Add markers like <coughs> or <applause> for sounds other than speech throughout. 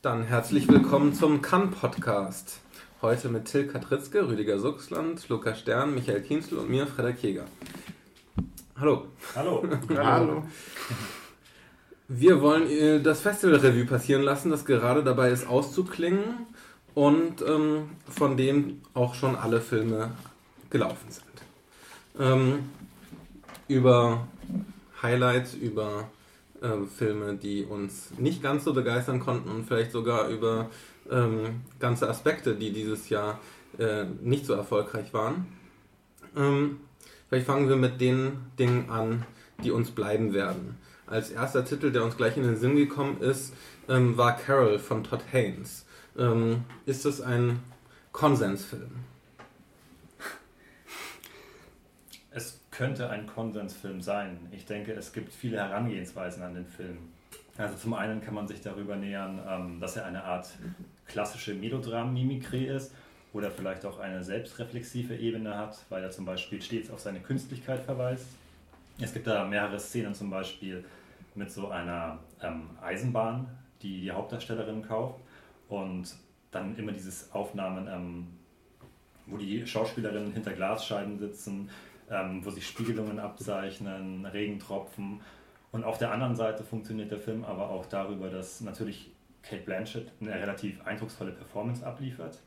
Dann herzlich willkommen zum Kann-Podcast. Heute mit Till Katritzke, Rüdiger Suchsland, Lukas Stern, Michael Kienzl und mir, Frederik Jäger. Hallo. Hallo. <laughs> Hallo. Wir wollen äh, das Festival-Revue passieren lassen, das gerade dabei ist auszuklingen und ähm, von dem auch schon alle Filme gelaufen sind. Ähm, über Highlights, über äh, Filme, die uns nicht ganz so begeistern konnten und vielleicht sogar über ähm, ganze Aspekte, die dieses Jahr äh, nicht so erfolgreich waren. Ähm, vielleicht fangen wir mit den Dingen an, die uns bleiben werden. Als erster Titel, der uns gleich in den Sinn gekommen ist, ähm, war Carol von Todd Haynes. Ähm, ist das ein Konsensfilm? Es könnte ein Konsensfilm sein. Ich denke, es gibt viele Herangehensweisen an den Film. Also zum einen kann man sich darüber nähern, ähm, dass er eine Art klassische Melodram-Mimikrie ist oder vielleicht auch eine selbstreflexive Ebene hat, weil er zum Beispiel stets auf seine Künstlichkeit verweist. Es gibt da mehrere Szenen zum Beispiel mit so einer ähm, Eisenbahn, die die Hauptdarstellerin kauft und dann immer dieses Aufnahmen, ähm, wo die Schauspielerinnen hinter Glasscheiben sitzen, ähm, wo sich Spiegelungen abzeichnen, Regentropfen. Und auf der anderen Seite funktioniert der Film aber auch darüber, dass natürlich Kate Blanchett eine relativ eindrucksvolle Performance abliefert.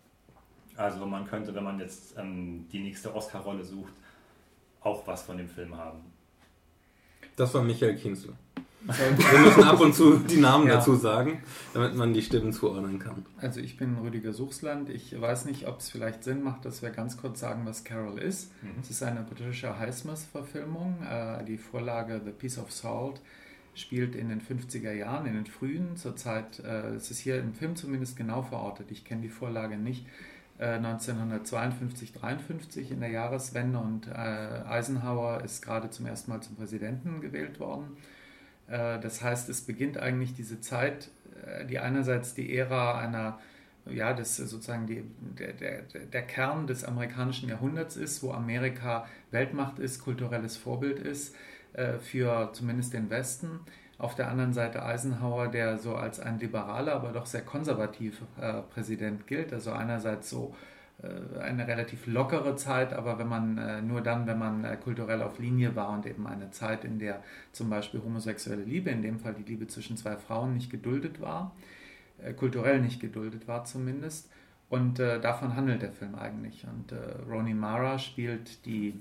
Also man könnte, wenn man jetzt ähm, die nächste Oscar-Rolle sucht, auch was von dem Film haben. Das war Michael Kienzle. Wir müssen ab und zu die Namen ja. dazu sagen, damit man die Stimmen zuordnen kann. Also ich bin Rüdiger Suchsland. Ich weiß nicht, ob es vielleicht Sinn macht, dass wir ganz kurz sagen, was Carol ist. Mhm. Es ist eine britische Highsmith-Verfilmung. Äh, die Vorlage The Piece of Salt spielt in den 50er Jahren, in den frühen, zur Zeit, äh, es ist hier im Film zumindest genau verortet, ich kenne die Vorlage nicht, 1952, äh, 53 in der Jahreswende und Eisenhower ist gerade zum ersten Mal zum Präsidenten gewählt worden. Äh, das heißt, es beginnt eigentlich diese Zeit, äh, die einerseits die Ära einer, ja, das sozusagen die, der, der, der Kern des amerikanischen Jahrhunderts ist, wo Amerika Weltmacht ist, kulturelles Vorbild ist äh, für zumindest den Westen. Auf der anderen Seite Eisenhower, der so als ein liberaler, aber doch sehr konservativer Präsident gilt. Also einerseits so eine relativ lockere Zeit, aber wenn man äh, nur dann, wenn man äh, kulturell auf Linie war und eben eine Zeit, in der zum Beispiel homosexuelle Liebe, in dem Fall die Liebe zwischen zwei Frauen, nicht geduldet war, kulturell nicht geduldet war zumindest. Und davon handelt der Film eigentlich. Und Roni Mara spielt die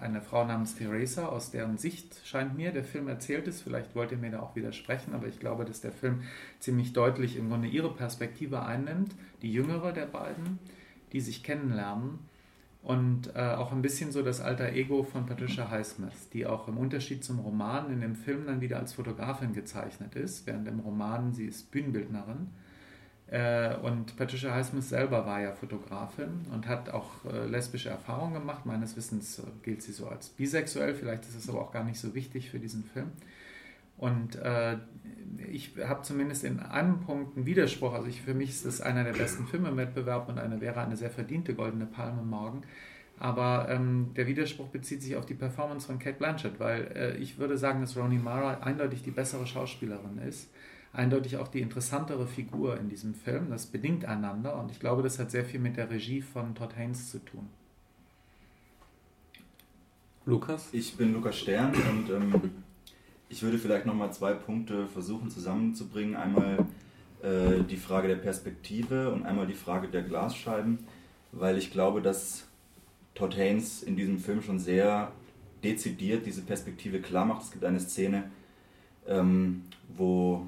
eine Frau namens Theresa, aus deren Sicht scheint mir der Film erzählt ist. Vielleicht wollt ihr mir da auch widersprechen, aber ich glaube, dass der Film ziemlich deutlich im Grunde ihre Perspektive einnimmt, die jüngere der beiden die sich kennenlernen. Und äh, auch ein bisschen so das alter Ego von Patricia Highsmith, die auch im Unterschied zum Roman in dem Film dann wieder als Fotografin gezeichnet ist, während im Roman sie ist Bühnenbildnerin. Äh, und Patricia Highsmith selber war ja Fotografin und hat auch äh, lesbische Erfahrungen gemacht. Meines Wissens äh, gilt sie so als bisexuell, vielleicht ist es aber auch gar nicht so wichtig für diesen Film. Und äh, ich habe zumindest in einem Punkt einen Widerspruch. Also ich, für mich ist das einer der besten Filme im Wettbewerb und eine wäre eine sehr verdiente Goldene Palme morgen. Aber ähm, der Widerspruch bezieht sich auf die Performance von Kate Blanchett, weil äh, ich würde sagen, dass Rooney Mara eindeutig die bessere Schauspielerin ist, eindeutig auch die interessantere Figur in diesem Film. Das bedingt einander und ich glaube, das hat sehr viel mit der Regie von Todd Haynes zu tun. Lukas? Ich bin Lukas Stern und ähm, ich würde vielleicht nochmal zwei Punkte versuchen zusammenzubringen. Einmal äh, die Frage der Perspektive und einmal die Frage der Glasscheiben, weil ich glaube, dass Todd Haynes in diesem Film schon sehr dezidiert diese Perspektive klar macht. Es gibt eine Szene, ähm, wo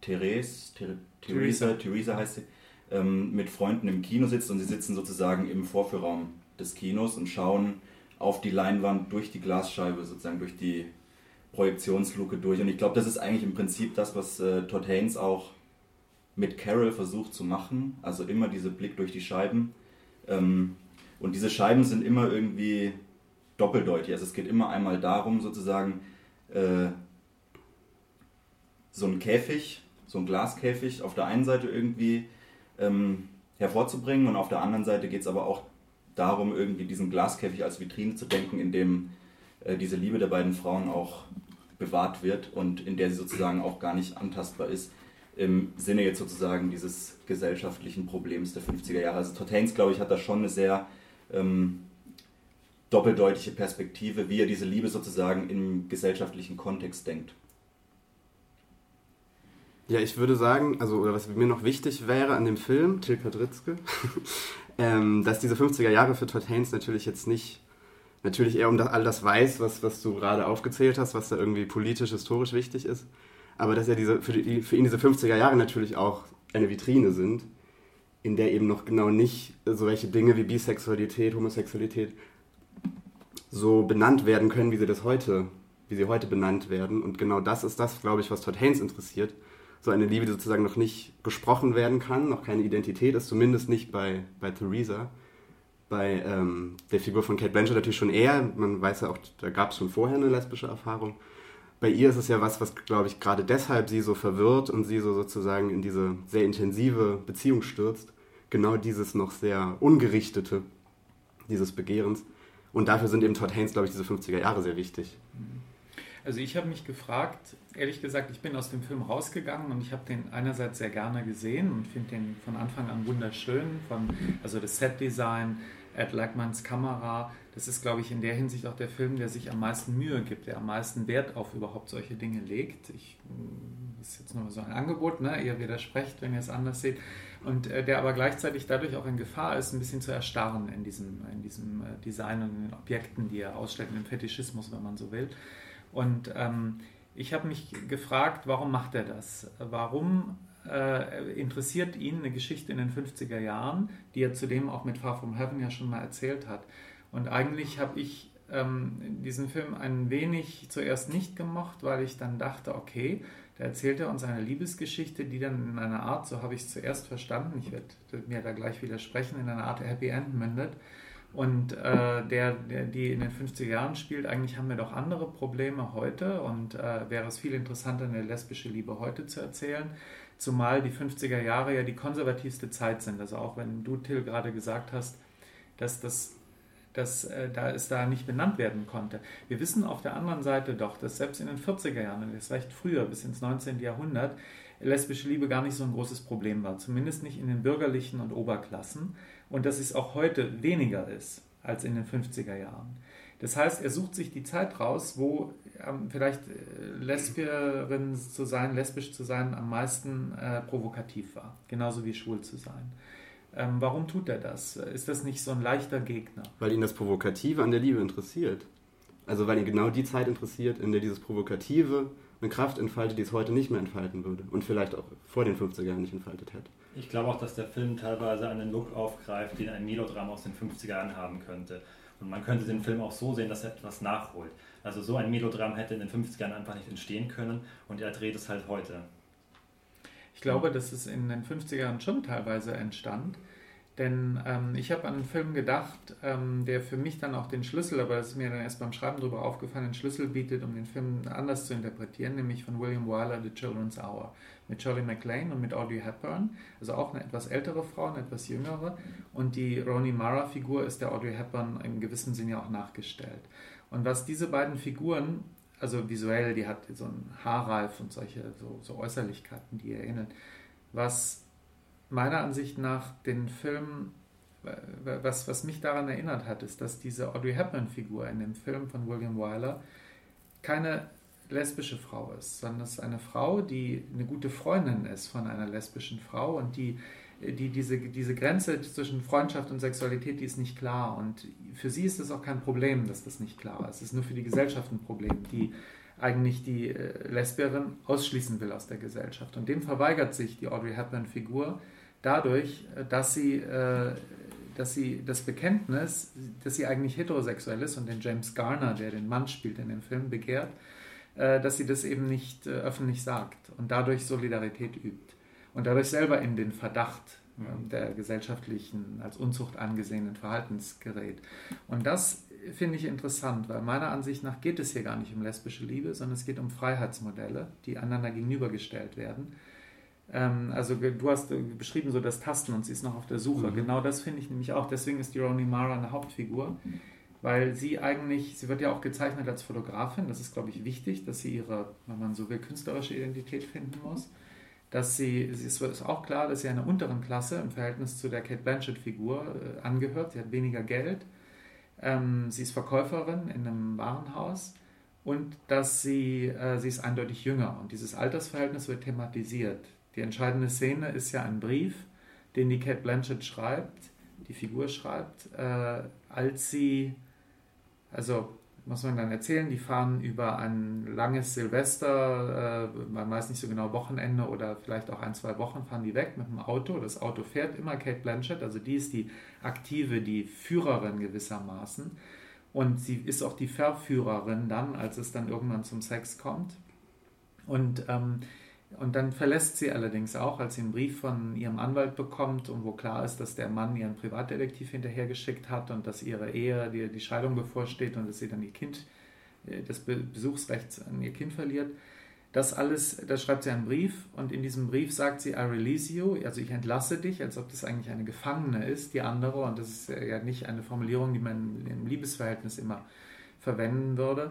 Therese, Ther Theresa, Theresa heißt sie, ähm, mit Freunden im Kino sitzt und sie sitzen sozusagen im Vorführraum des Kinos und schauen auf die Leinwand durch die Glasscheibe, sozusagen durch die Projektionsluke durch. Und ich glaube, das ist eigentlich im Prinzip das, was äh, Todd Haynes auch mit Carol versucht zu machen. Also immer dieser Blick durch die Scheiben. Ähm, und diese Scheiben sind immer irgendwie doppeldeutig. Also es geht immer einmal darum, sozusagen äh, so ein Käfig, so ein Glaskäfig auf der einen Seite irgendwie ähm, hervorzubringen und auf der anderen Seite geht es aber auch darum, irgendwie diesen Glaskäfig als Vitrine zu denken, in dem äh, diese Liebe der beiden Frauen auch bewahrt wird und in der sie sozusagen auch gar nicht antastbar ist. im Sinne jetzt sozusagen dieses gesellschaftlichen Problems der 50er Jahre. Also Todd Haynes, glaube ich, hat da schon eine sehr ähm, doppeldeutige Perspektive, wie er diese Liebe sozusagen im gesellschaftlichen Kontext denkt. Ja, ich würde sagen, also oder was mir noch wichtig wäre an dem Film, Till Kadritzke, <laughs> ähm, dass diese 50er Jahre für Todd Haynes natürlich jetzt nicht, natürlich eher um das, all das weiß, was, was du gerade aufgezählt hast, was da irgendwie politisch, historisch wichtig ist, aber dass ja diese, für, die, für ihn diese 50er Jahre natürlich auch eine Vitrine sind, in der eben noch genau nicht solche Dinge wie Bisexualität, Homosexualität so benannt werden können, wie sie das heute, wie sie heute benannt werden. Und genau das ist das, glaube ich, was Todd Haynes interessiert so eine Liebe, die sozusagen noch nicht gesprochen werden kann, noch keine Identität ist, zumindest nicht bei, bei Theresa. Bei ähm, der Figur von Kate Blanchett natürlich schon eher, man weiß ja auch, da gab es schon vorher eine lesbische Erfahrung. Bei ihr ist es ja was, was, glaube ich, gerade deshalb sie so verwirrt und sie so sozusagen in diese sehr intensive Beziehung stürzt. Genau dieses noch sehr ungerichtete, dieses Begehrens. Und dafür sind eben Todd Haynes, glaube ich, diese 50er Jahre sehr wichtig. Also ich habe mich gefragt, ehrlich gesagt, ich bin aus dem Film rausgegangen und ich habe den einerseits sehr gerne gesehen und finde den von Anfang an wunderschön. Von, also das Setdesign, Ed Lackmans Kamera, das ist, glaube ich, in der Hinsicht auch der Film, der sich am meisten Mühe gibt, der am meisten Wert auf überhaupt solche Dinge legt. Ich, mm, das ist jetzt nur so ein Angebot, ne? ihr widersprecht, wenn ihr es anders seht. Und äh, der aber gleichzeitig dadurch auch in Gefahr ist, ein bisschen zu erstarren in diesem, in diesem äh, Design und in den Objekten, die er ausstellt, in dem Fetischismus, wenn man so will. Und ähm, ich habe mich gefragt, warum macht er das? Warum äh, interessiert ihn eine Geschichte in den 50er Jahren, die er zudem auch mit Far From Heaven ja schon mal erzählt hat? Und eigentlich habe ich ähm, diesen Film ein wenig zuerst nicht gemocht, weil ich dann dachte, okay, da erzählt er uns eine Liebesgeschichte, die dann in einer Art, so habe ich es zuerst verstanden, ich werde mir da gleich widersprechen, in einer Art Happy End mündet und äh, der, der, die in den 50er Jahren spielt, eigentlich haben wir doch andere Probleme heute und äh, wäre es viel interessanter, eine lesbische Liebe heute zu erzählen, zumal die 50er Jahre ja die konservativste Zeit sind. Also auch wenn du, Till, gerade gesagt hast, dass das dass äh, da es da nicht benannt werden konnte. Wir wissen auf der anderen Seite doch, dass selbst in den 40er Jahren, und das reicht früher, bis ins 19. Jahrhundert, lesbische Liebe gar nicht so ein großes Problem war. Zumindest nicht in den bürgerlichen und Oberklassen und dass es auch heute weniger ist als in den 50er Jahren. Das heißt, er sucht sich die Zeit raus, wo vielleicht äh, Lesbierin zu sein, lesbisch zu sein, am meisten äh, provokativ war, genauso wie schwul zu sein. Ähm, warum tut er das? Ist das nicht so ein leichter Gegner? Weil ihn das Provokative an der Liebe interessiert. Also weil ihn genau die Zeit interessiert, in der dieses Provokative eine Kraft entfaltet, die es heute nicht mehr entfalten würde und vielleicht auch vor den 50er Jahren nicht entfaltet hätte. Ich glaube auch, dass der Film teilweise einen Look aufgreift, den ein Melodrama aus den 50er Jahren haben könnte. Und man könnte den Film auch so sehen, dass er etwas nachholt. Also so ein Melodram hätte in den 50er Jahren einfach nicht entstehen können und er dreht es halt heute. Ich glaube, dass es in den 50er Jahren schon teilweise entstand. Denn ähm, ich habe an einen Film gedacht, ähm, der für mich dann auch den Schlüssel, aber das ist mir dann erst beim Schreiben darüber aufgefallen, den Schlüssel bietet, um den Film anders zu interpretieren, nämlich von William Wyler, The Children's Hour, mit Shirley MacLaine und mit Audrey Hepburn, also auch eine etwas ältere Frau, eine etwas jüngere. Und die Roni Mara-Figur ist der Audrey Hepburn im gewissen Sinne auch nachgestellt. Und was diese beiden Figuren, also visuell, die hat so einen Haarreif und solche so, so Äußerlichkeiten, die erinnern, was meiner Ansicht nach den Film, was, was mich daran erinnert hat, ist, dass diese Audrey Hepburn-Figur in dem Film von William Wyler keine lesbische Frau ist, sondern es ist eine Frau, die eine gute Freundin ist von einer lesbischen Frau und die, die diese, diese Grenze zwischen Freundschaft und Sexualität, die ist nicht klar. Und für sie ist es auch kein Problem, dass das nicht klar ist. Es ist nur für die Gesellschaft ein Problem, die eigentlich die äh, Lesbierin ausschließen will aus der Gesellschaft. Und dem verweigert sich die Audrey Hepburn-Figur dadurch, äh, dass sie, äh, dass sie das Bekenntnis, dass sie eigentlich heterosexuell ist und den James Garner, der den Mann spielt in dem Film, begehrt, dass sie das eben nicht öffentlich sagt und dadurch Solidarität übt und dadurch selber in den Verdacht der gesellschaftlichen, als Unzucht angesehenen Verhaltens gerät. Und das finde ich interessant, weil meiner Ansicht nach geht es hier gar nicht um lesbische Liebe, sondern es geht um Freiheitsmodelle, die einander gegenübergestellt werden ähm, also du hast äh, beschrieben so das Tasten und sie ist noch auf der Suche. Mhm. Genau das finde ich nämlich auch. Deswegen ist die Roni Mara eine Hauptfigur, weil sie eigentlich, sie wird ja auch gezeichnet als Fotografin. Das ist, glaube ich, wichtig, dass sie ihre, wenn man so will, künstlerische Identität finden muss. Dass sie, ist, ist auch klar, dass sie einer unteren Klasse im Verhältnis zu der Kate Blanchett-Figur äh, angehört. Sie hat weniger Geld. Ähm, sie ist Verkäuferin in einem Warenhaus und dass sie, äh, sie ist eindeutig jünger. Und dieses Altersverhältnis wird thematisiert. Die entscheidende Szene ist ja ein Brief, den die Kate Blanchett schreibt, die Figur schreibt, äh, als sie, also muss man dann erzählen, die fahren über ein langes Silvester, äh, man weiß nicht so genau Wochenende oder vielleicht auch ein, zwei Wochen, fahren die weg mit dem Auto. Das Auto fährt immer Kate Blanchett, also die ist die aktive, die Führerin gewissermaßen. Und sie ist auch die Verführerin dann, als es dann irgendwann zum Sex kommt. Und ähm, und dann verlässt sie allerdings auch, als sie einen Brief von ihrem Anwalt bekommt und wo klar ist, dass der Mann ihren Privatdetektiv hinterhergeschickt hat und dass ihre Ehe, die, die Scheidung bevorsteht und dass sie dann ihr Kind, äh, das Besuchsrecht an ihr Kind verliert. Das alles, da schreibt sie einen Brief und in diesem Brief sagt sie, I release you, also ich entlasse dich, als ob das eigentlich eine Gefangene ist, die andere. Und das ist ja nicht eine Formulierung, die man im Liebesverhältnis immer verwenden würde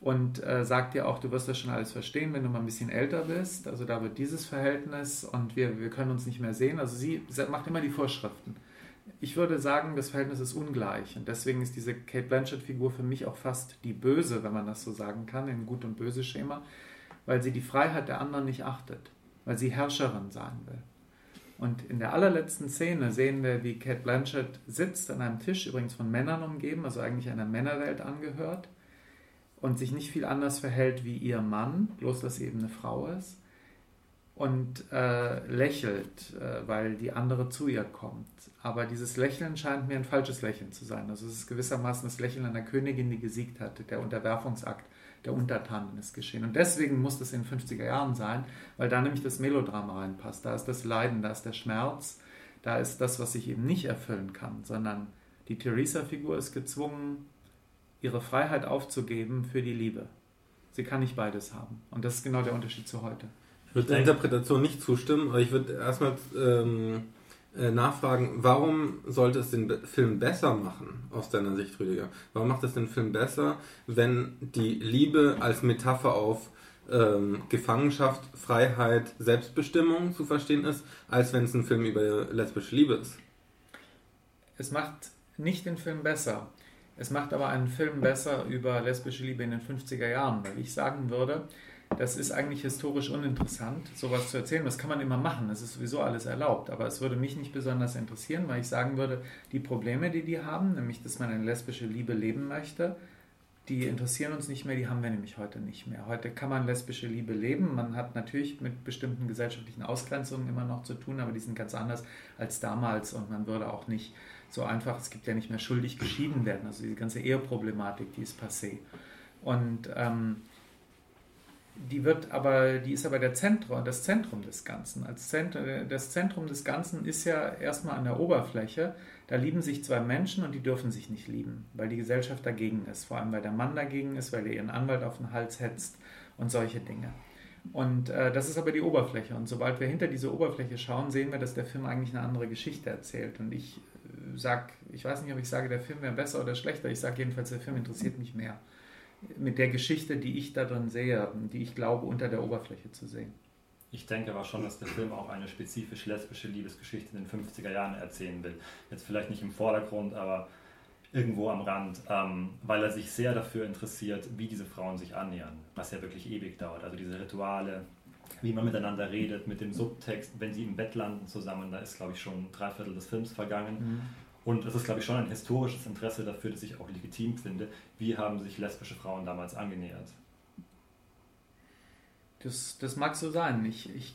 und äh, sagt dir auch, du wirst das schon alles verstehen, wenn du mal ein bisschen älter bist. Also da wird dieses Verhältnis und wir, wir können uns nicht mehr sehen. Also sie macht immer die Vorschriften. Ich würde sagen, das Verhältnis ist ungleich und deswegen ist diese Kate Blanchett-Figur für mich auch fast die Böse, wenn man das so sagen kann, in Gut- und Böse-Schema, weil sie die Freiheit der anderen nicht achtet, weil sie Herrscherin sein will. Und in der allerletzten Szene sehen wir, wie Kate Blanchett sitzt an einem Tisch, übrigens von Männern umgeben, also eigentlich einer Männerwelt angehört und sich nicht viel anders verhält wie ihr Mann, bloß dass sie eben eine Frau ist und äh, lächelt, äh, weil die andere zu ihr kommt. Aber dieses Lächeln scheint mir ein falsches Lächeln zu sein. Also es ist gewissermaßen das Lächeln einer Königin, die gesiegt hat. Der Unterwerfungsakt der Untertanen ist geschehen. Und deswegen muss das in den 50er Jahren sein, weil da nämlich das Melodrama reinpasst. Da ist das Leiden, da ist der Schmerz, da ist das, was sich eben nicht erfüllen kann, sondern die Theresa-Figur ist gezwungen, ihre Freiheit aufzugeben für die Liebe. Sie kann nicht beides haben. Und das ist genau der Unterschied zu heute. Ich würde der Interpretation nicht zustimmen, aber ich würde erstmal ähm, äh, nachfragen, warum sollte es den Film besser machen, aus deiner Sicht, Rüdiger? Warum macht es den Film besser, wenn die Liebe als Metapher auf ähm, Gefangenschaft, Freiheit, Selbstbestimmung zu verstehen ist, als wenn es ein Film über lesbische Liebe ist? Es macht nicht den Film besser. Es macht aber einen Film besser über lesbische Liebe in den 50er Jahren, weil ich sagen würde, das ist eigentlich historisch uninteressant, sowas zu erzählen. Das kann man immer machen, das ist sowieso alles erlaubt. Aber es würde mich nicht besonders interessieren, weil ich sagen würde, die Probleme, die die haben, nämlich, dass man eine lesbische Liebe leben möchte, die interessieren uns nicht mehr, die haben wir nämlich heute nicht mehr. Heute kann man lesbische Liebe leben. Man hat natürlich mit bestimmten gesellschaftlichen Ausgrenzungen immer noch zu tun, aber die sind ganz anders als damals und man würde auch nicht so einfach, es gibt ja nicht mehr schuldig geschieden werden, also diese ganze Eheproblematik, die ist passé. Und ähm, die wird aber, die ist aber der Zentrum, das Zentrum des Ganzen. Als Zentrum, das Zentrum des Ganzen ist ja erstmal an der Oberfläche. Da lieben sich zwei Menschen und die dürfen sich nicht lieben, weil die Gesellschaft dagegen ist. Vor allem, weil der Mann dagegen ist, weil er ihren Anwalt auf den Hals hetzt und solche Dinge. Und äh, das ist aber die Oberfläche. Und sobald wir hinter diese Oberfläche schauen, sehen wir, dass der Film eigentlich eine andere Geschichte erzählt. Und ich sage, ich weiß nicht, ob ich sage, der Film wäre besser oder schlechter. Ich sage jedenfalls, der Film interessiert mich mehr. Mit der Geschichte, die ich da drin sehe, die ich glaube, unter der Oberfläche zu sehen. Ich denke aber schon, dass der Film auch eine spezifisch lesbische Liebesgeschichte in den 50er Jahren erzählen will. Jetzt vielleicht nicht im Vordergrund, aber irgendwo am Rand, ähm, weil er sich sehr dafür interessiert, wie diese Frauen sich annähern, was ja wirklich ewig dauert. Also diese Rituale, wie man miteinander redet, mit dem Subtext, wenn sie im Bett landen zusammen, da ist, glaube ich, schon drei Viertel des Films vergangen. Mhm. Und es ist, glaube ich, schon ein historisches Interesse dafür, das ich auch legitim finde. Wie haben sich lesbische Frauen damals angenähert? Das, das mag so sein. Ich, ich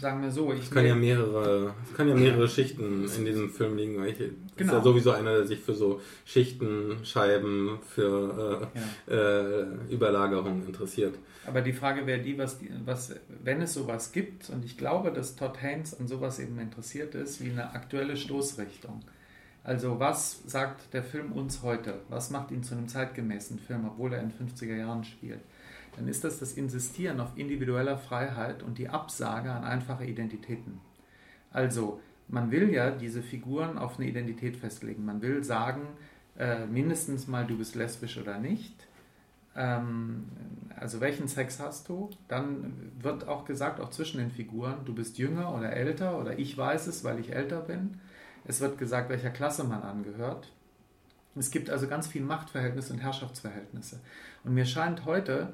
sagen wir so. es kann ja mehrere, es kann ja mehrere Schichten in diesem Film liegen. Ich, genau. ist ja sowieso einer, der sich für so Schichtenscheiben, für äh, ja. äh, Überlagerung interessiert. Aber die Frage wäre die, was, was, wenn es sowas gibt, und ich glaube, dass Todd Haynes an sowas eben interessiert ist, wie eine aktuelle Stoßrichtung. Also was sagt der Film uns heute? Was macht ihn zu einem zeitgemäßen Film, obwohl er in 50er Jahren spielt? Dann ist das das Insistieren auf individueller Freiheit und die Absage an einfache Identitäten. Also man will ja diese Figuren auf eine Identität festlegen. Man will sagen, äh, mindestens mal du bist lesbisch oder nicht ähm, also welchen Sex hast du? Dann wird auch gesagt, auch zwischen den Figuren, du bist jünger oder älter oder ich weiß es, weil ich älter bin. Es wird gesagt, welcher Klasse man angehört. Es gibt also ganz viel Machtverhältnisse und Herrschaftsverhältnisse. Und mir scheint heute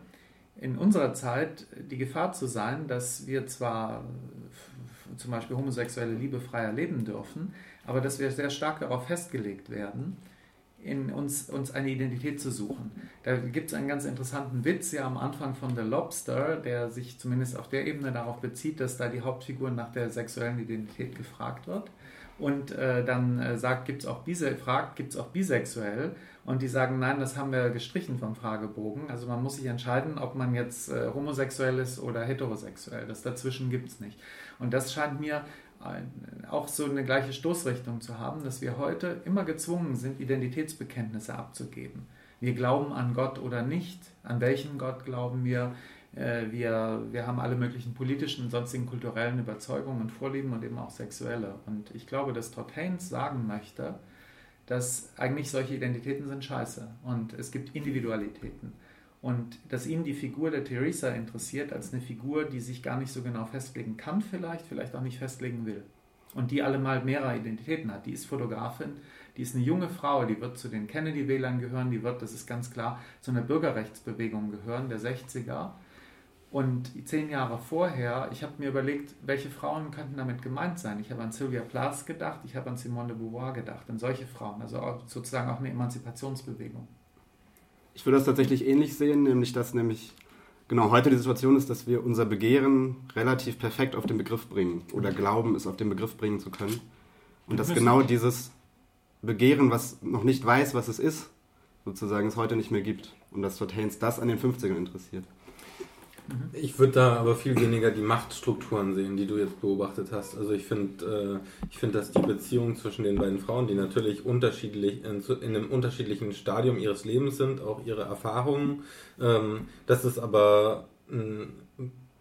in unserer Zeit die Gefahr zu sein, dass wir zwar zum Beispiel homosexuelle Liebe freier leben dürfen, aber dass wir sehr stark darauf festgelegt werden, in uns, uns eine Identität zu suchen. Da gibt es einen ganz interessanten Witz ja am Anfang von The Lobster, der sich zumindest auf der Ebene darauf bezieht, dass da die Hauptfigur nach der sexuellen Identität gefragt wird und äh, dann äh, sagt, gibt es auch, bise fragt, gibt's auch bisexuell und die sagen, nein, das haben wir gestrichen vom Fragebogen. Also man muss sich entscheiden, ob man jetzt äh, homosexuell ist oder heterosexuell. Das dazwischen gibt es nicht. Und das scheint mir auch so eine gleiche Stoßrichtung zu haben, dass wir heute immer gezwungen sind, Identitätsbekenntnisse abzugeben. Wir glauben an Gott oder nicht, an welchen Gott glauben wir. Äh, wir, wir haben alle möglichen politischen und sonstigen kulturellen Überzeugungen und Vorlieben und eben auch sexuelle. Und ich glaube, dass Todd Haynes sagen möchte, dass eigentlich solche Identitäten sind scheiße und es gibt Individualitäten. Und dass ihn die Figur der Theresa interessiert als eine Figur, die sich gar nicht so genau festlegen kann vielleicht, vielleicht auch nicht festlegen will. Und die allemal mehrere Identitäten hat. Die ist Fotografin, die ist eine junge Frau, die wird zu den Kennedy-Wählern gehören, die wird, das ist ganz klar, zu einer Bürgerrechtsbewegung gehören, der 60er. Und zehn Jahre vorher, ich habe mir überlegt, welche Frauen könnten damit gemeint sein. Ich habe an Sylvia Plath gedacht, ich habe an Simone de Beauvoir gedacht, an solche Frauen, also sozusagen auch eine Emanzipationsbewegung. Ich würde das tatsächlich ähnlich sehen, nämlich dass nämlich genau heute die Situation ist, dass wir unser Begehren relativ perfekt auf den Begriff bringen oder glauben, es auf den Begriff bringen zu können. Und dass genau dieses Begehren, was noch nicht weiß, was es ist, sozusagen es heute nicht mehr gibt. Und dass Todd Haynes das an den 50ern interessiert. Mhm. Ich würde da aber viel weniger die Machtstrukturen sehen, die du jetzt beobachtet hast. Also ich finde, äh, ich dass die Beziehung zwischen den beiden Frauen, die natürlich unterschiedlich in, in, einem unterschiedlichen Stadium ihres Lebens sind, auch ihre Erfahrungen, ähm, dass es aber äh,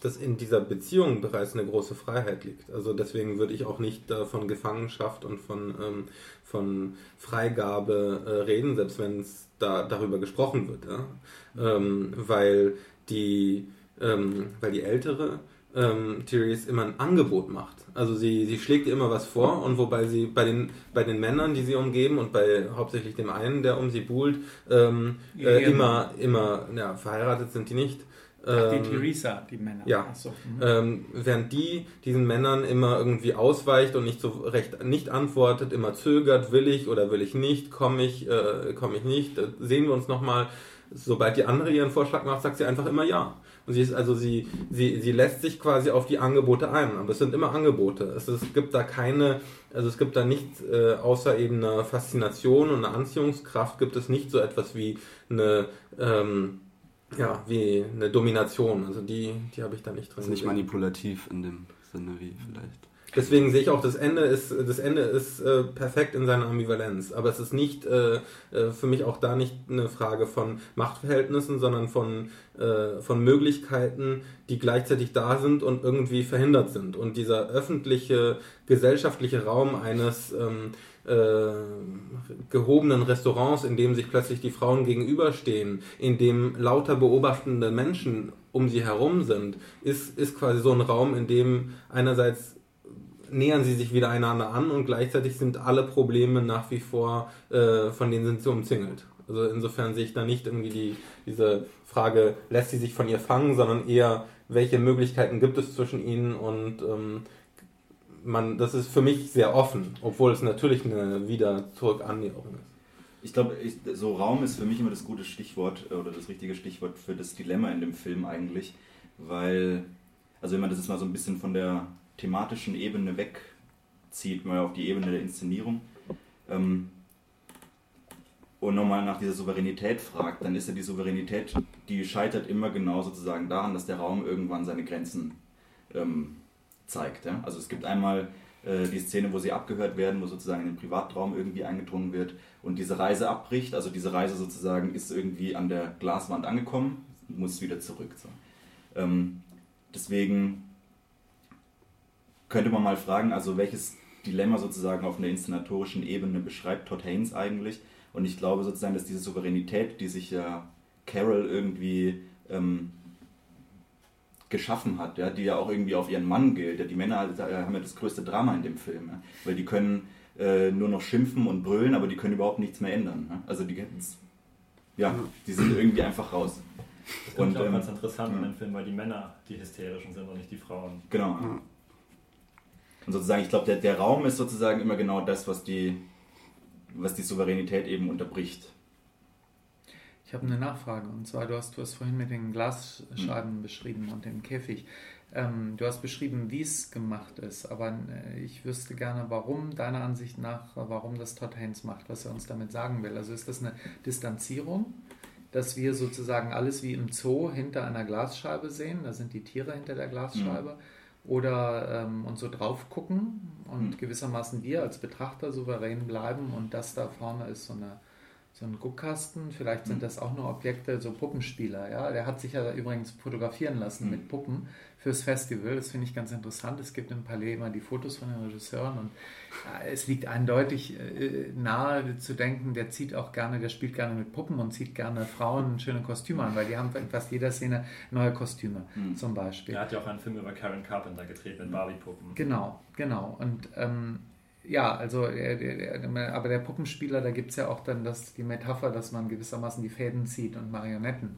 dass in dieser Beziehung bereits eine große Freiheit liegt. Also deswegen würde ich auch nicht äh, von Gefangenschaft und von, ähm, von Freigabe äh, reden, selbst wenn es da darüber gesprochen wird, ja? ähm, weil die ähm, weil die ältere ähm, Therese immer ein Angebot macht. Also sie, sie schlägt ihr immer was vor und wobei sie bei den, bei den Männern, die sie umgeben und bei hauptsächlich dem einen, der um sie buhlt, ähm, äh, immer, immer, ja, verheiratet sind die nicht. Ach, die ähm, Theresa, die Männer. Ja. So. Mhm. Ähm, während die diesen Männern immer irgendwie ausweicht und nicht so recht nicht antwortet, immer zögert, will ich oder will ich nicht, komme ich, äh, komme ich nicht, äh, sehen wir uns nochmal. Sobald die andere ihren Vorschlag macht, sagt sie einfach immer ja. Und sie ist also sie, sie, sie lässt sich quasi auf die Angebote ein, aber es sind immer Angebote. Es, es gibt da keine, also es gibt da nicht äh, außer eben einer Faszination und einer Anziehungskraft gibt es nicht so etwas wie eine ähm, ja, wie eine Domination. Also die, die habe ich da nicht drin. Das ist nicht manipulativ in dem Sinne wie vielleicht. Deswegen sehe ich auch, das Ende ist, das Ende ist äh, perfekt in seiner Ambivalenz. Aber es ist nicht äh, äh, für mich auch da nicht eine Frage von Machtverhältnissen, sondern von, äh, von Möglichkeiten, die gleichzeitig da sind und irgendwie verhindert sind. Und dieser öffentliche, gesellschaftliche Raum eines ähm, äh, gehobenen Restaurants, in dem sich plötzlich die Frauen gegenüberstehen, in dem lauter beobachtende Menschen um sie herum sind, ist, ist quasi so ein Raum, in dem einerseits nähern sie sich wieder einander an und gleichzeitig sind alle Probleme nach wie vor, äh, von denen sind sie umzingelt. Also insofern sehe ich da nicht irgendwie die, diese Frage, lässt sie sich von ihr fangen, sondern eher, welche Möglichkeiten gibt es zwischen ihnen und ähm, man, das ist für mich sehr offen, obwohl es natürlich eine wieder zurück Annäherung ist. Ich glaube, so Raum ist für mich immer das gute Stichwort äh, oder das richtige Stichwort für das Dilemma in dem Film eigentlich, weil, also wenn man das jetzt mal so ein bisschen von der thematischen Ebene wegzieht, mal auf die Ebene der Inszenierung, ähm, und nochmal nach dieser Souveränität fragt, dann ist ja die Souveränität, die scheitert immer genau sozusagen daran, dass der Raum irgendwann seine Grenzen ähm, zeigt. Ja? Also es gibt einmal äh, die Szene, wo sie abgehört werden, wo sozusagen in den Privatraum irgendwie eingedrungen wird und diese Reise abbricht. Also diese Reise sozusagen ist irgendwie an der Glaswand angekommen, muss wieder zurück. So. Ähm, deswegen könnte man mal fragen, also welches Dilemma sozusagen auf einer inszenatorischen Ebene beschreibt Todd Haynes eigentlich. Und ich glaube sozusagen, dass diese Souveränität, die sich ja Carol irgendwie ähm, geschaffen hat, ja, die ja auch irgendwie auf ihren Mann gilt. Ja, die Männer haben ja das größte Drama in dem Film, ja, weil die können äh, nur noch schimpfen und brüllen, aber die können überhaupt nichts mehr ändern. Ja. Also die, ja, die sind irgendwie einfach raus. Das ist auch ähm, ganz interessant ja. in dem Film, weil die Männer die hysterischen sind und nicht die Frauen. Genau. Und sozusagen, ich glaube, der, der Raum ist sozusagen immer genau das, was die, was die Souveränität eben unterbricht. Ich habe eine Nachfrage und zwar, du hast, du hast vorhin mit den Glasscheiben mhm. beschrieben und dem Käfig. Ähm, du hast beschrieben, wie es gemacht ist, aber äh, ich wüsste gerne, warum, deiner Ansicht nach, warum das Todd Haynes macht, was er uns damit sagen will. Also ist das eine Distanzierung, dass wir sozusagen alles wie im Zoo hinter einer Glasscheibe sehen, da sind die Tiere hinter der Glasscheibe, mhm. Oder ähm, und so drauf gucken und mhm. gewissermaßen wir als Betrachter souverän bleiben und das da vorne ist so eine so ein Guckkasten, vielleicht sind mhm. das auch nur Objekte, so Puppenspieler. Ja? Der hat sich ja übrigens fotografieren lassen mhm. mit Puppen fürs Festival. Das finde ich ganz interessant. Es gibt im Palais immer die Fotos von den Regisseuren und ja, es liegt eindeutig äh, nahe zu denken, der zieht auch gerne, der spielt gerne mit Puppen und zieht gerne Frauen schöne Kostüme an, weil die haben fast jeder Szene neue Kostüme mhm. zum Beispiel. Er hat ja auch einen Film über Karen Carpenter gedreht mit Barbie-Puppen. Genau, genau. Und ähm, ja, also aber der Puppenspieler, da gibt es ja auch dann das, die Metapher, dass man gewissermaßen die Fäden zieht und Marionetten,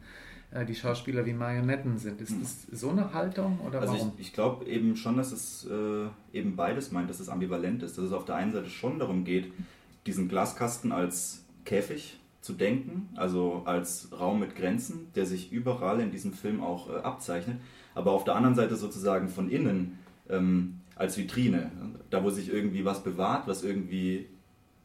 äh, die Schauspieler wie Marionetten sind. Ist hm. das so eine Haltung oder also warum? Ich, ich glaube eben schon, dass es äh, eben beides meint, dass es ambivalent ist, dass es auf der einen Seite schon darum geht, diesen Glaskasten als Käfig zu denken, also als Raum mit Grenzen, der sich überall in diesem Film auch äh, abzeichnet, aber auf der anderen Seite sozusagen von innen ähm, als Vitrine, da wo sich irgendwie was bewahrt, was irgendwie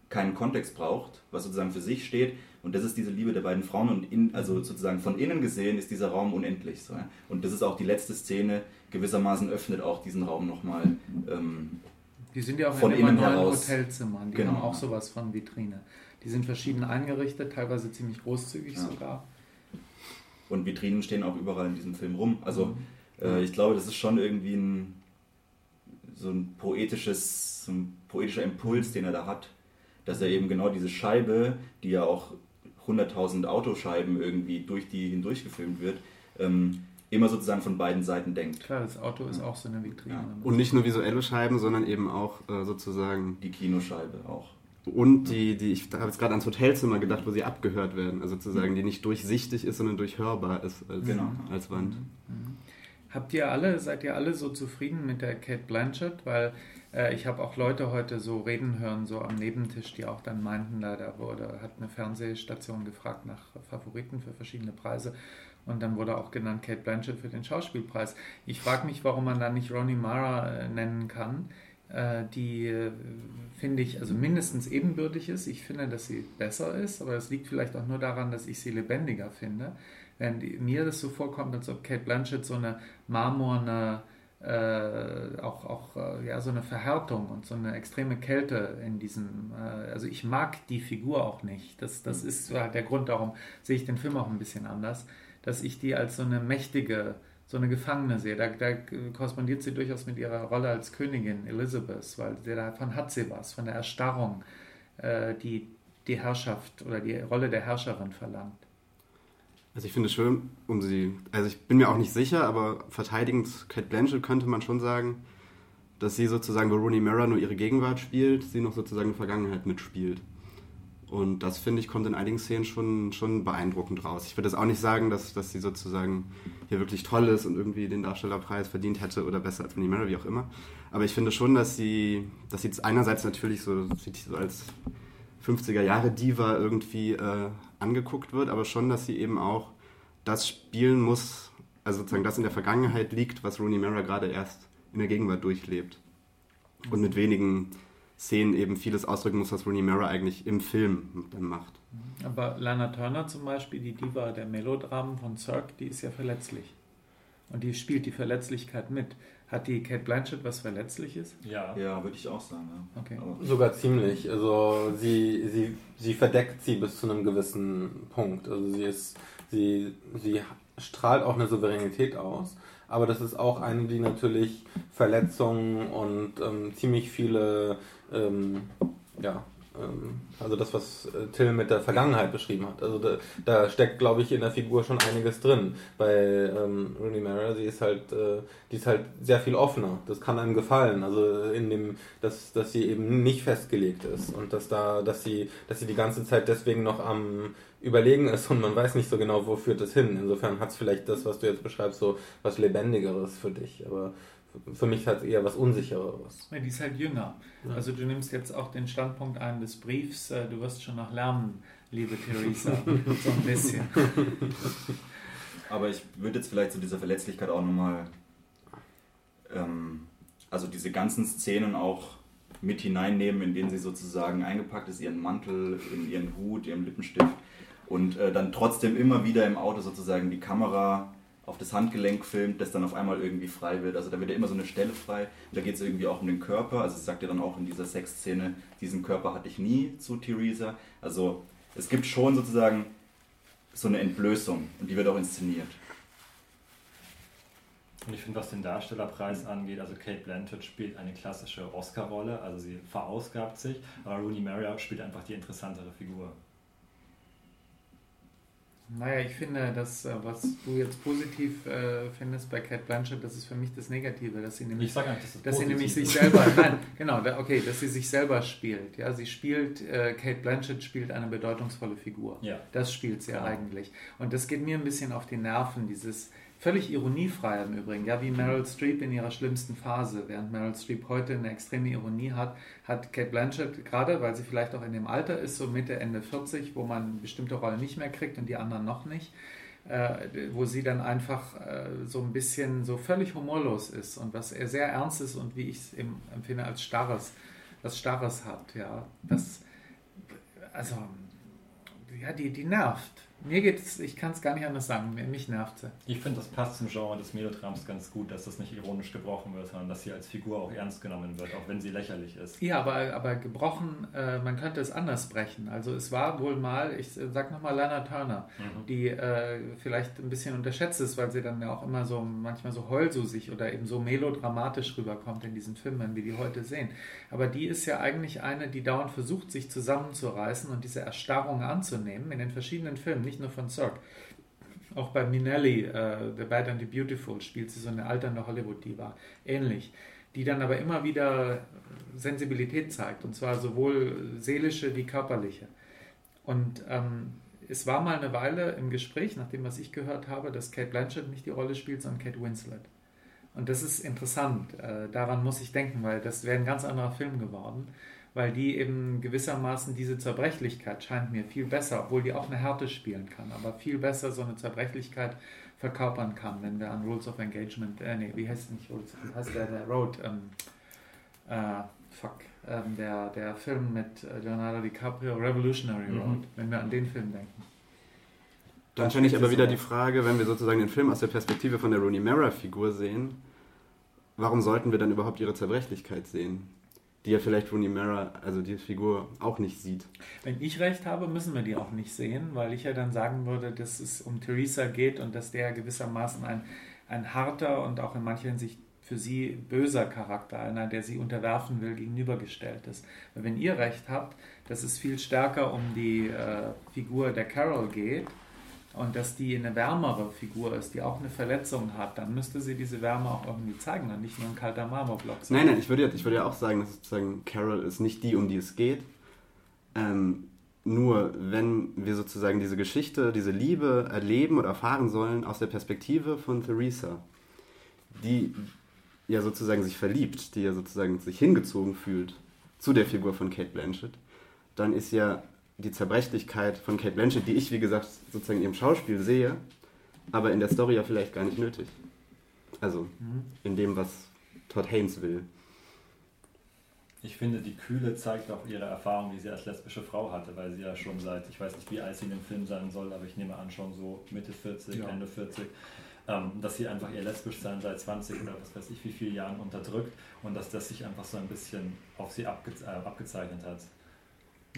keinen Kontext braucht, was sozusagen für sich steht. Und das ist diese Liebe der beiden Frauen. Und in, also sozusagen von innen gesehen ist dieser Raum unendlich. So, ja? Und das ist auch die letzte Szene, gewissermaßen öffnet auch diesen Raum nochmal. Ähm, die sind ja auch von in innen heraus. Hotelzimmern, die genau. haben auch sowas von Vitrine. Die sind verschieden eingerichtet, teilweise ziemlich großzügig ja. sogar. Und Vitrinen stehen auch überall in diesem Film rum. Also mhm. äh, ich glaube, das ist schon irgendwie ein so ein poetisches, so ein poetischer Impuls, den er da hat, dass er eben genau diese Scheibe, die ja auch 100.000 Autoscheiben irgendwie durch die hindurch gefilmt wird, ähm, immer sozusagen von beiden Seiten denkt. Klar, das Auto ist auch so eine Vitrine. Ja. Und nicht nur visuelle Scheiben, sondern eben auch äh, sozusagen... Die Kinoscheibe auch. Und die, die ich habe jetzt gerade ans Hotelzimmer gedacht, wo sie abgehört werden, also sozusagen, die nicht durchsichtig ist, sondern durchhörbar ist als, genau. als Wand. Mhm. Mhm. Habt ihr alle, seid ihr alle so zufrieden mit der Kate Blanchett? Weil äh, ich habe auch Leute heute so reden hören, so am Nebentisch, die auch dann meinten, da, wurde, hat eine Fernsehstation gefragt nach Favoriten für verschiedene Preise. Und dann wurde auch genannt Kate Blanchett für den Schauspielpreis. Ich frage mich, warum man da nicht Ronnie Mara äh, nennen kann, äh, die, äh, finde ich, also mindestens ebenbürtig ist. Ich finde, dass sie besser ist, aber das liegt vielleicht auch nur daran, dass ich sie lebendiger finde während mir das so vorkommt, als ob Kate Blanchett so eine marmorne, äh, auch, auch äh, ja, so eine Verhärtung und so eine extreme Kälte in diesem, äh, also ich mag die Figur auch nicht. Das, das mhm. ist halt der Grund, darum sehe ich den Film auch ein bisschen anders, dass ich die als so eine mächtige, so eine Gefangene sehe. Da, da korrespondiert sie durchaus mit ihrer Rolle als Königin Elizabeth, weil davon hat sie was, von der Erstarrung, äh, die die Herrschaft oder die Rolle der Herrscherin verlangt. Also ich finde es schön, um sie, also ich bin mir auch nicht sicher, aber verteidigend Kate Blanchett könnte man schon sagen, dass sie sozusagen, wo Rooney Mara nur ihre Gegenwart spielt, sie noch sozusagen die Vergangenheit mitspielt. Und das, finde ich, kommt in einigen Szenen schon, schon beeindruckend raus. Ich würde jetzt auch nicht sagen, dass, dass sie sozusagen hier wirklich toll ist und irgendwie den Darstellerpreis verdient hätte oder besser als Rooney Mara, wie auch immer. Aber ich finde schon, dass sie, dass sie einerseits natürlich so, so als 50er Jahre Diva irgendwie äh, angeguckt wird, aber schon, dass sie eben auch das spielen muss, also sozusagen das in der Vergangenheit liegt, was Rooney Mara gerade erst in der Gegenwart durchlebt. Und mit wenigen Szenen eben vieles ausdrücken muss, was Rooney Mara eigentlich im Film dann macht. Aber Lana Turner zum Beispiel, die Diva der Melodramen von Cirque, die ist ja verletzlich. Und die spielt die Verletzlichkeit mit. Hat die Kate Blanchett was Verletzliches? Ja. Ja, würde ich auch sagen. Ja. Okay. Sogar ziemlich. Also sie, sie, sie verdeckt sie bis zu einem gewissen Punkt. Also sie ist, sie, sie strahlt auch eine Souveränität aus. Aber das ist auch eine, die natürlich Verletzungen und ähm, ziemlich viele ähm, ja, also das, was äh, Till mit der Vergangenheit beschrieben hat. Also da, da steckt, glaube ich, in der Figur schon einiges drin. Bei ähm, Rooney Mara, sie ist halt, äh, die ist halt sehr viel offener. Das kann einem gefallen. Also in dem, dass, dass sie eben nicht festgelegt ist und dass da, dass sie, dass sie die ganze Zeit deswegen noch am überlegen ist und man weiß nicht so genau, wo führt es hin. Insofern hat es vielleicht das, was du jetzt beschreibst, so was Lebendigeres für dich. Aber für mich hat es eher was Unsichereres. Ja, die ist halt jünger. Ja. Also du nimmst jetzt auch den Standpunkt ein des Briefs, äh, du wirst schon noch lernen, liebe Theresa, <laughs> so ein bisschen. Aber ich würde jetzt vielleicht zu dieser Verletzlichkeit auch nochmal, ähm, also diese ganzen Szenen auch mit hineinnehmen, in denen sie sozusagen eingepackt ist, ihren Mantel, in ihren Hut, ihren Lippenstift und äh, dann trotzdem immer wieder im Auto sozusagen die Kamera auf das Handgelenk filmt, das dann auf einmal irgendwie frei wird. Also da wird ja immer so eine Stelle frei. da geht es irgendwie auch um den Körper. Also sie sagt ja dann auch in dieser Sexszene, diesen Körper hatte ich nie zu Theresa. Also es gibt schon sozusagen so eine Entblößung und die wird auch inszeniert. Und ich finde, was den Darstellerpreis angeht, also Kate Blanchett spielt eine klassische Oscar-Rolle, also sie verausgabt sich, aber Rooney Mara spielt einfach die interessantere Figur. Naja, ich finde, dass äh, was du jetzt positiv äh, findest bei Cat Blanchett, das ist für mich das Negative, dass sie nämlich, das dass sie nämlich sich selber, nein, genau, okay, dass sie sich selber spielt. Ja, sie spielt, äh, Kate Blanchett spielt eine bedeutungsvolle Figur. Ja. Das spielt sie ja. eigentlich. Und das geht mir ein bisschen auf die Nerven, dieses Völlig ironiefrei im Übrigen, ja, wie Meryl Streep in ihrer schlimmsten Phase. Während Meryl Streep heute eine extreme Ironie hat, hat Kate Blanchett gerade, weil sie vielleicht auch in dem Alter ist, so Mitte, Ende 40, wo man bestimmte Rollen nicht mehr kriegt und die anderen noch nicht, äh, wo sie dann einfach äh, so ein bisschen so völlig humorlos ist und was sehr ernst ist und wie ich es empfinde als starres, was starres hat, ja. Das, also, ja, die, die nervt. Mir geht es, ich kann es gar nicht anders sagen, mich nervt sie. Ich finde, das passt zum Genre des Melodrams ganz gut, dass das nicht ironisch gebrochen wird, sondern dass sie als Figur auch ernst genommen wird, auch wenn sie lächerlich ist. Ja, aber, aber gebrochen, äh, man könnte es anders brechen. Also es war wohl mal, ich sag nochmal Lana Turner, mhm. die äh, vielleicht ein bisschen unterschätzt ist, weil sie dann ja auch immer so manchmal so heulsusig oder eben so melodramatisch rüberkommt in diesen Filmen, wie die heute sehen. Aber die ist ja eigentlich eine, die dauernd versucht, sich zusammenzureißen und diese Erstarrung anzunehmen in den verschiedenen Filmen, nicht nur von Cirque. Auch bei Minelli, uh, The Bad and the Beautiful, spielt sie so eine alternde Hollywood-Diva. Ähnlich. Die dann aber immer wieder Sensibilität zeigt. Und zwar sowohl seelische wie körperliche. Und ähm, es war mal eine Weile im Gespräch, nach dem, was ich gehört habe, dass Kate Blanchett nicht die Rolle spielt, sondern Kate Winslet. Und das ist interessant. Äh, daran muss ich denken, weil das wäre ein ganz anderer Film geworden weil die eben gewissermaßen diese Zerbrechlichkeit scheint mir viel besser, obwohl die auch eine Härte spielen kann, aber viel besser so eine Zerbrechlichkeit verkörpern kann, wenn wir an Rules of Engagement, äh, nee, wie heißt nicht Rules, wie heißt der, der Road, ähm, äh, fuck, ähm, der, der Film mit Leonardo DiCaprio, Revolutionary mhm. Road, wenn wir an den Film denken. Dann stelle ich aber wieder die Frage, wenn wir sozusagen den Film aus der Perspektive von der Rooney Mara-Figur sehen, warum sollten wir dann überhaupt ihre Zerbrechlichkeit sehen? Die ja vielleicht Rooney Mara, also die Figur, auch nicht sieht. Wenn ich recht habe, müssen wir die auch nicht sehen, weil ich ja dann sagen würde, dass es um Theresa geht und dass der gewissermaßen ein, ein harter und auch in mancher Hinsicht für sie böser Charakter, einer, der sie unterwerfen will, gegenübergestellt ist. Wenn ihr recht habt, dass es viel stärker um die äh, Figur der Carol geht, und dass die eine wärmere Figur ist, die auch eine Verletzung hat, dann müsste sie diese Wärme auch irgendwie zeigen und nicht nur ein kalter Marmorblock sein. Nein, nein, ich würde, ja, ich würde ja auch sagen, dass sozusagen Carol ist nicht die, um die es geht. Ähm, nur wenn wir sozusagen diese Geschichte, diese Liebe erleben oder erfahren sollen aus der Perspektive von Theresa, die ja sozusagen sich verliebt, die ja sozusagen sich hingezogen fühlt zu der Figur von Kate Blanchett, dann ist ja die Zerbrechlichkeit von Kate Blanchett, die ich, wie gesagt, sozusagen in ihrem Schauspiel sehe, aber in der Story ja vielleicht gar nicht nötig. Also mhm. in dem, was Todd Haynes will. Ich finde, die Kühle zeigt auch ihre Erfahrung, die sie als lesbische Frau hatte, weil sie ja schon seit, ich weiß nicht, wie alt sie in dem Film sein soll, aber ich nehme an, schon so Mitte 40, ja. Ende 40, ähm, dass sie einfach ihr lesbisch sein seit 20 oder was weiß ich wie viele Jahren unterdrückt und dass das sich einfach so ein bisschen auf sie abge äh, abgezeichnet hat.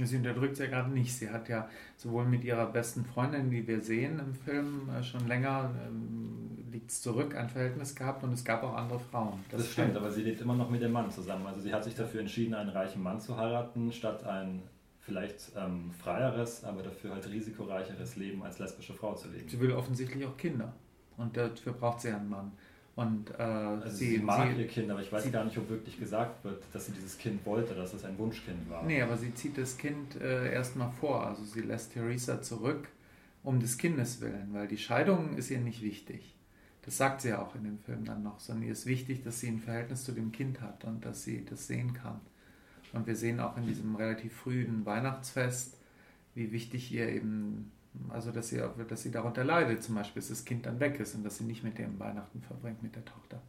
Sie unterdrückt es ja gerade nicht. Sie hat ja sowohl mit ihrer besten Freundin, die wir sehen im Film, äh, schon länger ähm, liegt es zurück, ein Verhältnis gehabt und es gab auch andere Frauen. Das, das stimmt, aber sie lebt immer noch mit dem Mann zusammen. Also sie hat sich dafür entschieden, einen reichen Mann zu heiraten, statt einen vielleicht ähm, freieres, aber dafür halt risikoreicheres Leben als lesbische Frau zu leben. Sie will offensichtlich auch Kinder. Und dafür braucht sie einen Mann. Und, äh, also sie, sie, mag sie, ihr Kind, aber ich weiß gar nicht, ob wirklich gesagt wird, dass sie dieses Kind wollte, dass es ein Wunschkind war. Nee, aber sie zieht das Kind äh, erstmal vor. Also sie lässt Theresa zurück um des Kindes willen, weil die Scheidung ist ihr nicht wichtig. Das sagt sie ja auch in dem Film dann noch, sondern ihr ist wichtig, dass sie ein Verhältnis zu dem Kind hat und dass sie das sehen kann. Und wir sehen auch in diesem relativ frühen Weihnachtsfest, wie wichtig ihr eben also, dass sie, dass sie darunter leidet, zum Beispiel, dass das Kind dann weg ist und dass sie nicht mit dem Weihnachten verbringt, mit der Tochter.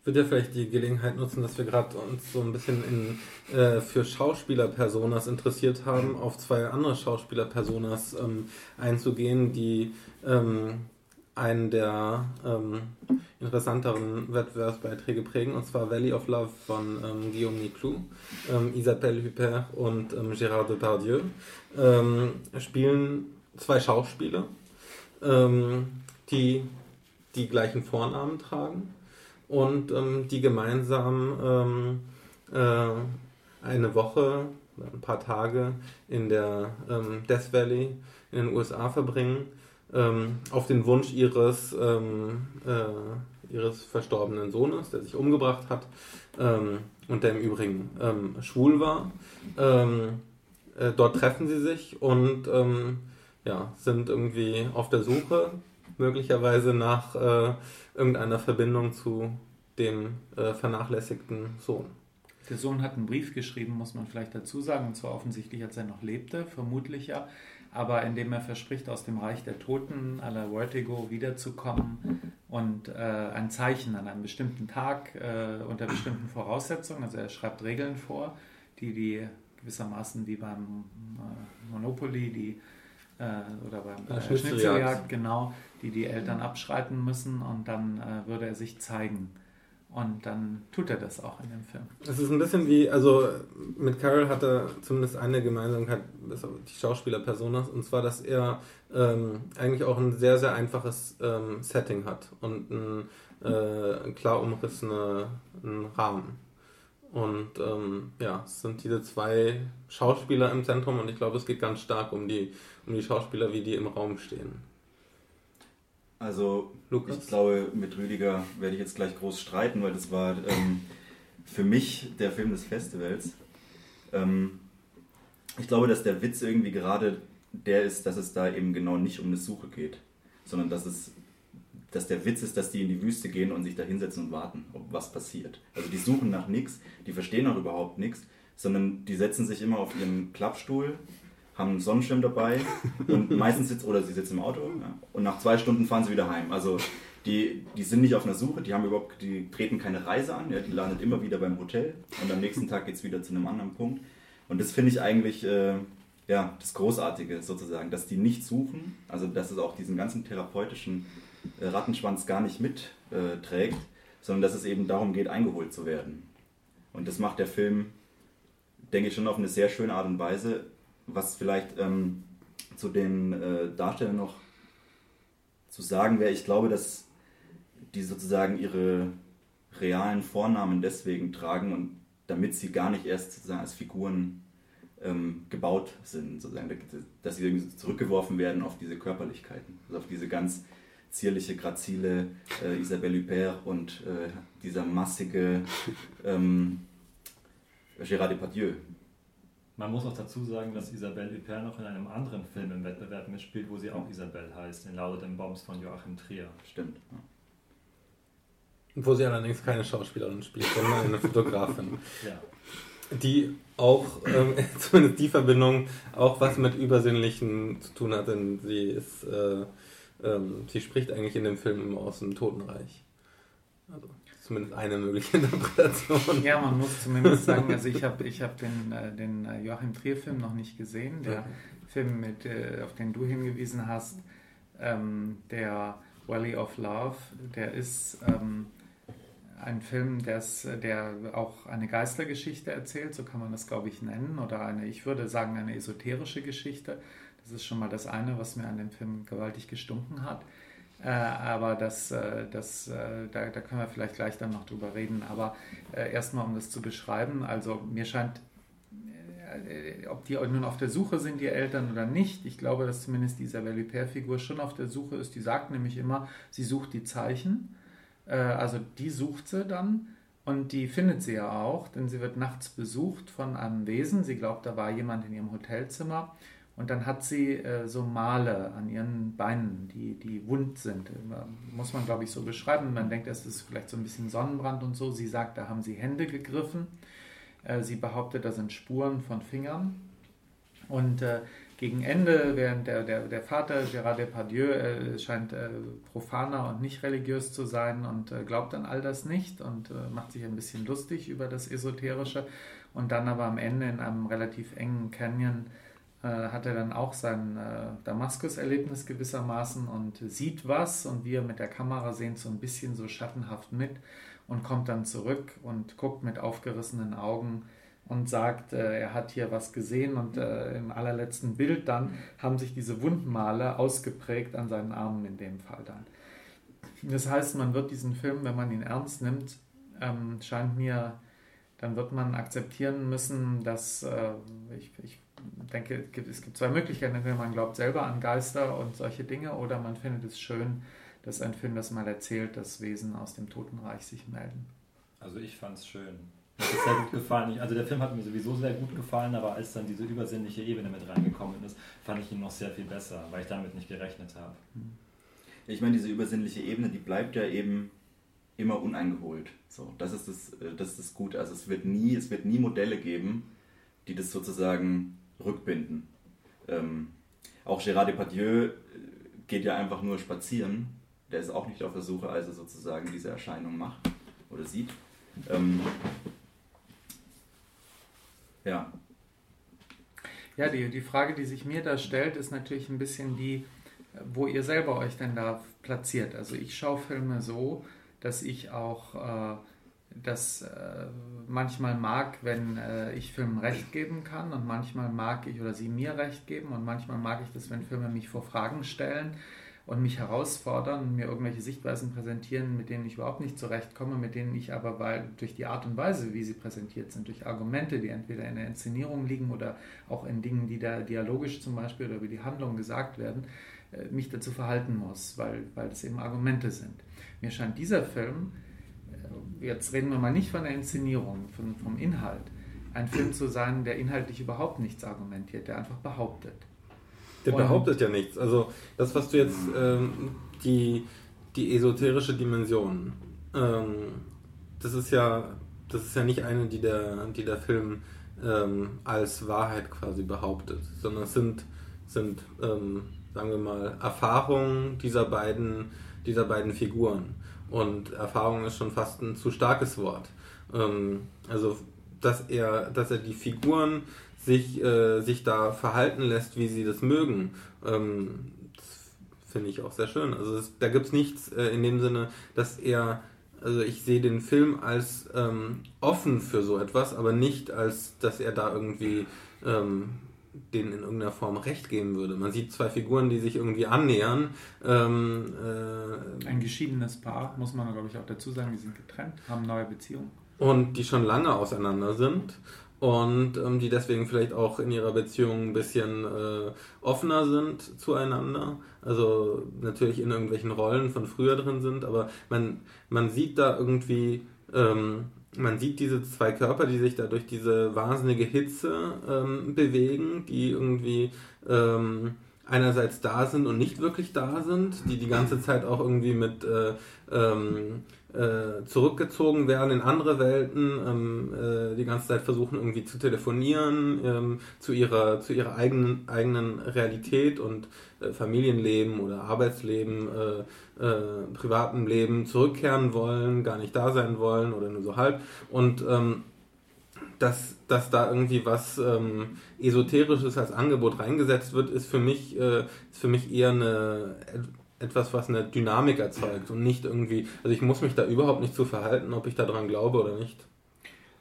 Ich würde ja vielleicht die Gelegenheit nutzen, dass wir gerade uns so ein bisschen in, äh, für Schauspielerpersonas interessiert haben, auf zwei andere Schauspielerpersonas ähm, einzugehen, die ähm, einen der ähm, interessanteren Wettbewerbsbeiträge prägen, und zwar Valley of Love von ähm, Guillaume Niclou, ähm, Isabelle Huppert und ähm, Gérard Depardieu. Ähm, spielen zwei Schauspieler, ähm, die die gleichen Vornamen tragen und die gemeinsam äh, eine Woche, ein paar Tage in der Death Valley in den USA verbringen ähm, auf den Wunsch ihres, ähm, äh, ihres verstorbenen Sohnes, der sich umgebracht hat ähm, und der im Übrigen ähm, schwul war. Ähm, äh, dort treffen sie sich und ähm, ja, sind irgendwie auf der Suche, möglicherweise nach äh, irgendeiner Verbindung zu dem äh, vernachlässigten Sohn. Der Sohn hat einen Brief geschrieben, muss man vielleicht dazu sagen, und zwar offensichtlich, als er noch lebte, vermutlich ja aber indem er verspricht, aus dem Reich der Toten à la Vertigo wiederzukommen und äh, ein Zeichen an einem bestimmten Tag äh, unter bestimmten Voraussetzungen, also er schreibt Regeln vor, die die gewissermaßen wie beim äh, Monopoly, die äh, oder beim äh, Schnitzeljagd, genau, die die Eltern abschreiten müssen und dann äh, würde er sich zeigen. Und dann tut er das auch in dem Film. Es ist ein bisschen wie, also mit Carol hat er zumindest eine Gemeinsamkeit, die Schauspieler-Personas, und zwar, dass er ähm, eigentlich auch ein sehr, sehr einfaches ähm, Setting hat und einen äh, klar umrissenen Rahmen. Und ähm, ja, es sind diese zwei Schauspieler im Zentrum und ich glaube, es geht ganz stark um die, um die Schauspieler, wie die im Raum stehen. Also, Lukas? ich glaube, mit Rüdiger werde ich jetzt gleich groß streiten, weil das war ähm, für mich der Film des Festivals. Ähm, ich glaube, dass der Witz irgendwie gerade der ist, dass es da eben genau nicht um eine Suche geht, sondern dass es dass der Witz ist, dass die in die Wüste gehen und sich da hinsetzen und warten, ob was passiert. Also die suchen nach nichts, die verstehen auch überhaupt nichts, sondern die setzen sich immer auf ihren Klappstuhl haben einen Sonnenschirm dabei <laughs> und meistens sitzt, oder sie sitzen im Auto ja, und nach zwei Stunden fahren sie wieder heim. Also die, die sind nicht auf einer Suche, die haben überhaupt, die treten keine Reise an, ja, die landet immer wieder beim Hotel und am nächsten Tag geht es wieder zu einem anderen Punkt. Und das finde ich eigentlich äh, ja, das Großartige sozusagen, dass die nicht suchen, also dass es auch diesen ganzen therapeutischen äh, Rattenschwanz gar nicht mitträgt, äh, sondern dass es eben darum geht, eingeholt zu werden. Und das macht der Film, denke ich, schon auf eine sehr schöne Art und Weise, was vielleicht ähm, zu den äh, Darstellern noch zu sagen wäre, ich glaube, dass die sozusagen ihre realen Vornamen deswegen tragen und damit sie gar nicht erst sozusagen als Figuren ähm, gebaut sind, sozusagen, dass sie irgendwie zurückgeworfen werden auf diese Körperlichkeiten, also auf diese ganz zierliche, grazile äh, Isabelle Huppert und äh, dieser massige ähm, Gérard Depardieu, man muss auch dazu sagen, dass Isabelle Huppert noch in einem anderen Film im Wettbewerb mitspielt, wo sie auch Isabelle heißt, in Laude den Bombs von Joachim Trier. Stimmt. Ja. Wo sie allerdings keine Schauspielerin spielt, sondern eine Fotografin. <laughs> ja. Die auch, ähm, <laughs> zumindest die Verbindung, auch was mit Übersinnlichen zu tun hat, denn sie ist, äh, ähm, sie spricht eigentlich in dem Film immer aus dem Totenreich. Also zumindest eine mögliche <laughs> Interpretation. Ja, man muss zumindest sagen, also ich habe ich hab den, äh, den äh, Joachim Trier-Film noch nicht gesehen. Der okay. Film, mit, äh, auf den du hingewiesen hast, ähm, der Valley of Love, der ist ähm, ein Film, der auch eine Geistergeschichte erzählt, so kann man das, glaube ich, nennen, oder eine, ich würde sagen, eine esoterische Geschichte. Das ist schon mal das eine, was mir an dem Film gewaltig gestunken hat. Äh, aber das, äh, das, äh, da, da können wir vielleicht gleich dann noch drüber reden. Aber äh, erstmal, um das zu beschreiben, also mir scheint, äh, ob die nun auf der Suche sind, die Eltern oder nicht. Ich glaube, dass zumindest die Isabelle Huppert-Figur schon auf der Suche ist. Die sagt nämlich immer, sie sucht die Zeichen. Äh, also die sucht sie dann und die findet sie ja auch, denn sie wird nachts besucht von einem Wesen. Sie glaubt, da war jemand in ihrem Hotelzimmer. Und dann hat sie äh, so Male an ihren Beinen, die, die wund sind. Muss man, glaube ich, so beschreiben. Man denkt, es ist vielleicht so ein bisschen Sonnenbrand und so. Sie sagt, da haben sie Hände gegriffen. Äh, sie behauptet, da sind Spuren von Fingern. Und äh, gegen Ende, während der, der, der Vater Gérard Depardieu äh, scheint äh, profaner und nicht religiös zu sein und äh, glaubt an all das nicht und äh, macht sich ein bisschen lustig über das Esoterische. Und dann aber am Ende in einem relativ engen Canyon hat er dann auch sein Damaskus-Erlebnis gewissermaßen und sieht was und wir mit der Kamera sehen so ein bisschen so schattenhaft mit und kommt dann zurück und guckt mit aufgerissenen Augen und sagt, äh, er hat hier was gesehen und äh, im allerletzten Bild dann haben sich diese Wundmale ausgeprägt an seinen Armen in dem Fall dann. Das heißt, man wird diesen Film, wenn man ihn ernst nimmt, ähm, scheint mir, dann wird man akzeptieren müssen, dass äh, ich, ich denke, es gibt, zwei Möglichkeiten. Entweder man glaubt selber an Geister und solche Dinge oder man findet es schön, dass ein Film das mal erzählt, dass Wesen aus dem Totenreich sich melden. Also ich fand es schön. Mir hat sehr gut gefallen. Also der Film hat mir sowieso sehr gut gefallen, aber als dann diese übersinnliche Ebene mit reingekommen ist, fand ich ihn noch sehr viel besser, weil ich damit nicht gerechnet habe. Ich meine, diese übersinnliche Ebene, die bleibt ja eben immer uneingeholt. So, das ist das, äh, das ist das Gute. Also es wird nie, es wird nie Modelle geben, die das sozusagen rückbinden. Ähm, auch Gérard Depardieu äh, geht ja einfach nur spazieren. Der ist auch nicht auf der Suche, als er sozusagen diese Erscheinung macht oder sieht. Ähm, ja. Ja, die, die Frage, die sich mir da stellt, ist natürlich ein bisschen die, wo ihr selber euch denn da platziert. Also ich schaue Filme so, dass ich auch äh, das äh, manchmal mag, wenn äh, ich Filmen recht geben kann und manchmal mag ich oder sie mir recht geben und manchmal mag ich das, wenn Filme mich vor Fragen stellen und mich herausfordern und mir irgendwelche Sichtweisen präsentieren, mit denen ich überhaupt nicht zurechtkomme, mit denen ich aber weil durch die Art und Weise, wie sie präsentiert sind, durch Argumente, die entweder in der Inszenierung liegen oder auch in Dingen, die da dialogisch zum Beispiel oder über die Handlung gesagt werden, äh, mich dazu verhalten muss, weil, weil das eben Argumente sind. Mir scheint dieser Film, jetzt reden wir mal nicht von der Inszenierung, von, vom Inhalt, ein Film zu sein, der inhaltlich überhaupt nichts argumentiert, der einfach behauptet. Der behauptet ja nichts. Also das, was du jetzt, ähm, die, die esoterische Dimension, ähm, das ist ja, das ist ja nicht eine, die der, die der Film ähm, als Wahrheit quasi behauptet, sondern es sind, sind ähm, sagen wir mal, Erfahrungen dieser beiden, dieser beiden Figuren. Und Erfahrung ist schon fast ein zu starkes Wort. Ähm, also, dass er, dass er die Figuren sich, äh, sich da verhalten lässt, wie sie das mögen. Ähm, das finde ich auch sehr schön. Also es, da gibt es nichts äh, in dem Sinne, dass er, also ich sehe den Film als ähm, offen für so etwas, aber nicht als, dass er da irgendwie ähm, denen in irgendeiner Form recht geben würde. Man sieht zwei Figuren, die sich irgendwie annähern. Ähm, äh, Ein geschiedenes Paar, muss man glaube ich auch dazu sagen, die sind getrennt, haben neue Beziehungen. Und die schon lange auseinander sind und ähm, die deswegen vielleicht auch in ihrer Beziehung ein bisschen äh, offener sind zueinander. Also natürlich in irgendwelchen Rollen von früher drin sind, aber man, man sieht da irgendwie, ähm, man sieht diese zwei Körper, die sich da durch diese wahnsinnige Hitze ähm, bewegen, die irgendwie ähm, einerseits da sind und nicht wirklich da sind, die die ganze Zeit auch irgendwie mit äh, ähm, äh, zurückgezogen werden in andere Welten, ähm, äh, die ganze Zeit versuchen irgendwie zu telefonieren ähm, zu ihrer zu ihrer eigenen eigenen Realität und äh, Familienleben oder Arbeitsleben, äh, äh, privatem Leben zurückkehren wollen, gar nicht da sein wollen oder nur so halb. Und ähm, dass, dass da irgendwie was ähm, Esoterisches als Angebot reingesetzt wird, ist für mich, äh, ist für mich eher eine etwas, was eine Dynamik erzeugt und nicht irgendwie, also ich muss mich da überhaupt nicht zu verhalten, ob ich daran glaube oder nicht.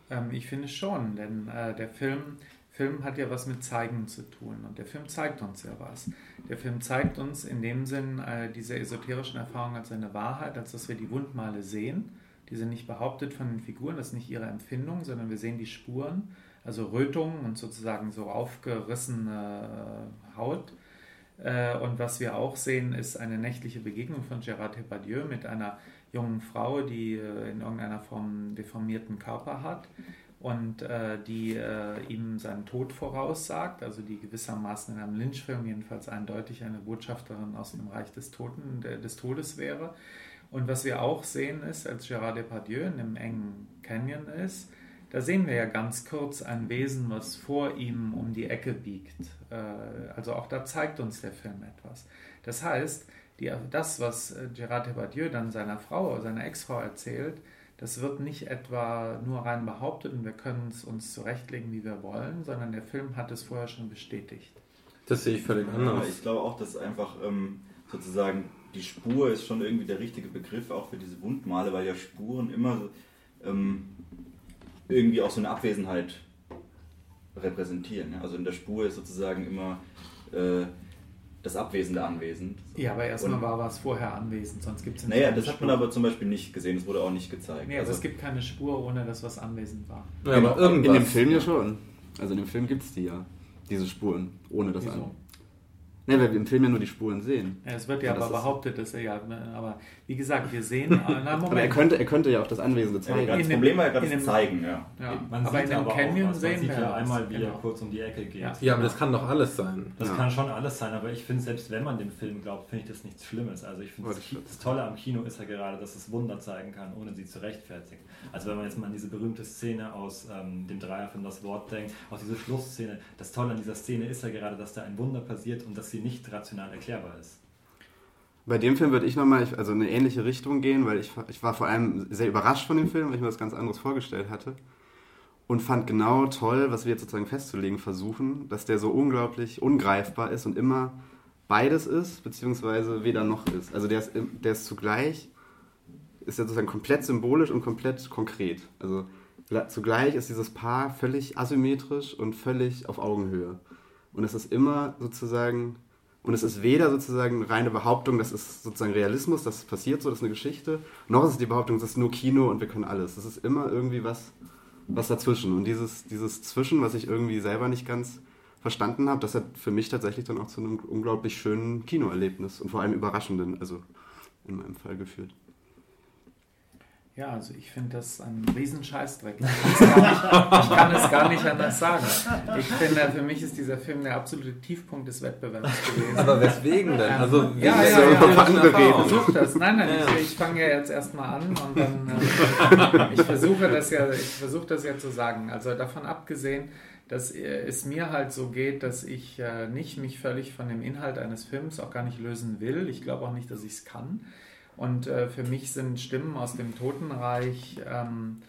Ähm, ich finde schon, denn äh, der Film, Film hat ja was mit Zeigen zu tun und der Film zeigt uns ja was. Der Film zeigt uns in dem Sinn äh, diese esoterischen Erfahrungen als eine Wahrheit, als dass wir die Wundmale sehen. Die sind nicht behauptet von den Figuren, das ist nicht ihre Empfindung, sondern wir sehen die Spuren also Rötungen und sozusagen so aufgerissene Haut. Äh, und was wir auch sehen, ist eine nächtliche Begegnung von Gérard Depardieu mit einer jungen Frau, die äh, in irgendeiner Form deformierten Körper hat und äh, die ihm seinen Tod voraussagt, also die gewissermaßen in einem Lynchfilm jedenfalls eindeutig eine Botschafterin aus dem Reich des, Toten, des Todes wäre. Und was wir auch sehen ist, als Gérard Depardieu in einem engen Canyon ist, da sehen wir ja ganz kurz ein Wesen, was vor ihm um die Ecke biegt. Äh, also auch da zeigt uns der Film etwas. Das heißt, die, das, was äh, Gérard Depardieu dann seiner Frau, seiner Ex-Frau erzählt, das wird nicht etwa nur rein behauptet und wir können es uns zurechtlegen, wie wir wollen, sondern der Film hat es vorher schon bestätigt. Das sehe ich völlig anders. Ich glaube auch, dass einfach ähm, sozusagen die Spur ist schon irgendwie der richtige Begriff auch für diese Wundmale, weil ja Spuren immer ähm, irgendwie auch so eine Abwesenheit repräsentieren. Also in der Spur ist sozusagen immer äh, das Abwesende anwesend. Ja, aber erstmal war was vorher anwesend, sonst gibt es Naja, das Spur. hat man aber zum Beispiel nicht gesehen, das wurde auch nicht gezeigt. Nee, also, also es gibt keine Spur, ohne dass was anwesend war. Ja, aber genau. irgendwas. In dem Film ja schon. Also in dem Film gibt es die ja, diese Spuren, ohne das an. Ne, weil wir im Film ja nur die Spuren sehen. Ja, es wird ja, ja aber behauptet, dass er ja, ne, aber wie gesagt, wir sehen, <laughs> na, aber er könnte, er könnte ja auch das Anwesende zeigen. Ja, das Problem war ja gerade das Zeigen, ja. ja. Man aber in dem Canyon auch, sehen wir ja einmal, wie genau. er kurz um die Ecke geht. Ja, ja aber das kann doch alles sein. Das kann schon alles sein, aber ich finde, selbst wenn man dem Film glaubt, finde ich das nichts Schlimmes. Also ich finde, das, das Tolle am Kino ist ja gerade, dass es Wunder zeigen kann, ohne sie zu rechtfertigen. Also wenn man jetzt mal an diese berühmte Szene aus ähm, dem Dreierfilm Das Wort denkt, auch diese Schlussszene, das Tolle an dieser Szene ist ja gerade, dass da ein Wunder passiert und dass sie nicht rational erklärbar ist. Bei dem Film würde ich nochmal also eine ähnliche Richtung gehen, weil ich, ich war vor allem sehr überrascht von dem Film, weil ich mir was ganz anderes vorgestellt hatte. Und fand genau toll, was wir jetzt sozusagen festzulegen versuchen, dass der so unglaublich ungreifbar ist und immer beides ist, beziehungsweise weder noch ist. Also der ist, der ist zugleich, ist ja sozusagen komplett symbolisch und komplett konkret. Also zugleich ist dieses Paar völlig asymmetrisch und völlig auf Augenhöhe. Und es ist immer sozusagen und es ist weder sozusagen eine reine Behauptung, das ist sozusagen Realismus, das passiert so, das ist eine Geschichte, noch ist es die Behauptung, das ist nur Kino und wir können alles. Das ist immer irgendwie was, was dazwischen. Und dieses, dieses Zwischen, was ich irgendwie selber nicht ganz verstanden habe, das hat für mich tatsächlich dann auch zu einem unglaublich schönen Kinoerlebnis und vor allem überraschenden, also in meinem Fall geführt. Ja, also ich finde das ein Riesenscheißdreck. <laughs> Ich, ich kann es gar nicht anders sagen. Ich finde, für mich ist dieser Film der absolute Tiefpunkt des Wettbewerbs gewesen. Aber weswegen denn? Ähm, also, ja, ja, ja, ja, ich versuche das. Nein, nein, ja. ich, ich fange ja jetzt erstmal an und dann, äh, ich versuche das ja, ich versuche das ja zu sagen. Also davon abgesehen, dass es mir halt so geht, dass ich äh, nicht mich völlig von dem Inhalt eines Films auch gar nicht lösen will. Ich glaube auch nicht, dass ich es kann. Und äh, für mich sind Stimmen aus dem Totenreich, ähm,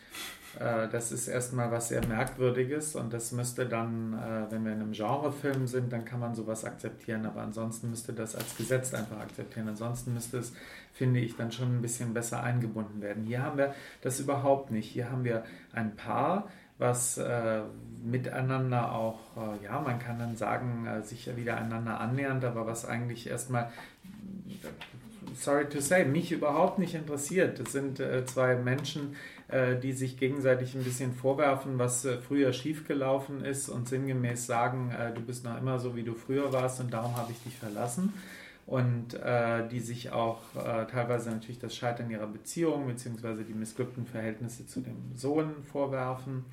äh, das ist erstmal was sehr Merkwürdiges und das müsste dann, äh, wenn wir in einem Genrefilm sind, dann kann man sowas akzeptieren, aber ansonsten müsste das als Gesetz einfach akzeptieren. Ansonsten müsste es, finde ich, dann schon ein bisschen besser eingebunden werden. Hier haben wir das überhaupt nicht. Hier haben wir ein Paar, was äh, miteinander auch, äh, ja, man kann dann sagen, äh, sich wieder einander annähernd, aber was eigentlich erstmal sorry to say, mich überhaupt nicht interessiert. Das sind äh, zwei Menschen, äh, die sich gegenseitig ein bisschen vorwerfen, was äh, früher schiefgelaufen ist und sinngemäß sagen, äh, du bist noch immer so, wie du früher warst und darum habe ich dich verlassen. Und äh, die sich auch äh, teilweise natürlich das Scheitern ihrer Beziehung bzw. die missglückten Verhältnisse zu dem Sohn vorwerfen.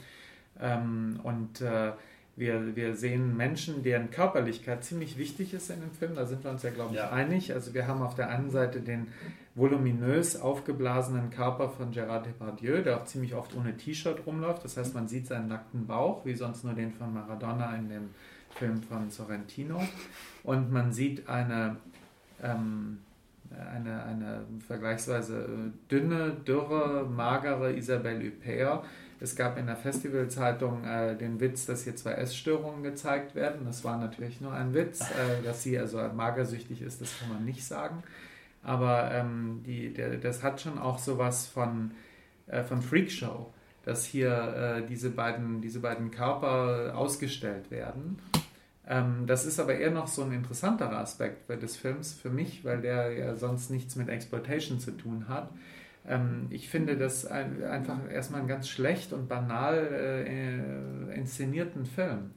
Ähm, und wir, wir sehen Menschen, deren Körperlichkeit ziemlich wichtig ist in dem Film. Da sind wir uns ja, glaube ich, ja. einig. Also wir haben auf der einen Seite den voluminös aufgeblasenen Körper von Gérard Depardieu, der auch ziemlich oft ohne T-Shirt rumläuft. Das heißt, man sieht seinen nackten Bauch, wie sonst nur den von Maradona in dem Film von Sorrentino. Und man sieht eine, ähm, eine, eine vergleichsweise dünne, dürre, magere Isabelle Huppert, es gab in der Festivalzeitung äh, den Witz, dass hier zwei Essstörungen gezeigt werden. Das war natürlich nur ein Witz. Äh, dass sie also magersüchtig ist, das kann man nicht sagen. Aber ähm, die, der, das hat schon auch sowas von, äh, von Freakshow, dass hier äh, diese, beiden, diese beiden Körper ausgestellt werden. Ähm, das ist aber eher noch so ein interessanterer Aspekt des Films für mich, weil der ja sonst nichts mit Exploitation zu tun hat ich finde das ein, einfach erstmal einen ganz schlecht und banal äh, inszenierten Film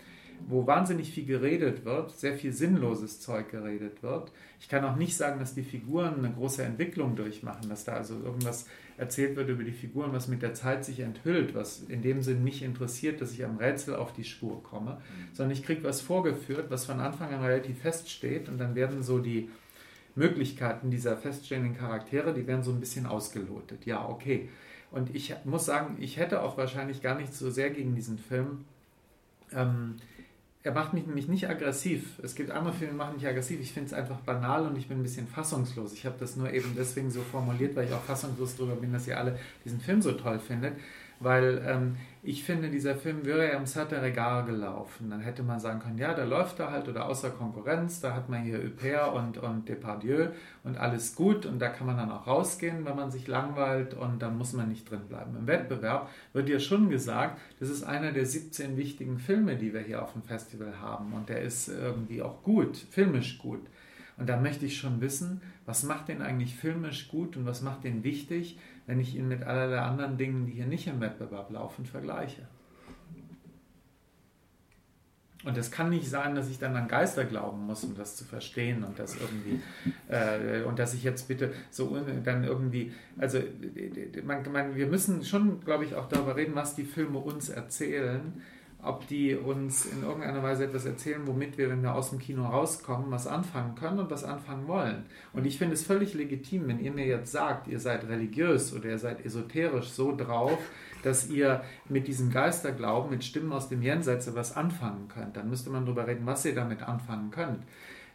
wo wahnsinnig viel geredet wird, sehr viel sinnloses Zeug geredet wird. Ich kann auch nicht sagen, dass die Figuren eine große Entwicklung durchmachen, dass da also irgendwas erzählt wird über die Figuren, was mit der Zeit sich enthüllt, was in dem Sinn mich interessiert, dass ich am Rätsel auf die Spur komme, sondern ich kriege was vorgeführt, was von Anfang an relativ feststeht und dann werden so die Möglichkeiten dieser feststehenden Charaktere, die werden so ein bisschen ausgelotet. Ja, okay. Und ich muss sagen, ich hätte auch wahrscheinlich gar nicht so sehr gegen diesen Film. Ähm, er macht mich nämlich nicht aggressiv. Es gibt andere Filme, die machen mich aggressiv. Ich finde es einfach banal und ich bin ein bisschen fassungslos. Ich habe das nur eben deswegen so formuliert, weil ich auch fassungslos darüber bin, dass ihr alle diesen Film so toll findet. Weil ähm, ich finde, dieser Film wäre ja im Certain Regard gelaufen. Dann hätte man sagen können, ja, da läuft er halt oder außer Konkurrenz, da hat man hier Huppert und, und Depardieu und alles gut und da kann man dann auch rausgehen, wenn man sich langweilt und dann muss man nicht drin bleiben. Im Wettbewerb wird ja schon gesagt, das ist einer der 17 wichtigen Filme, die wir hier auf dem Festival haben und der ist irgendwie auch gut, filmisch gut. Und da möchte ich schon wissen, was macht den eigentlich filmisch gut und was macht den wichtig, wenn ich ihn mit allerlei anderen Dingen, die hier nicht im Wettbewerb laufen, vergleiche. Und es kann nicht sein, dass ich dann an Geister glauben muss, um das zu verstehen und das irgendwie äh, und dass ich jetzt bitte so dann irgendwie, also man, man, wir müssen schon, glaube ich, auch darüber reden, was die Filme uns erzählen ob die uns in irgendeiner Weise etwas erzählen, womit wir, wenn wir aus dem Kino rauskommen, was anfangen können und was anfangen wollen. Und ich finde es völlig legitim, wenn ihr mir jetzt sagt, ihr seid religiös oder ihr seid esoterisch so drauf, dass ihr mit diesem Geisterglauben, mit Stimmen aus dem Jenseits was anfangen könnt. Dann müsste man darüber reden, was ihr damit anfangen könnt.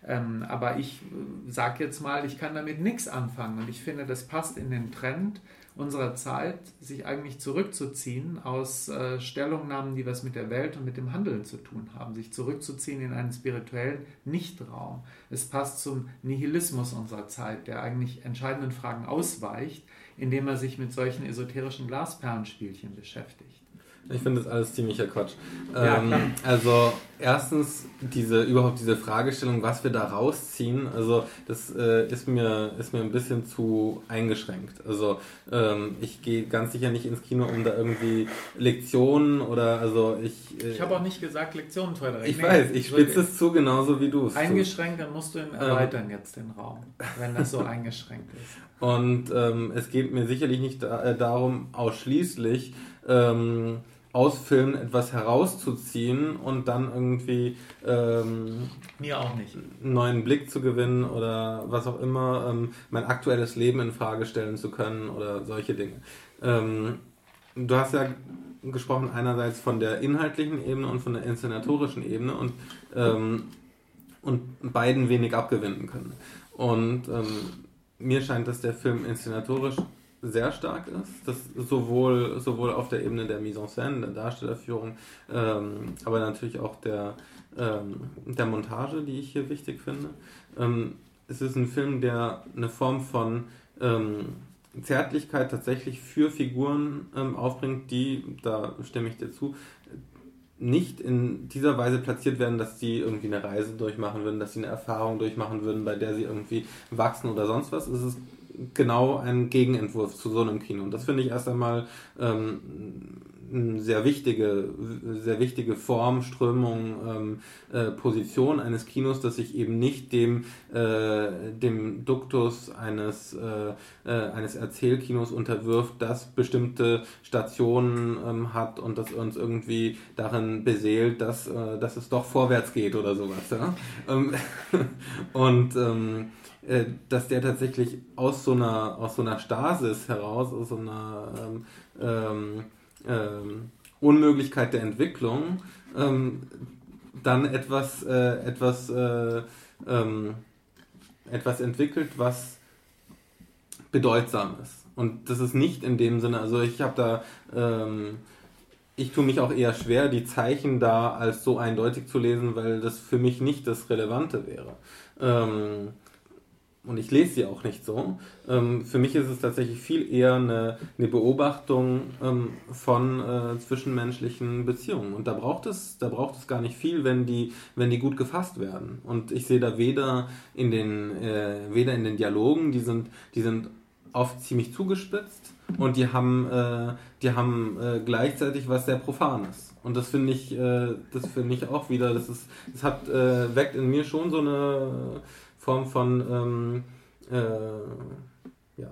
Ähm, aber ich äh, sage jetzt mal, ich kann damit nichts anfangen und ich finde, das passt in den Trend unserer Zeit, sich eigentlich zurückzuziehen aus äh, Stellungnahmen, die was mit der Welt und mit dem Handeln zu tun haben, sich zurückzuziehen in einen spirituellen Nichtraum. Es passt zum Nihilismus unserer Zeit, der eigentlich entscheidenden Fragen ausweicht, indem er sich mit solchen esoterischen Glasperlenspielchen beschäftigt. Ich finde das alles ziemlicher Quatsch. Ja, ähm, also erstens diese überhaupt diese Fragestellung, was wir da rausziehen, also das äh, ist mir ist mir ein bisschen zu eingeschränkt. Also ähm, ich gehe ganz sicher nicht ins Kino, um da irgendwie Lektionen oder also ich. Äh, ich habe auch nicht gesagt Lektionen, Frederik. Ich nee, weiß, ich spitze es zu genauso wie du es. Eingeschränkt, dann musst du ihn ähm. erweitern ähm, jetzt den Raum, wenn das so eingeschränkt ist. Und ähm, es geht mir sicherlich nicht da, äh, darum ausschließlich ähm, aus Filmen etwas herauszuziehen und dann irgendwie ähm, mir auch nicht einen neuen Blick zu gewinnen oder was auch immer ähm, mein aktuelles Leben in Frage stellen zu können oder solche Dinge. Ähm, du hast ja gesprochen einerseits von der inhaltlichen Ebene und von der inszenatorischen Ebene und ähm, und beiden wenig abgewinnen können. Und ähm, mir scheint, dass der Film inszenatorisch sehr stark ist. Das sowohl, sowohl auf der Ebene der Mise en scène, der Darstellerführung, ähm, aber natürlich auch der, ähm, der Montage, die ich hier wichtig finde. Ähm, es ist ein Film, der eine Form von ähm, Zärtlichkeit tatsächlich für Figuren ähm, aufbringt, die, da stimme ich dir zu, nicht in dieser Weise platziert werden, dass sie irgendwie eine Reise durchmachen würden, dass sie eine Erfahrung durchmachen würden, bei der sie irgendwie wachsen oder sonst was. Es ist genau ein Gegenentwurf zu so einem Kino. Und das finde ich erst einmal ähm, eine sehr wichtige, sehr wichtige Form, Strömung, ähm, äh, Position eines Kinos, dass sich eben nicht dem, äh, dem Duktus eines, äh, äh eines Erzählkinos unterwirft, das bestimmte Stationen ähm, hat und das uns irgendwie darin beseelt, dass, äh, dass es doch vorwärts geht oder sowas. Ja? Ähm, <laughs> und ähm, äh, dass der tatsächlich aus so einer, aus so einer Stasis heraus, aus so einer ähm, ähm, ähm, Unmöglichkeit der Entwicklung, ähm, dann etwas, äh, etwas, äh, ähm, etwas entwickelt, was bedeutsam ist. Und das ist nicht in dem Sinne, also ich habe da, ähm, ich tue mich auch eher schwer, die Zeichen da als so eindeutig zu lesen, weil das für mich nicht das Relevante wäre. Ähm, und ich lese sie auch nicht so. Ähm, für mich ist es tatsächlich viel eher eine, eine Beobachtung ähm, von äh, zwischenmenschlichen Beziehungen. Und da braucht es, da braucht es gar nicht viel, wenn die, wenn die gut gefasst werden. Und ich sehe da weder in den, äh, weder in den Dialogen, die sind, die sind oft ziemlich zugespitzt und die haben, äh, die haben äh, gleichzeitig was sehr Profanes. Und das finde ich, äh, das finde ich auch wieder, das ist, das hat, äh, weckt in mir schon so eine Form von ähm, äh, ja,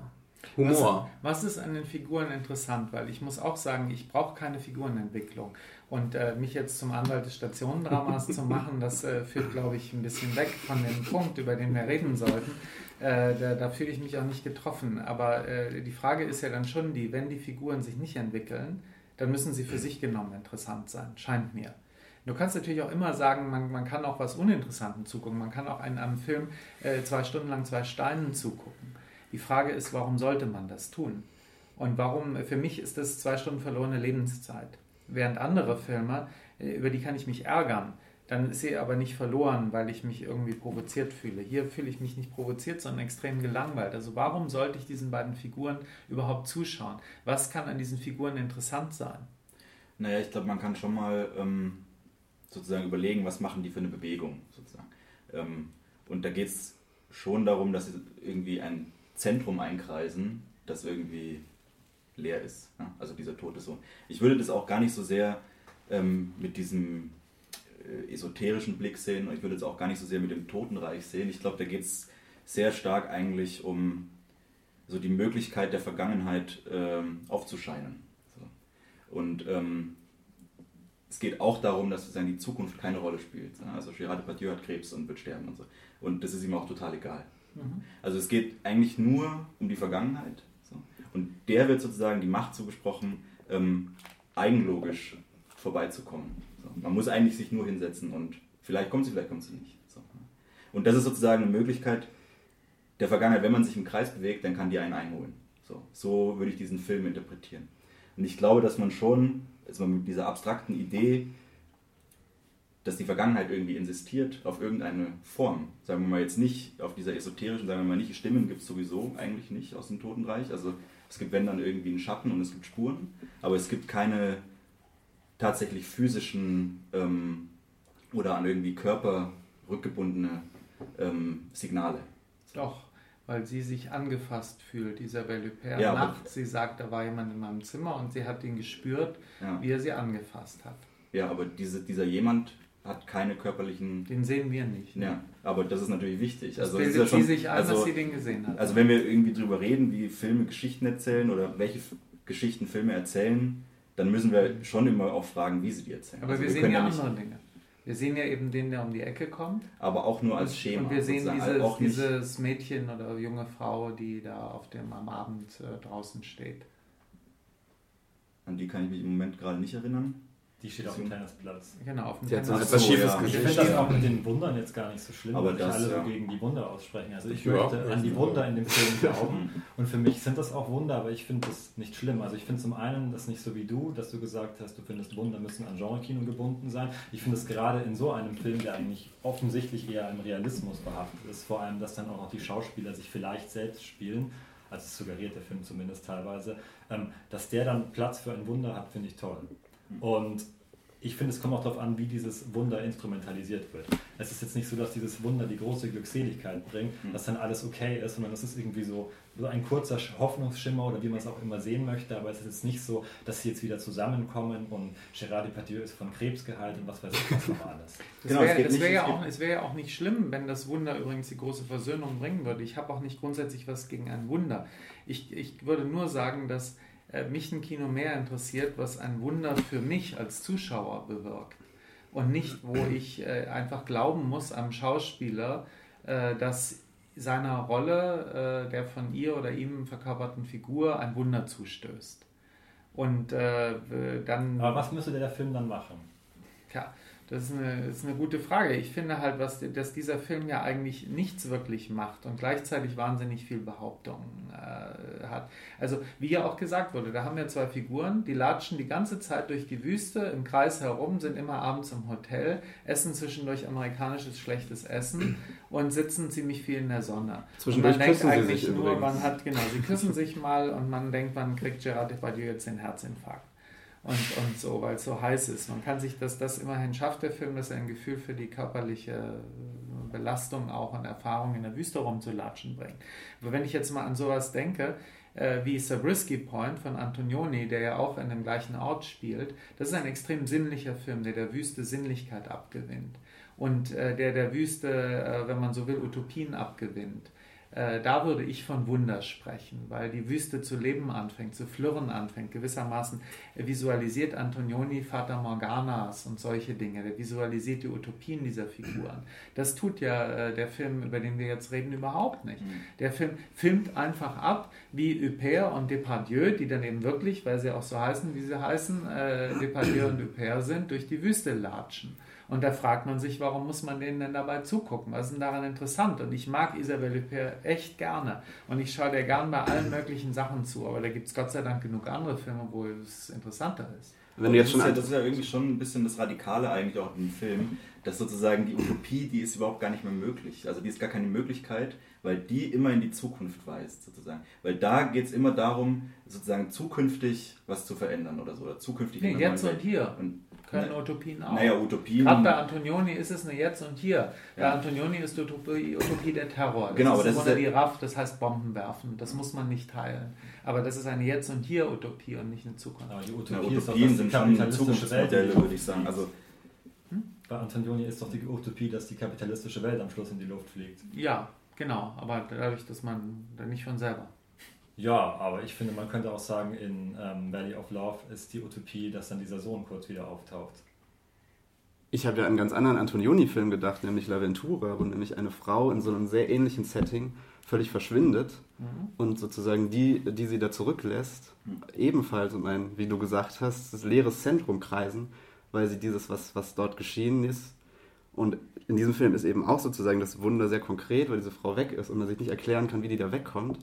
Humor. Was, was, ist an den Figuren interessant? Weil ich muss auch sagen, ich brauche keine Figurenentwicklung. Und äh, mich jetzt zum Anwalt des Stationendramas zu machen, das äh, führt, glaube ich, ein bisschen weg von dem Punkt, über den wir reden sollten. Äh, da, da fühle ich mich auch nicht getroffen. Aber äh, die Frage ist ja dann schon die, wenn die Figuren sich nicht entwickeln, dann müssen sie für sich genommen interessant sein, scheint mir. Du kannst natürlich auch immer sagen, man, man kann auch was Uninteressanten zugucken. Man kann auch einen, einem Film äh, zwei Stunden lang zwei Steinen zugucken. Die Frage ist, warum sollte man das tun? Und warum, für mich ist das zwei Stunden verlorene Lebenszeit. Während andere Filme, äh, über die kann ich mich ärgern, dann ist sie aber nicht verloren, weil ich mich irgendwie provoziert fühle. Hier fühle ich mich nicht provoziert, sondern extrem gelangweilt. Also warum sollte ich diesen beiden Figuren überhaupt zuschauen? Was kann an diesen Figuren interessant sein? Naja, ich glaube, man kann schon mal ähm, sozusagen überlegen, was machen die für eine Bewegung sozusagen. Ähm, und da geht es schon darum, dass sie irgendwie ein Zentrum einkreisen, das irgendwie leer ist. Ja? Also dieser tote Sohn. Ich würde das auch gar nicht so sehr ähm, mit diesem äh, esoterischen Blick sehen und ich würde es auch gar nicht so sehr mit dem Totenreich sehen. Ich glaube, da geht es sehr stark eigentlich um so die Möglichkeit der Vergangenheit ähm, aufzuscheinen. So. Und ähm, es geht auch darum, dass sozusagen die Zukunft keine Rolle spielt. Also Gérard Depardieu hat Krebs und wird sterben und so. Und das ist ihm auch total egal. Mhm. Also es geht eigentlich nur um die Vergangenheit. So. Und der wird sozusagen die Macht zugesprochen, ähm, eigenlogisch vorbeizukommen. So. Man muss eigentlich sich nur hinsetzen und vielleicht kommt sie, vielleicht kommt sie nicht. So. Und das ist sozusagen eine Möglichkeit der Vergangenheit, wenn man sich im Kreis bewegt, dann kann die einen einholen. So, so würde ich diesen Film interpretieren. Und ich glaube, dass man schon also mit dieser abstrakten Idee, dass die Vergangenheit irgendwie insistiert auf irgendeine Form. Sagen wir mal jetzt nicht auf dieser esoterischen, sagen wir mal nicht, Stimmen gibt es sowieso eigentlich nicht aus dem Totenreich. Also es gibt wenn dann irgendwie einen Schatten und es gibt Spuren, aber es gibt keine tatsächlich physischen ähm, oder an irgendwie Körper rückgebundene ähm, Signale. Doch weil sie sich angefasst fühlt, Isabelle Huppert. Ja, nachts, sie sagt, da war jemand in meinem Zimmer und sie hat ihn gespürt, ja. wie er sie angefasst hat. Ja, aber diese, dieser jemand hat keine körperlichen... Den sehen wir nicht. Ne? Ja, aber das ist natürlich wichtig. Das also, bildet ja schon, sie sich ein, also, dass sie den gesehen hat. Also wenn wir irgendwie drüber reden, wie Filme Geschichten erzählen oder welche Geschichten Filme erzählen, dann müssen wir schon immer auch fragen, wie sie die erzählen. Aber also wir, wir sehen ja andere Dinge. Wir sehen ja eben den, der um die Ecke kommt. Aber auch nur als Schema. Und wir sehen dieses, dieses Mädchen oder junge Frau, die da auf dem am Abend äh, draußen steht. An die kann ich mich im Moment gerade nicht erinnern. Die steht auf dem Tennisplatz. Genau, auf dem Tennisplatz. So, Schiefes ja. Ich finde das auch mit den Wundern jetzt gar nicht so schlimm, aber das, alle ja. so gegen die Wunder aussprechen. Also ich möchte ja, an die Wunder in dem Film glauben <laughs> und für mich sind das auch Wunder, aber ich finde das nicht schlimm. Also ich finde zum einen das nicht so wie du, dass du gesagt hast, du findest Wunder müssen an Genre-Kino gebunden sein. Ich finde es gerade in so einem Film, der eigentlich offensichtlich eher im Realismus behaftet ist, vor allem, dass dann auch noch die Schauspieler sich vielleicht selbst spielen, also suggeriert der Film zumindest teilweise, ähm, dass der dann Platz für ein Wunder hat, finde ich toll. Und ich finde, es kommt auch darauf an, wie dieses Wunder instrumentalisiert wird. Es ist jetzt nicht so, dass dieses Wunder die große Glückseligkeit bringt, mhm. dass dann alles okay ist, sondern es ist irgendwie so, so ein kurzer Hoffnungsschimmer oder wie man es auch immer sehen möchte, aber es ist jetzt nicht so, dass sie jetzt wieder zusammenkommen und Gérard Depardieu ist von Krebs geheilt und was weiß ich was noch alles. Das <laughs> genau, wäre wär ja, auch, wär ja auch nicht schlimm, wenn das Wunder übrigens die große Versöhnung bringen würde. Ich habe auch nicht grundsätzlich was gegen ein Wunder. Ich, ich würde nur sagen, dass mich ein Kino mehr interessiert, was ein Wunder für mich als Zuschauer bewirkt. Und nicht, wo ich äh, einfach glauben muss am Schauspieler, äh, dass seiner Rolle, der von ihr oder ihm verkörperten Figur, ein Wunder zustößt. Und dann. Aber was müsste der Film dann machen? Ja, das ist eine, das ist eine gute Frage. Ich finde halt, was, dass dieser Film ja eigentlich nichts wirklich macht und gleichzeitig wahnsinnig viel Behauptung äh, hat. Also, wie ja auch gesagt wurde, da haben wir zwei Figuren, die latschen die ganze Zeit durch die Wüste im Kreis herum, sind immer abends im Hotel, essen zwischendurch amerikanisches schlechtes Essen <clears throat> und sitzen ziemlich viel in der Sonne. Zwischendurch man denkt eigentlich nur, übrigens. man hat, genau, sie küssen <laughs> sich mal und man denkt, man kriegt Gerard Depardieu jetzt den Herzinfarkt und, und so, weil es so heiß ist. Man kann sich das, das immerhin schafft, der Film, dass er ein Gefühl für die körperliche Belastung auch und Erfahrung in der Wüste rumzulatschen bringt. Aber wenn ich jetzt mal an sowas denke, äh, wie Sabrisky Point von Antonioni, der ja auch in dem gleichen Ort spielt, das ist ein extrem sinnlicher Film, der der Wüste Sinnlichkeit abgewinnt und äh, der der Wüste, äh, wenn man so will, Utopien abgewinnt. Äh, da würde ich von Wunder sprechen, weil die Wüste zu leben anfängt, zu flirren anfängt. Gewissermaßen visualisiert Antonioni Fata Morganas und solche Dinge. Der visualisiert die Utopien dieser Figuren. Das tut ja äh, der Film, über den wir jetzt reden, überhaupt nicht. Mhm. Der Film filmt einfach ab, wie Huppert und Depardieu, die dann eben wirklich, weil sie auch so heißen, wie sie heißen, äh, Depardieu und Huppert sind, durch die Wüste latschen. Und da fragt man sich, warum muss man denen denn dabei zugucken? Was ist denn daran interessant? Und ich mag Isabelle Huppert echt gerne. Und ich schaue dir gern bei allen möglichen Sachen zu. Aber da gibt es Gott sei Dank genug andere Filme, wo es interessanter ist. Wenn du jetzt schon das, ist ja, das ist ja irgendwie schon ein bisschen das Radikale eigentlich auch im Film, dass sozusagen die Utopie, die ist überhaupt gar nicht mehr möglich. Also die ist gar keine Möglichkeit, weil die immer in die Zukunft weist, sozusagen. Weil da geht es immer darum, sozusagen zukünftig was zu verändern oder so. Oder zukünftig nee, jetzt und hier. Und können Utopien auch. Naja, Utopien. Gerade bei Antonioni ist es eine Jetzt und Hier. Bei ja. Antonioni ist die Utopie, Utopie der Terror. Das genau, ist das ist die Raff, das heißt Bomben werfen. Das muss man nicht teilen. Aber das ist eine Jetzt und Hier Utopie und nicht eine Zukunft. Aber die Utopie ja, Utopien sind schon Zukunftsmodelle, würde ich sagen. Also hm? Bei Antonioni ist doch die Utopie, dass die kapitalistische Welt am Schluss in die Luft fliegt. Ja, genau. Aber dadurch, dass man dann nicht von selber. Ja, aber ich finde, man könnte auch sagen, in ähm, Valley of Love ist die Utopie, dass dann dieser Sohn kurz wieder auftaucht. Ich habe ja an einen ganz anderen Antonioni-Film gedacht, nämlich La Ventura, wo nämlich eine Frau in so einem sehr ähnlichen Setting völlig verschwindet mhm. und sozusagen die, die sie da zurücklässt, mhm. ebenfalls um ein, wie du gesagt hast, das leeres Zentrum kreisen, weil sie dieses, was, was dort geschehen ist. Und in diesem Film ist eben auch sozusagen das Wunder sehr konkret, weil diese Frau weg ist und man sich nicht erklären kann, wie die da wegkommt.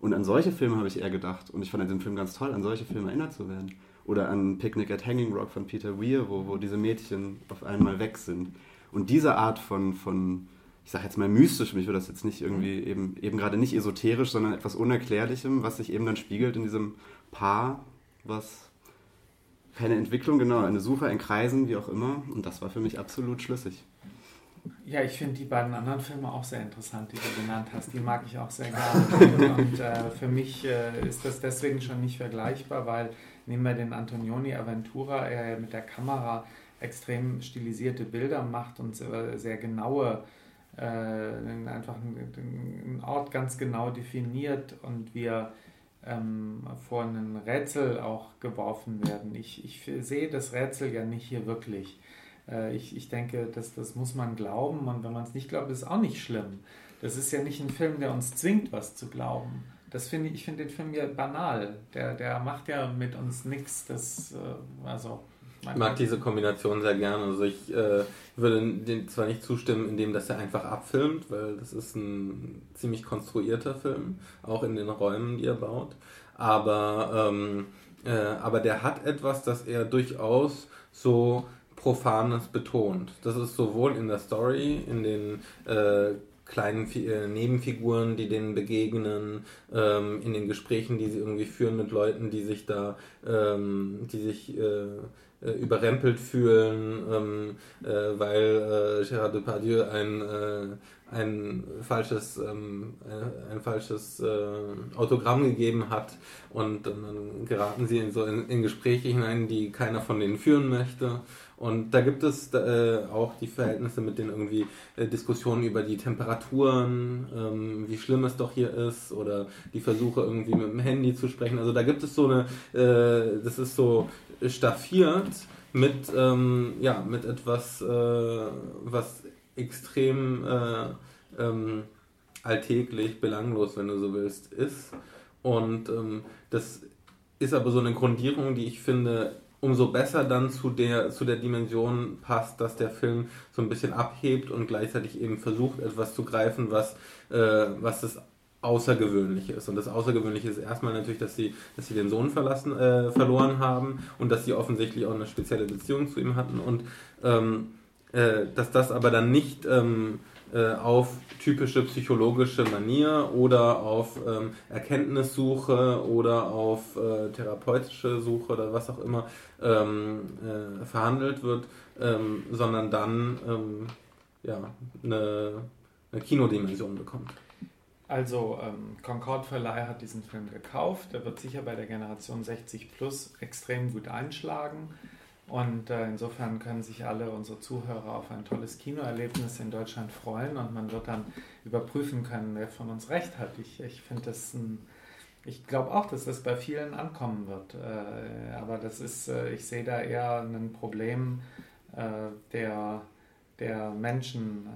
Und an solche Filme habe ich eher gedacht. Und ich fand den Film ganz toll, an solche Filme erinnert zu werden. Oder an Picnic at Hanging Rock von Peter Weir, wo, wo diese Mädchen auf einmal weg sind. Und diese Art von, von ich sage jetzt mal mystisch, mich würde das jetzt nicht irgendwie eben, eben gerade nicht esoterisch, sondern etwas Unerklärlichem, was sich eben dann spiegelt in diesem Paar, was keine Entwicklung, genau, eine Suche, ein Kreisen, wie auch immer. Und das war für mich absolut schlüssig. Ja, ich finde die beiden anderen Filme auch sehr interessant, die du genannt hast. Die mag ich auch sehr <laughs> gerne. Und äh, für mich äh, ist das deswegen schon nicht vergleichbar, weil nehmen wir den Antonioni Aventura, er mit der Kamera extrem stilisierte Bilder macht und sehr genaue, äh, einfach einen Ort ganz genau definiert und wir ähm, vor ein Rätsel auch geworfen werden. Ich, ich sehe das Rätsel ja nicht hier wirklich. Äh, ich, ich denke, das, das muss man glauben und wenn man es nicht glaubt, ist es auch nicht schlimm. Das ist ja nicht ein Film, der uns zwingt, was zu glauben. Das finde ich, ich finde den Film ja banal. Der, der macht ja mit uns nichts. Das, äh, also, ich mag diese Kombination sehr gerne. Also ich äh, würde dem zwar nicht zustimmen, indem dass er einfach abfilmt, weil das ist ein ziemlich konstruierter Film, auch in den Räumen, die er baut. Aber, ähm, äh, aber der hat etwas, das er durchaus so Profanes betont. Das ist sowohl in der Story, in den äh, kleinen äh, Nebenfiguren, die denen begegnen, ähm, in den Gesprächen, die sie irgendwie führen mit Leuten, die sich da, ähm, die sich äh, äh überrempelt fühlen, ähm, äh, weil äh, Gérard Depardieu ein, äh, ein falsches, ähm, ein, ein, falsches Autogramm gegeben hat und, dann geraten sie in so in, in Gespräche hinein, die keiner von denen führen möchte. Und da gibt es äh, auch die Verhältnisse mit den irgendwie äh, Diskussionen über die Temperaturen, ähm, wie schlimm es doch hier ist, oder die Versuche irgendwie mit dem Handy zu sprechen. Also da gibt es so eine, äh, das ist so staffiert mit, ähm, ja, mit etwas, äh, was extrem äh, ähm, alltäglich, belanglos, wenn du so willst, ist. Und ähm, das ist aber so eine Grundierung, die ich finde umso besser dann zu der, zu der Dimension passt, dass der Film so ein bisschen abhebt und gleichzeitig eben versucht, etwas zu greifen, was, äh, was das Außergewöhnliche ist. Und das Außergewöhnliche ist erstmal natürlich, dass sie, dass sie den Sohn verlassen, äh, verloren haben und dass sie offensichtlich auch eine spezielle Beziehung zu ihm hatten und ähm, äh, dass das aber dann nicht ähm, äh, auf typische psychologische Manier oder auf ähm, Erkenntnissuche oder auf äh, therapeutische Suche oder was auch immer ähm, äh, verhandelt wird, ähm, sondern dann ähm, ja, eine, eine Kinodimension bekommt. Also ähm, Concord Verleih hat diesen Film gekauft. Der wird sicher bei der Generation 60 Plus extrem gut einschlagen. Und äh, insofern können sich alle unsere Zuhörer auf ein tolles Kinoerlebnis in Deutschland freuen und man wird dann überprüfen können, wer von uns recht hat. Ich, ich finde das ein, ich glaube auch, dass das bei vielen ankommen wird. Äh, aber das ist, äh, ich sehe da eher ein Problem äh, der der Menschen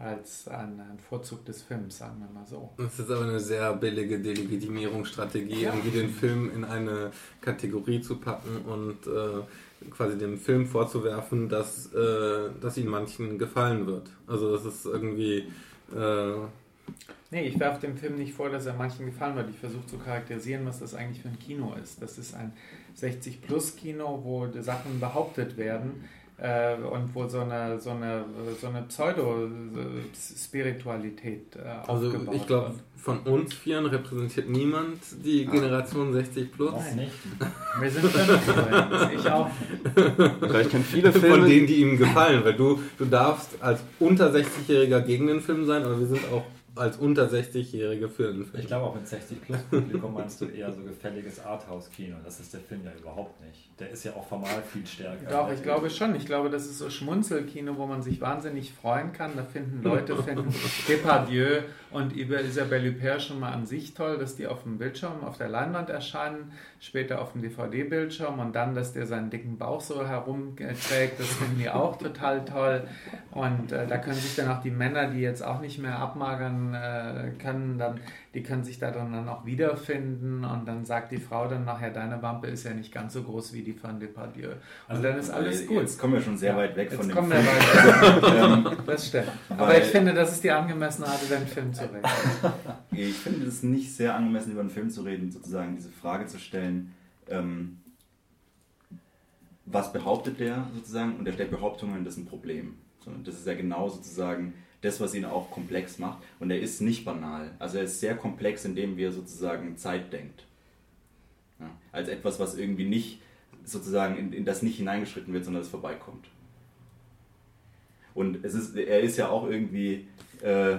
als ein, ein, Vorzug des Films, sagen wir mal so. Das ist aber eine sehr billige Delegitimierungsstrategie, ja. irgendwie den Film in eine Kategorie zu packen und äh, quasi dem Film vorzuwerfen, dass, äh, dass ihn manchen gefallen wird. Also das ist irgendwie... Äh, Nee, ich werfe dem Film nicht vor, dass er manchen gefallen wird. Ich versuche zu charakterisieren, was das eigentlich für ein Kino ist. Das ist ein 60-Plus-Kino, wo Sachen behauptet werden, äh, und wo so eine, so eine, so eine Pseudo-Spiritualität äh, Also ich glaube, von uns Vieren repräsentiert niemand die ah. Generation 60 plus. Nein, nicht. <laughs> Wir sind fünf, ich auch. Ich kenne viele Filme. Von denen, die ihm gefallen, weil du, du darfst als unter 60-Jähriger gegen den Film sein, aber wir sind auch als unter 60-Jährige für einen Film. Ich glaube auch mit 60 plus Publikum meinst du eher so gefälliges Arthouse-Kino. Das ist der Film ja überhaupt nicht. Der ist ja auch formal viel stärker. Doch, ich glaube schon. Ich glaube, das ist so Schmunzelkino, wo man sich wahnsinnig freuen kann. Da finden Leute, finden <laughs> Depardieu und Isabelle Huppert schon mal an sich toll, dass die auf dem Bildschirm, auf der Leinwand erscheinen, später auf dem DVD-Bildschirm und dann, dass der seinen dicken Bauch so herumträgt, das finden die auch total toll. Und äh, da können sich dann auch die Männer, die jetzt auch nicht mehr abmagern äh, können, dann die können sich da dann auch wiederfinden und dann sagt die Frau dann nachher, deine Wampe ist ja nicht ganz so groß wie die von Depardieu. Und also, dann ist alles jetzt gut. Jetzt kommen wir schon sehr ja, weit weg von dem Film. Weit weg. <laughs> <laughs> das stimmt. Aber ich finde, das ist die angemessene Art, über den Film zu reden. <laughs> ich finde es nicht sehr angemessen, über einen Film zu reden, sozusagen diese Frage zu stellen, ähm, was behauptet der sozusagen und er stellt Behauptungen, das ist ein Problem. das ist ja genau sozusagen das, was ihn auch komplex macht. Und er ist nicht banal. Also er ist sehr komplex, indem er sozusagen Zeit denkt. Ja, als etwas, was irgendwie nicht sozusagen in, in, das nicht hineingeschritten wird, sondern es vorbeikommt. Und es ist, er ist ja auch irgendwie äh,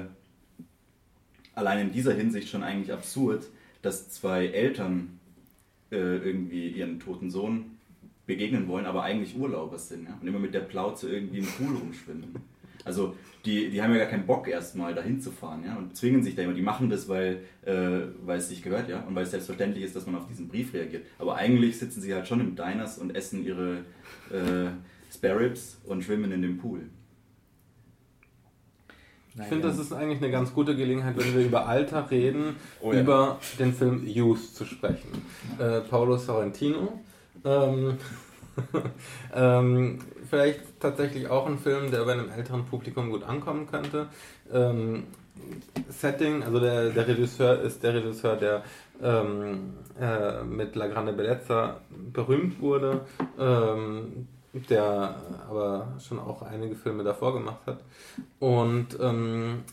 allein in dieser Hinsicht schon eigentlich absurd, dass zwei Eltern äh, irgendwie ihren toten Sohn begegnen wollen, aber eigentlich Urlauber sind ja? und immer mit der Plauze irgendwie im Pool rumschwimmen. Also die, die haben ja gar keinen Bock erstmal dahin zu fahren, ja, und zwingen sich da immer. Die machen das, weil, äh, weil es sich gehört, ja, und weil es selbstverständlich ist, dass man auf diesen Brief reagiert. Aber eigentlich sitzen sie halt schon im Diners und essen ihre äh, Spare Ribs und schwimmen in dem Pool. Ich finde, das ist eigentlich eine ganz gute Gelegenheit, wenn wir über Alter reden, oh, ja. über den Film Youth zu sprechen. Äh, Paulo Sorrentino. Ähm, <laughs> ähm, vielleicht tatsächlich auch ein Film, der bei einem älteren Publikum gut ankommen könnte. Ähm, Setting, also der, der Regisseur ist der Regisseur, der ähm, äh, mit La Grande Bellezza berühmt wurde, ähm, der aber schon auch einige Filme davor gemacht hat. Und ähm,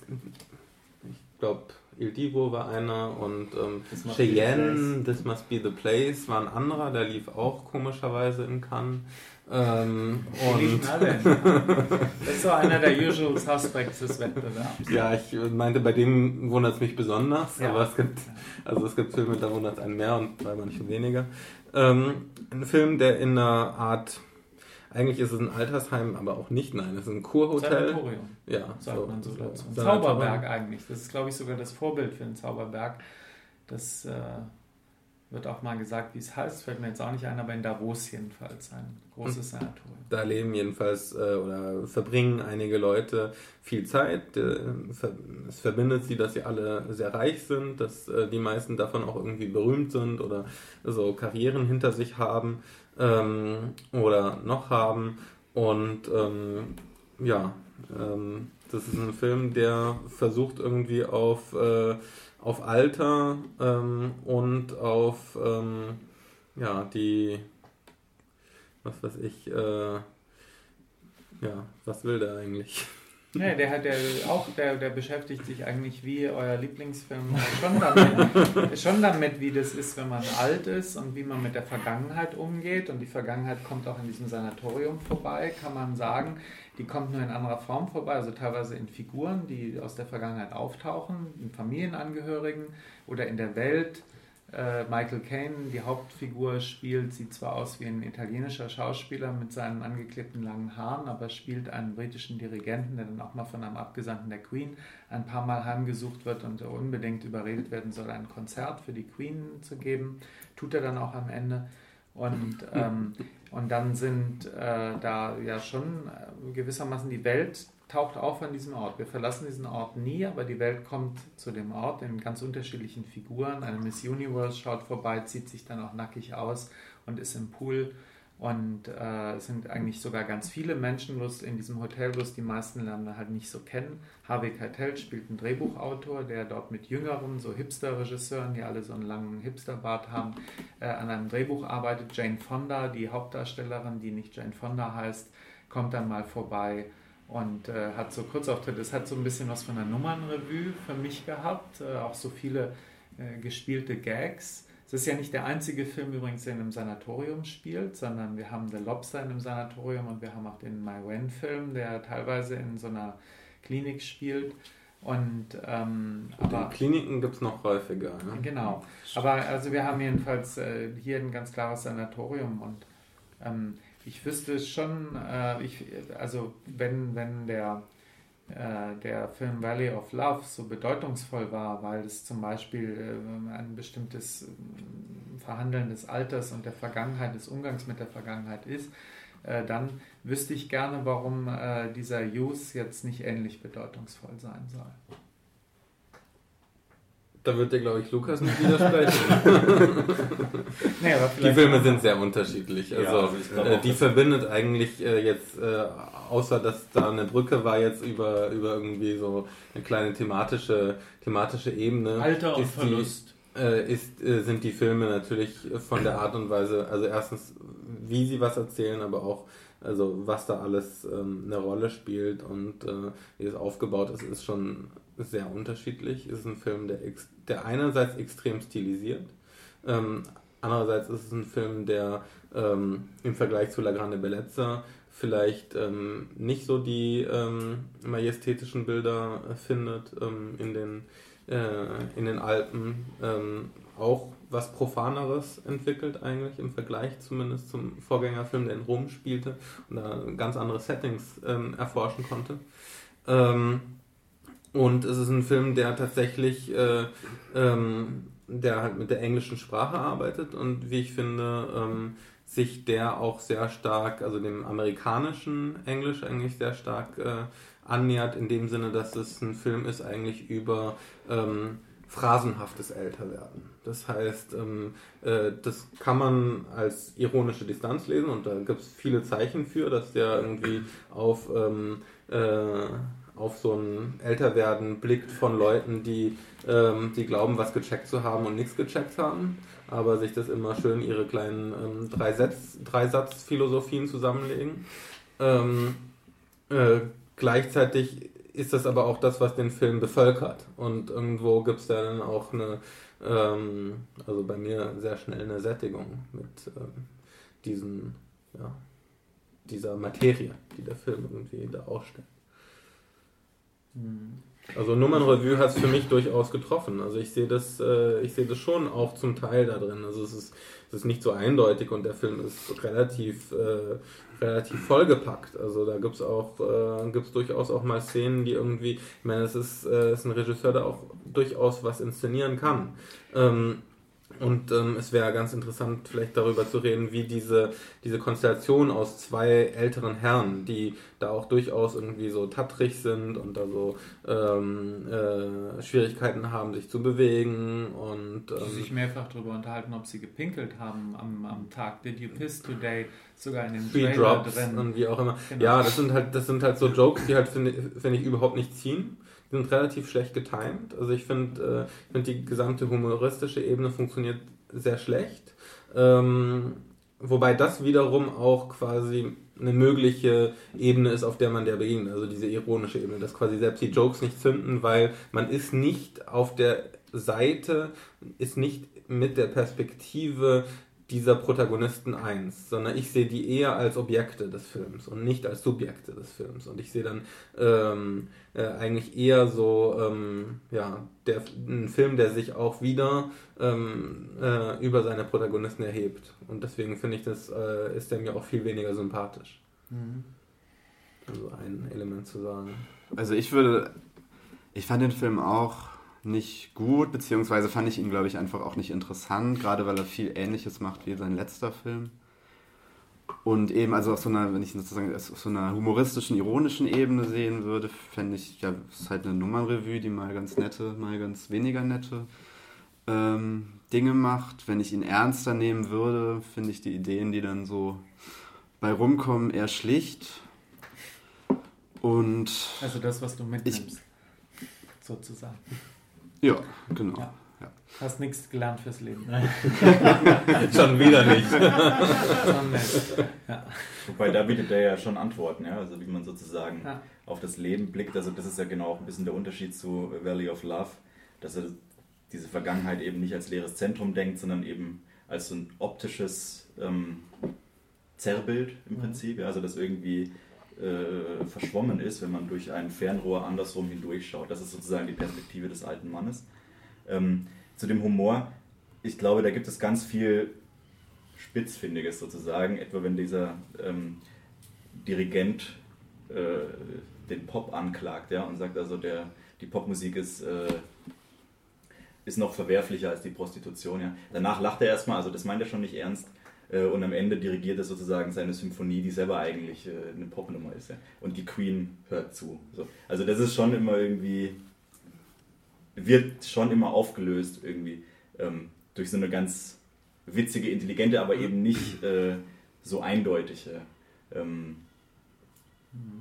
ich glaube, Il Divo war einer und ähm, Cheyenne, This Must Be the Place war ein anderer, der lief auch komischerweise in Cannes. Ähm, und alle. <laughs> das ist so einer der Usual Suspects des Wettbewerbs. Ja, ich meinte, bei dem wundert es mich besonders, ja. aber es gibt, also es gibt Filme, da wundert es einen mehr und bei manchen weniger. Ähm, ein Film, der in einer Art eigentlich ist es ein Altersheim, aber auch nicht. Nein, es ist ein Kurhotel. Sanatorium. Ja, sagt so, man so dazu. Ein Zauberberg eigentlich. Das ist, glaube ich, sogar das Vorbild für einen Zauberberg. Das äh, wird auch mal gesagt, wie es heißt. Fällt mir jetzt auch nicht ein, aber in Davos jedenfalls ein großes Sanatorium. Da leben jedenfalls äh, oder verbringen einige Leute viel Zeit. Äh, es verbindet sie, dass sie alle sehr reich sind, dass äh, die meisten davon auch irgendwie berühmt sind oder so Karrieren hinter sich haben ähm, oder noch haben. Und ähm, ja, ähm, das ist ein Film, der versucht irgendwie auf, äh, auf Alter ähm, und auf ähm, ja, die, was weiß ich, äh, ja, was will der eigentlich? Nee, der hat ja auch, der, der beschäftigt sich eigentlich wie euer Lieblingsfilm schon damit, <laughs> schon damit, wie das ist, wenn man alt ist und wie man mit der Vergangenheit umgeht. Und die Vergangenheit kommt auch in diesem Sanatorium vorbei, kann man sagen. Die kommt nur in anderer Form vorbei, also teilweise in Figuren, die aus der Vergangenheit auftauchen, in Familienangehörigen oder in der Welt äh, Michael Caine, die Hauptfigur, spielt, sieht zwar aus wie ein italienischer Schauspieler mit seinen angeklebten langen Haaren, aber spielt einen britischen Dirigenten, der dann auch mal von einem Abgesandten der Queen ein paar Mal heimgesucht wird und unbedingt überredet werden soll, ein Konzert für die Queen zu geben. Tut er dann auch am Ende. Und, ähm, und dann sind äh, da ja schon äh, gewissermaßen die Welt taucht auf an diesem Ort. Wir verlassen diesen Ort nie, aber die Welt kommt zu dem Ort in ganz unterschiedlichen Figuren. Eine Miss Universe schaut vorbei, zieht sich dann auch nackig aus und ist im Pool. Und äh, es sind eigentlich sogar ganz viele Menschen in diesem Hotel, bloß die meisten lernen halt nicht so kennen. Harvey Keitel spielt einen Drehbuchautor, der dort mit jüngeren, so Hipster-Regisseuren, die alle so einen langen Hipsterbart haben, äh, an einem Drehbuch arbeitet. Jane Fonda, die Hauptdarstellerin, die nicht Jane Fonda heißt, kommt dann mal vorbei und äh, hat so Kurzauftritte. Es hat so ein bisschen was von einer Nummernrevue für mich gehabt, äh, auch so viele äh, gespielte Gags. Es ist ja nicht der einzige Film übrigens, der in einem Sanatorium spielt, sondern wir haben The Lobster in einem Sanatorium und wir haben auch den My Wen-Film, der teilweise in so einer Klinik spielt. Und, ähm, aber, Kliniken gibt es noch häufiger. Ne? Genau. Aber also wir haben jedenfalls äh, hier ein ganz klares Sanatorium und ähm, ich wüsste schon, äh, ich, also wenn, wenn der, äh, der Film Valley of Love so bedeutungsvoll war, weil es zum Beispiel äh, ein bestimmtes äh, Verhandeln des Alters und der Vergangenheit, des Umgangs mit der Vergangenheit ist, äh, dann wüsste ich gerne, warum äh, dieser Use jetzt nicht ähnlich bedeutungsvoll sein soll. Da wird dir, glaube ich, Lukas nicht widersprechen. <laughs> nee, die Filme sind sehr unterschiedlich. Also, ja, also äh, die verbindet eigentlich äh, jetzt, äh, außer dass da eine Brücke war, jetzt über, über irgendwie so eine kleine thematische, thematische Ebene. Alter und Verlust. Die, äh, ist, äh, sind die Filme natürlich von der Art und Weise, also erstens, wie sie was erzählen, aber auch also was da alles ähm, eine Rolle spielt und äh, wie es aufgebaut ist, ist schon sehr unterschiedlich. Es ist ein Film, der, der einerseits extrem stilisiert, ähm, andererseits ist es ein Film, der ähm, im Vergleich zu La Grande Bellezza vielleicht ähm, nicht so die ähm, majestätischen Bilder findet ähm, in, den, äh, in den Alpen. Ähm, auch was Profaneres entwickelt eigentlich im Vergleich zumindest zum Vorgängerfilm, der in Rom spielte und da ganz andere Settings erforschen konnte. Und es ist ein Film, der tatsächlich, äh, ähm, der halt mit der englischen Sprache arbeitet und wie ich finde, ähm, sich der auch sehr stark, also dem amerikanischen Englisch eigentlich sehr stark äh, annähert, in dem Sinne, dass es ein Film ist eigentlich über ähm, phrasenhaftes Älterwerden. Das heißt, ähm, äh, das kann man als ironische Distanz lesen und da gibt es viele Zeichen für, dass der irgendwie auf ähm, äh, auf so ein Älterwerden blickt von Leuten, die, ähm, die glauben, was gecheckt zu haben und nichts gecheckt haben, aber sich das immer schön ihre kleinen ähm, Dreisatz-Philosophien zusammenlegen. Ähm, äh, gleichzeitig ist das aber auch das, was den Film bevölkert. Und irgendwo gibt es da dann auch eine, ähm, also bei mir sehr schnell eine Sättigung mit ähm, diesen, ja, dieser Materie, die der Film irgendwie da ausstellt. Also Nummernrevue hat es für mich durchaus getroffen. Also ich sehe das, äh, ich sehe das schon auch zum Teil da drin. Also es ist, es ist nicht so eindeutig und der Film ist relativ, äh, relativ vollgepackt. Also da gibt es auch, äh, gibt's durchaus auch mal Szenen, die irgendwie, ich meine, es ist, äh, ist ein Regisseur, der auch durchaus was inszenieren kann. Ähm, und ähm, es wäre ganz interessant, vielleicht darüber zu reden, wie diese, diese Konstellation aus zwei älteren Herren, die da auch durchaus irgendwie so tattrig sind und da so ähm, äh, Schwierigkeiten haben, sich zu bewegen und ähm, die sich mehrfach darüber unterhalten, ob sie gepinkelt haben am, am Tag. Did you piss today? Sogar in den Free Drops drin. und wie auch immer. Genau. Ja, das sind halt, das sind halt so Jokes, die halt finde find ich überhaupt nicht ziehen sind relativ schlecht getimed. Also ich finde, äh, find die gesamte humoristische Ebene funktioniert sehr schlecht. Ähm, wobei das wiederum auch quasi eine mögliche Ebene ist, auf der man der begegnet, also diese ironische Ebene, dass quasi selbst die Jokes nicht zünden, weil man ist nicht auf der Seite, ist nicht mit der Perspektive dieser Protagonisten eins, sondern ich sehe die eher als Objekte des Films und nicht als Subjekte des Films. Und ich sehe dann ähm, äh, eigentlich eher so ähm, ja, der, ein Film, der sich auch wieder ähm, äh, über seine Protagonisten erhebt. Und deswegen finde ich, das äh, ist der mir auch viel weniger sympathisch. Mhm. Also ein Element zu sagen. Also ich würde, ich fand den Film auch nicht gut, beziehungsweise fand ich ihn, glaube ich, einfach auch nicht interessant, gerade weil er viel Ähnliches macht wie sein letzter Film. Und eben, also auf so einer, wenn ich sozusagen auf so einer humoristischen, ironischen Ebene sehen würde, fände ich, ja, es ist halt eine Nummernrevue, die mal ganz nette, mal ganz weniger nette ähm, Dinge macht. Wenn ich ihn ernster nehmen würde, finde ich die Ideen, die dann so bei rumkommen, eher schlicht. Und. Also das, was du mitnimmst, ich, sozusagen. Ja, genau. Ja. Ja. Hast nichts gelernt fürs Leben. <laughs> schon wieder <laughs> nicht. ja. Wobei da bietet er ja schon Antworten, ja? also wie man sozusagen ja. auf das Leben blickt. Also das ist ja genau auch ein bisschen der Unterschied zu Valley of Love, dass er diese Vergangenheit eben nicht als leeres Zentrum denkt, sondern eben als so ein optisches ähm, Zerrbild im mhm. Prinzip. Ja? Also das irgendwie äh, verschwommen ist, wenn man durch ein Fernrohr andersrum hindurchschaut. Das ist sozusagen die Perspektive des alten Mannes. Ähm, zu dem Humor, ich glaube, da gibt es ganz viel Spitzfindiges sozusagen, etwa wenn dieser ähm, Dirigent äh, den Pop anklagt ja, und sagt, also der, die Popmusik ist, äh, ist noch verwerflicher als die Prostitution. Ja. Danach lacht er erstmal, also das meint er schon nicht ernst, und am Ende dirigiert er sozusagen seine Symphonie, die selber eigentlich äh, eine Popnummer ist. Ja. Und die Queen hört zu. So. Also das ist schon immer irgendwie, wird schon immer aufgelöst irgendwie ähm, durch so eine ganz witzige, intelligente, aber eben nicht äh, so eindeutige ähm,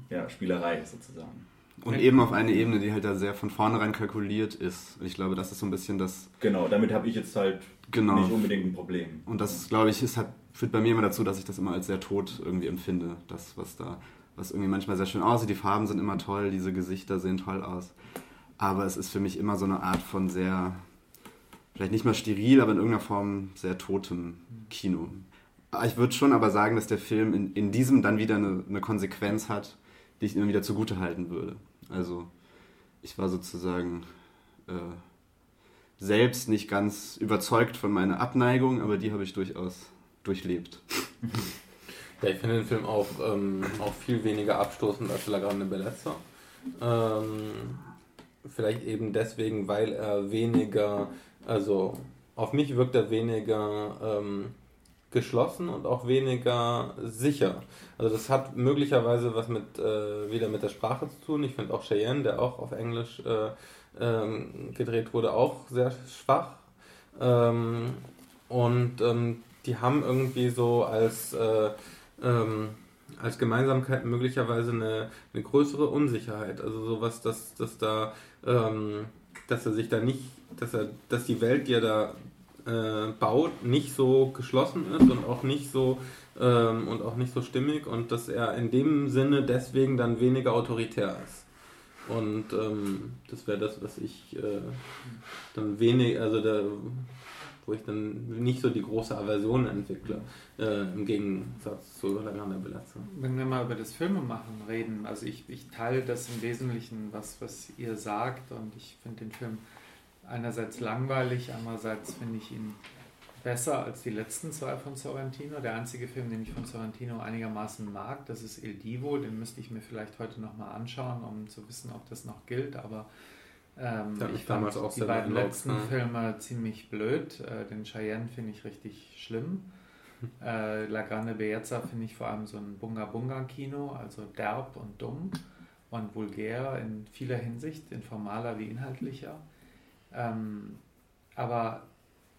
ja, Spielerei sozusagen. Und eben auf eine Ebene, die halt da sehr von vornherein kalkuliert ist. Ich glaube, das ist so ein bisschen das. Genau, damit habe ich jetzt halt genau. nicht unbedingt ein Problem. Und das, glaube ich, ist halt führt bei mir immer dazu, dass ich das immer als sehr tot irgendwie empfinde. Das, was da, was irgendwie manchmal sehr schön aussieht. Die Farben sind immer toll, diese Gesichter sehen toll aus. Aber es ist für mich immer so eine Art von sehr, vielleicht nicht mal steril, aber in irgendeiner Form sehr totem Kino. Ich würde schon aber sagen, dass der Film in, in diesem dann wieder eine, eine Konsequenz hat, die ich ihm wieder zugute halten würde. Also ich war sozusagen äh, selbst nicht ganz überzeugt von meiner Abneigung, aber die habe ich durchaus durchlebt. <laughs> Ja, ich finde den Film auch, ähm, auch viel weniger abstoßend als La Grande Bellezza. Ähm, vielleicht eben deswegen, weil er weniger, also auf mich wirkt er weniger ähm, geschlossen und auch weniger sicher. Also das hat möglicherweise was mit äh, wieder mit der Sprache zu tun. Ich finde auch Cheyenne, der auch auf Englisch äh, ähm, gedreht wurde, auch sehr schwach. Ähm, und ähm, die haben irgendwie so als, äh, ähm, als Gemeinsamkeit möglicherweise eine, eine größere Unsicherheit. Also sowas, dass, dass da, ähm, dass er sich da nicht, dass er, dass die Welt, die er da äh, baut, nicht so geschlossen ist und auch nicht so ähm, und auch nicht so stimmig und dass er in dem Sinne deswegen dann weniger autoritär ist. Und ähm, das wäre das, was ich äh, dann wenig, also da, wo ich dann nicht so die große Aversion entwickle, äh, im Gegensatz zu Lagana Belazza. Wenn wir mal über das Filmemachen reden, also ich, ich teile das im Wesentlichen, was, was ihr sagt und ich finde den Film einerseits langweilig, andererseits finde ich ihn besser als die letzten zwei von Sorrentino. Der einzige Film, den ich von Sorrentino einigermaßen mag, das ist Il Divo. Den müsste ich mir vielleicht heute nochmal anschauen, um zu wissen, ob das noch gilt. Aber ähm, ich fand die beiden letzten ne? Filme ziemlich blöd. Äh, den Cheyenne finde ich richtig schlimm. <laughs> äh, La Grande Bellezza finde ich vor allem so ein Bunga-Bunga-Kino, also derb und dumm und vulgär in vieler Hinsicht, in formaler wie inhaltlicher. Ähm, aber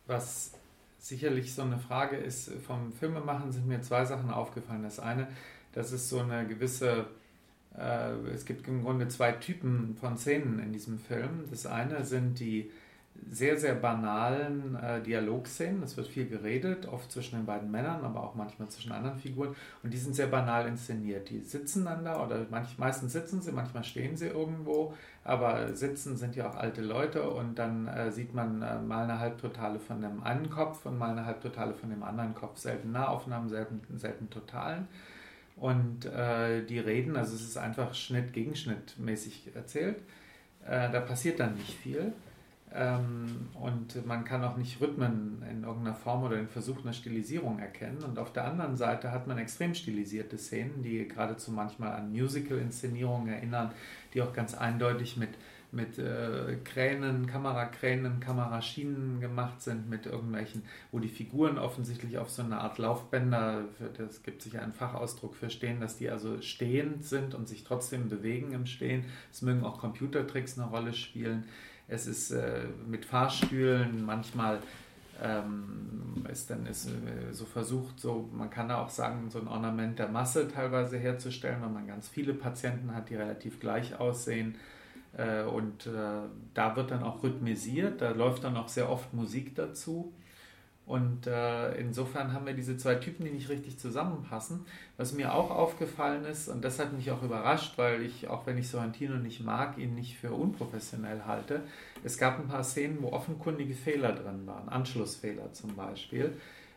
was sicherlich so eine Frage ist, vom Filmemachen sind mir zwei Sachen aufgefallen. Das eine, das ist so eine gewisse äh, es gibt im Grunde zwei Typen von Szenen in diesem Film. Das eine sind die sehr, sehr banalen äh, Dialogszenen. Es wird viel geredet, oft zwischen den beiden Männern, aber auch manchmal zwischen anderen Figuren. Und die sind sehr banal inszeniert. Die sitzen dann da oder manch, meistens sitzen sie, manchmal stehen sie irgendwo. Aber sitzen sind ja auch alte Leute und dann äh, sieht man äh, mal eine Halbtotale von dem einen Kopf und mal eine Halbtotale von dem anderen Kopf. Selten Nahaufnahmen, selten, selten Totalen. Und äh, die reden, also es ist einfach Schnitt gegen Schnitt mäßig erzählt. Äh, da passiert dann nicht viel. Ähm, und man kann auch nicht Rhythmen in irgendeiner Form oder den Versuch einer Stilisierung erkennen. Und auf der anderen Seite hat man extrem stilisierte Szenen, die geradezu manchmal an Musical-Inszenierungen erinnern, die auch ganz eindeutig mit, mit äh, Kränen, Kamerakränen, Kameraschienen gemacht sind, mit irgendwelchen, wo die Figuren offensichtlich auf so eine Art Laufbänder, das gibt sich einen Fachausdruck für stehen, dass die also stehend sind und sich trotzdem bewegen im Stehen. Es mögen auch Computertricks eine Rolle spielen. Es ist äh, mit Fahrstühlen manchmal ähm, ist dann ist äh, so versucht, so man kann da auch sagen, so ein Ornament der Masse teilweise herzustellen, weil man ganz viele Patienten hat, die relativ gleich aussehen. Äh, und äh, da wird dann auch rhythmisiert, da läuft dann auch sehr oft Musik dazu. Und äh, insofern haben wir diese zwei Typen, die nicht richtig zusammenpassen. Was mir auch aufgefallen ist, und das hat mich auch überrascht, weil ich, auch wenn ich Sorrentino nicht mag, ihn nicht für unprofessionell halte. Es gab ein paar Szenen, wo offenkundige Fehler drin waren, Anschlussfehler zum Beispiel.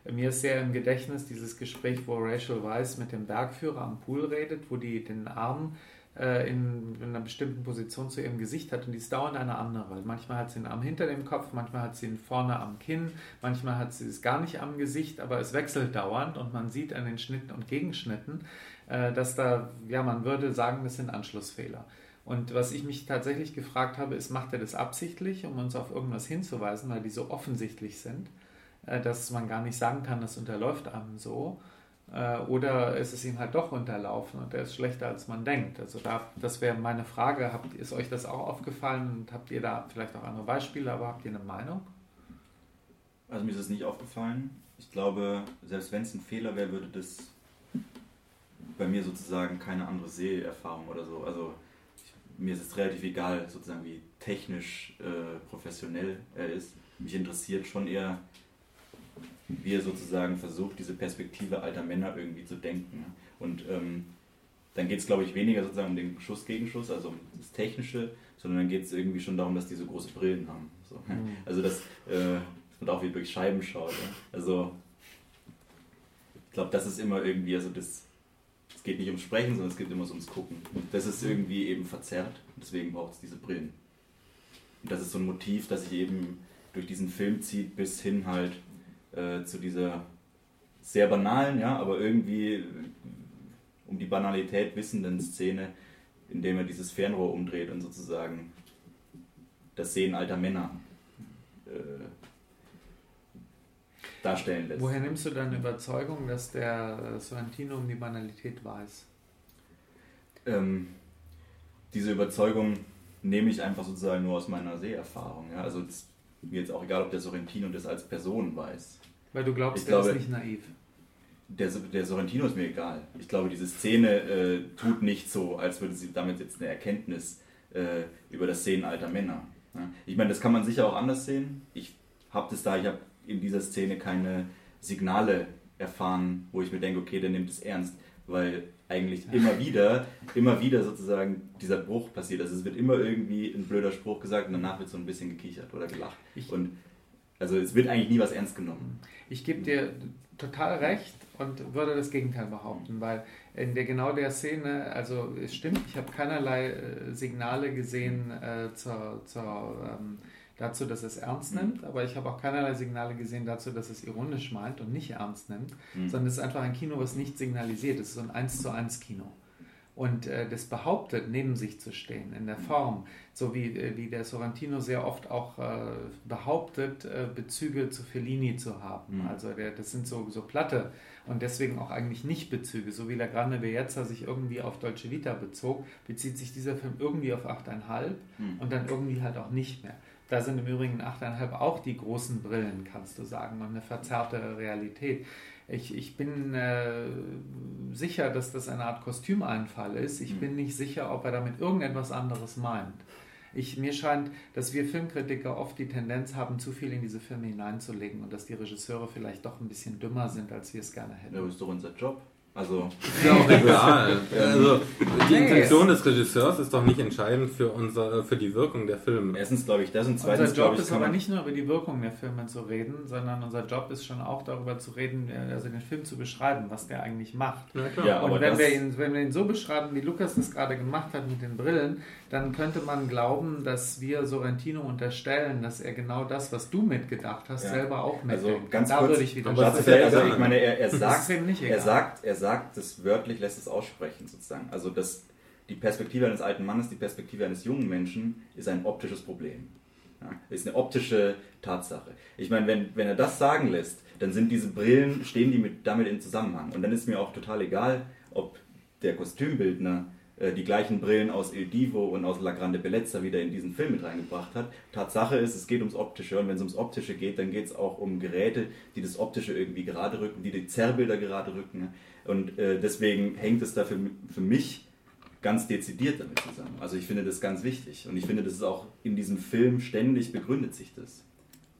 Mir ist sehr im Gedächtnis dieses Gespräch, wo Rachel Weisz mit dem Bergführer am Pool redet, wo die den Arm äh, in, in, einer bestimmten Position zu ihrem Gesicht hat und die ist dauernd eine andere. Manchmal hat sie einen Arm hinter dem Kopf, manchmal hat sie ihn vorne am Kinn, manchmal hat sie es gar nicht am Gesicht, aber es wechselt dauernd und man sieht an den Schnitten und Gegenschnitten, äh, dass da, ja, man würde sagen, das sind Anschlussfehler. Und was ich mich tatsächlich gefragt habe, ist, macht er das absichtlich, um uns auf irgendwas hinzuweisen, weil die so offensichtlich sind, äh, dass man gar nicht sagen kann, das unterläuft einem so. Äh, oder ist es ihm halt doch unterlaufen und er ist schlechter als man denkt? Also da, das wäre meine Frage. Habt, ist euch das auch aufgefallen und habt ihr da vielleicht auch andere Beispiele, aber habt ihr eine Meinung? Also mir ist es nicht aufgefallen. Ich glaube, selbst wenn es ein Fehler wäre, würde das bei mir sozusagen keine andere Seherfahrung oder so. Also ich, mir ist es relativ egal, sozusagen wie technisch äh, professionell er ist. Mich interessiert schon eher wie er sozusagen versucht, diese Perspektive alter Männer irgendwie zu denken. Und ähm, dann geht es, glaube ich, weniger sozusagen um den Schuss-Gegenschuss, also um das Technische, sondern dann geht es irgendwie schon darum, dass die so große Brillen haben. So. Mhm. Also, dass, äh, dass man auch wie durch Scheiben schaut. Ja? Also, ich glaube, das ist immer irgendwie, also das, es geht nicht ums Sprechen, sondern es geht immer so ums Gucken. Und das ist irgendwie eben verzerrt, deswegen braucht es diese Brillen. Und das ist so ein Motiv, das sich eben durch diesen Film zieht, bis hin halt äh, zu dieser sehr banalen, ja, aber irgendwie äh, um die Banalität wissenden Szene, in dem er dieses Fernrohr umdreht und sozusagen das Sehen alter Männer äh, darstellen lässt. Woher nimmst du deine Überzeugung, dass der äh, Sorrentino um die Banalität weiß? Ähm, diese Überzeugung nehme ich einfach sozusagen nur aus meiner Seherfahrung. Ja? Also mir jetzt auch egal, ob der Sorrentino das als Person weiß. Weil du glaubst, ich der glaube, ist nicht naiv. Der, der Sorrentino ist mir egal. Ich glaube, diese Szene äh, tut nicht so, als würde sie damit jetzt eine Erkenntnis äh, über das Sehen alter Männer. Ja? Ich meine, das kann man sicher auch anders sehen. Ich habe das da, ich habe in dieser Szene keine Signale erfahren, wo ich mir denke, okay, der nimmt es ernst, weil eigentlich immer wieder, immer wieder sozusagen dieser Bruch passiert. Also es wird immer irgendwie ein blöder Spruch gesagt und danach wird so ein bisschen gekichert oder gelacht. Ich und also es wird eigentlich nie was ernst genommen. Ich gebe dir total recht und würde das Gegenteil behaupten, weil in der genau der Szene, also es stimmt, ich habe keinerlei äh, Signale gesehen äh, zur, zur, ähm, dazu, dass es ernst mhm. nimmt, aber ich habe auch keinerlei Signale gesehen dazu, dass es ironisch meint und nicht ernst nimmt, mhm. sondern es ist einfach ein Kino, was nicht signalisiert, es ist so ein 1 zu 1 Kino und äh, das behauptet, neben sich zu stehen, in der Form, so wie, äh, wie der Sorrentino sehr oft auch äh, behauptet, äh, Bezüge zu Fellini zu haben. Mhm. Also der, das sind so, so platte und deswegen auch eigentlich nicht Bezüge. So wie La Grande Bellezza sich irgendwie auf Dolce Vita bezog, bezieht sich dieser Film irgendwie auf 8,5 mhm. und dann irgendwie halt auch nicht mehr. Da sind im Übrigen 8,5 auch die großen Brillen, kannst du sagen, und eine verzerrte Realität. Ich, ich bin äh, sicher, dass das eine Art Kostümeinfall ist. Ich mhm. bin nicht sicher, ob er damit irgendetwas anderes meint. Ich, mir scheint, dass wir Filmkritiker oft die Tendenz haben, zu viel in diese Filme hineinzulegen und dass die Regisseure vielleicht doch ein bisschen dümmer sind, als wir es gerne hätten. Ja, das ist doch unser Job. Also, Ist ja auch <laughs> egal. Also, die Intention des Regisseurs ist doch nicht entscheidend für, unser, für die Wirkung der Filme. erstens glaube ich das und zweitens Unser Job ich, ist aber nicht nur über die Wirkung der Filme zu reden, sondern unser Job ist schon auch darüber zu reden, äh, also den Film zu beschreiben, was der eigentlich macht. Ja, Und aber wenn wir, ihn, wenn wir ihn so beschreiben, wie Lukas das gerade gemacht hat mit den Brillen, dann könnte man glauben, dass wir Sorrentino unterstellen, dass er genau das, was du mitgedacht hast, Ja. selber auch mitdenkt. Also ganz da kurz, würde ich wieder aber also ich meine, er, er sagt, er sagt, er sagt es wörtlich, lässt es aussprechen sozusagen. Also das, die Perspektive eines alten Mannes, die Perspektive eines jungen Menschen ist ein optisches Problem. Ja, ist eine optische Tatsache. Ich meine, wenn, wenn er das sagen lässt, dann sind diese Brillen, stehen die mit, damit in Zusammenhang. Und dann ist mir auch total egal, ob der Kostümbildner äh, die gleichen Brillen aus Il Divo und aus La Grande Bellezza wieder in diesen Film mit reingebracht hat. Tatsache ist, es geht ums Optische und wenn es ums Optische geht, dann geht es auch um Geräte, die das Optische irgendwie gerade rücken, die die Zerrbilder gerade rücken. Und äh, deswegen hängt es da für, für mich ganz dezidiert damit zusammen. Also ich finde das ganz wichtig und ich finde, das ist auch in diesem Film ständig begründet sich das.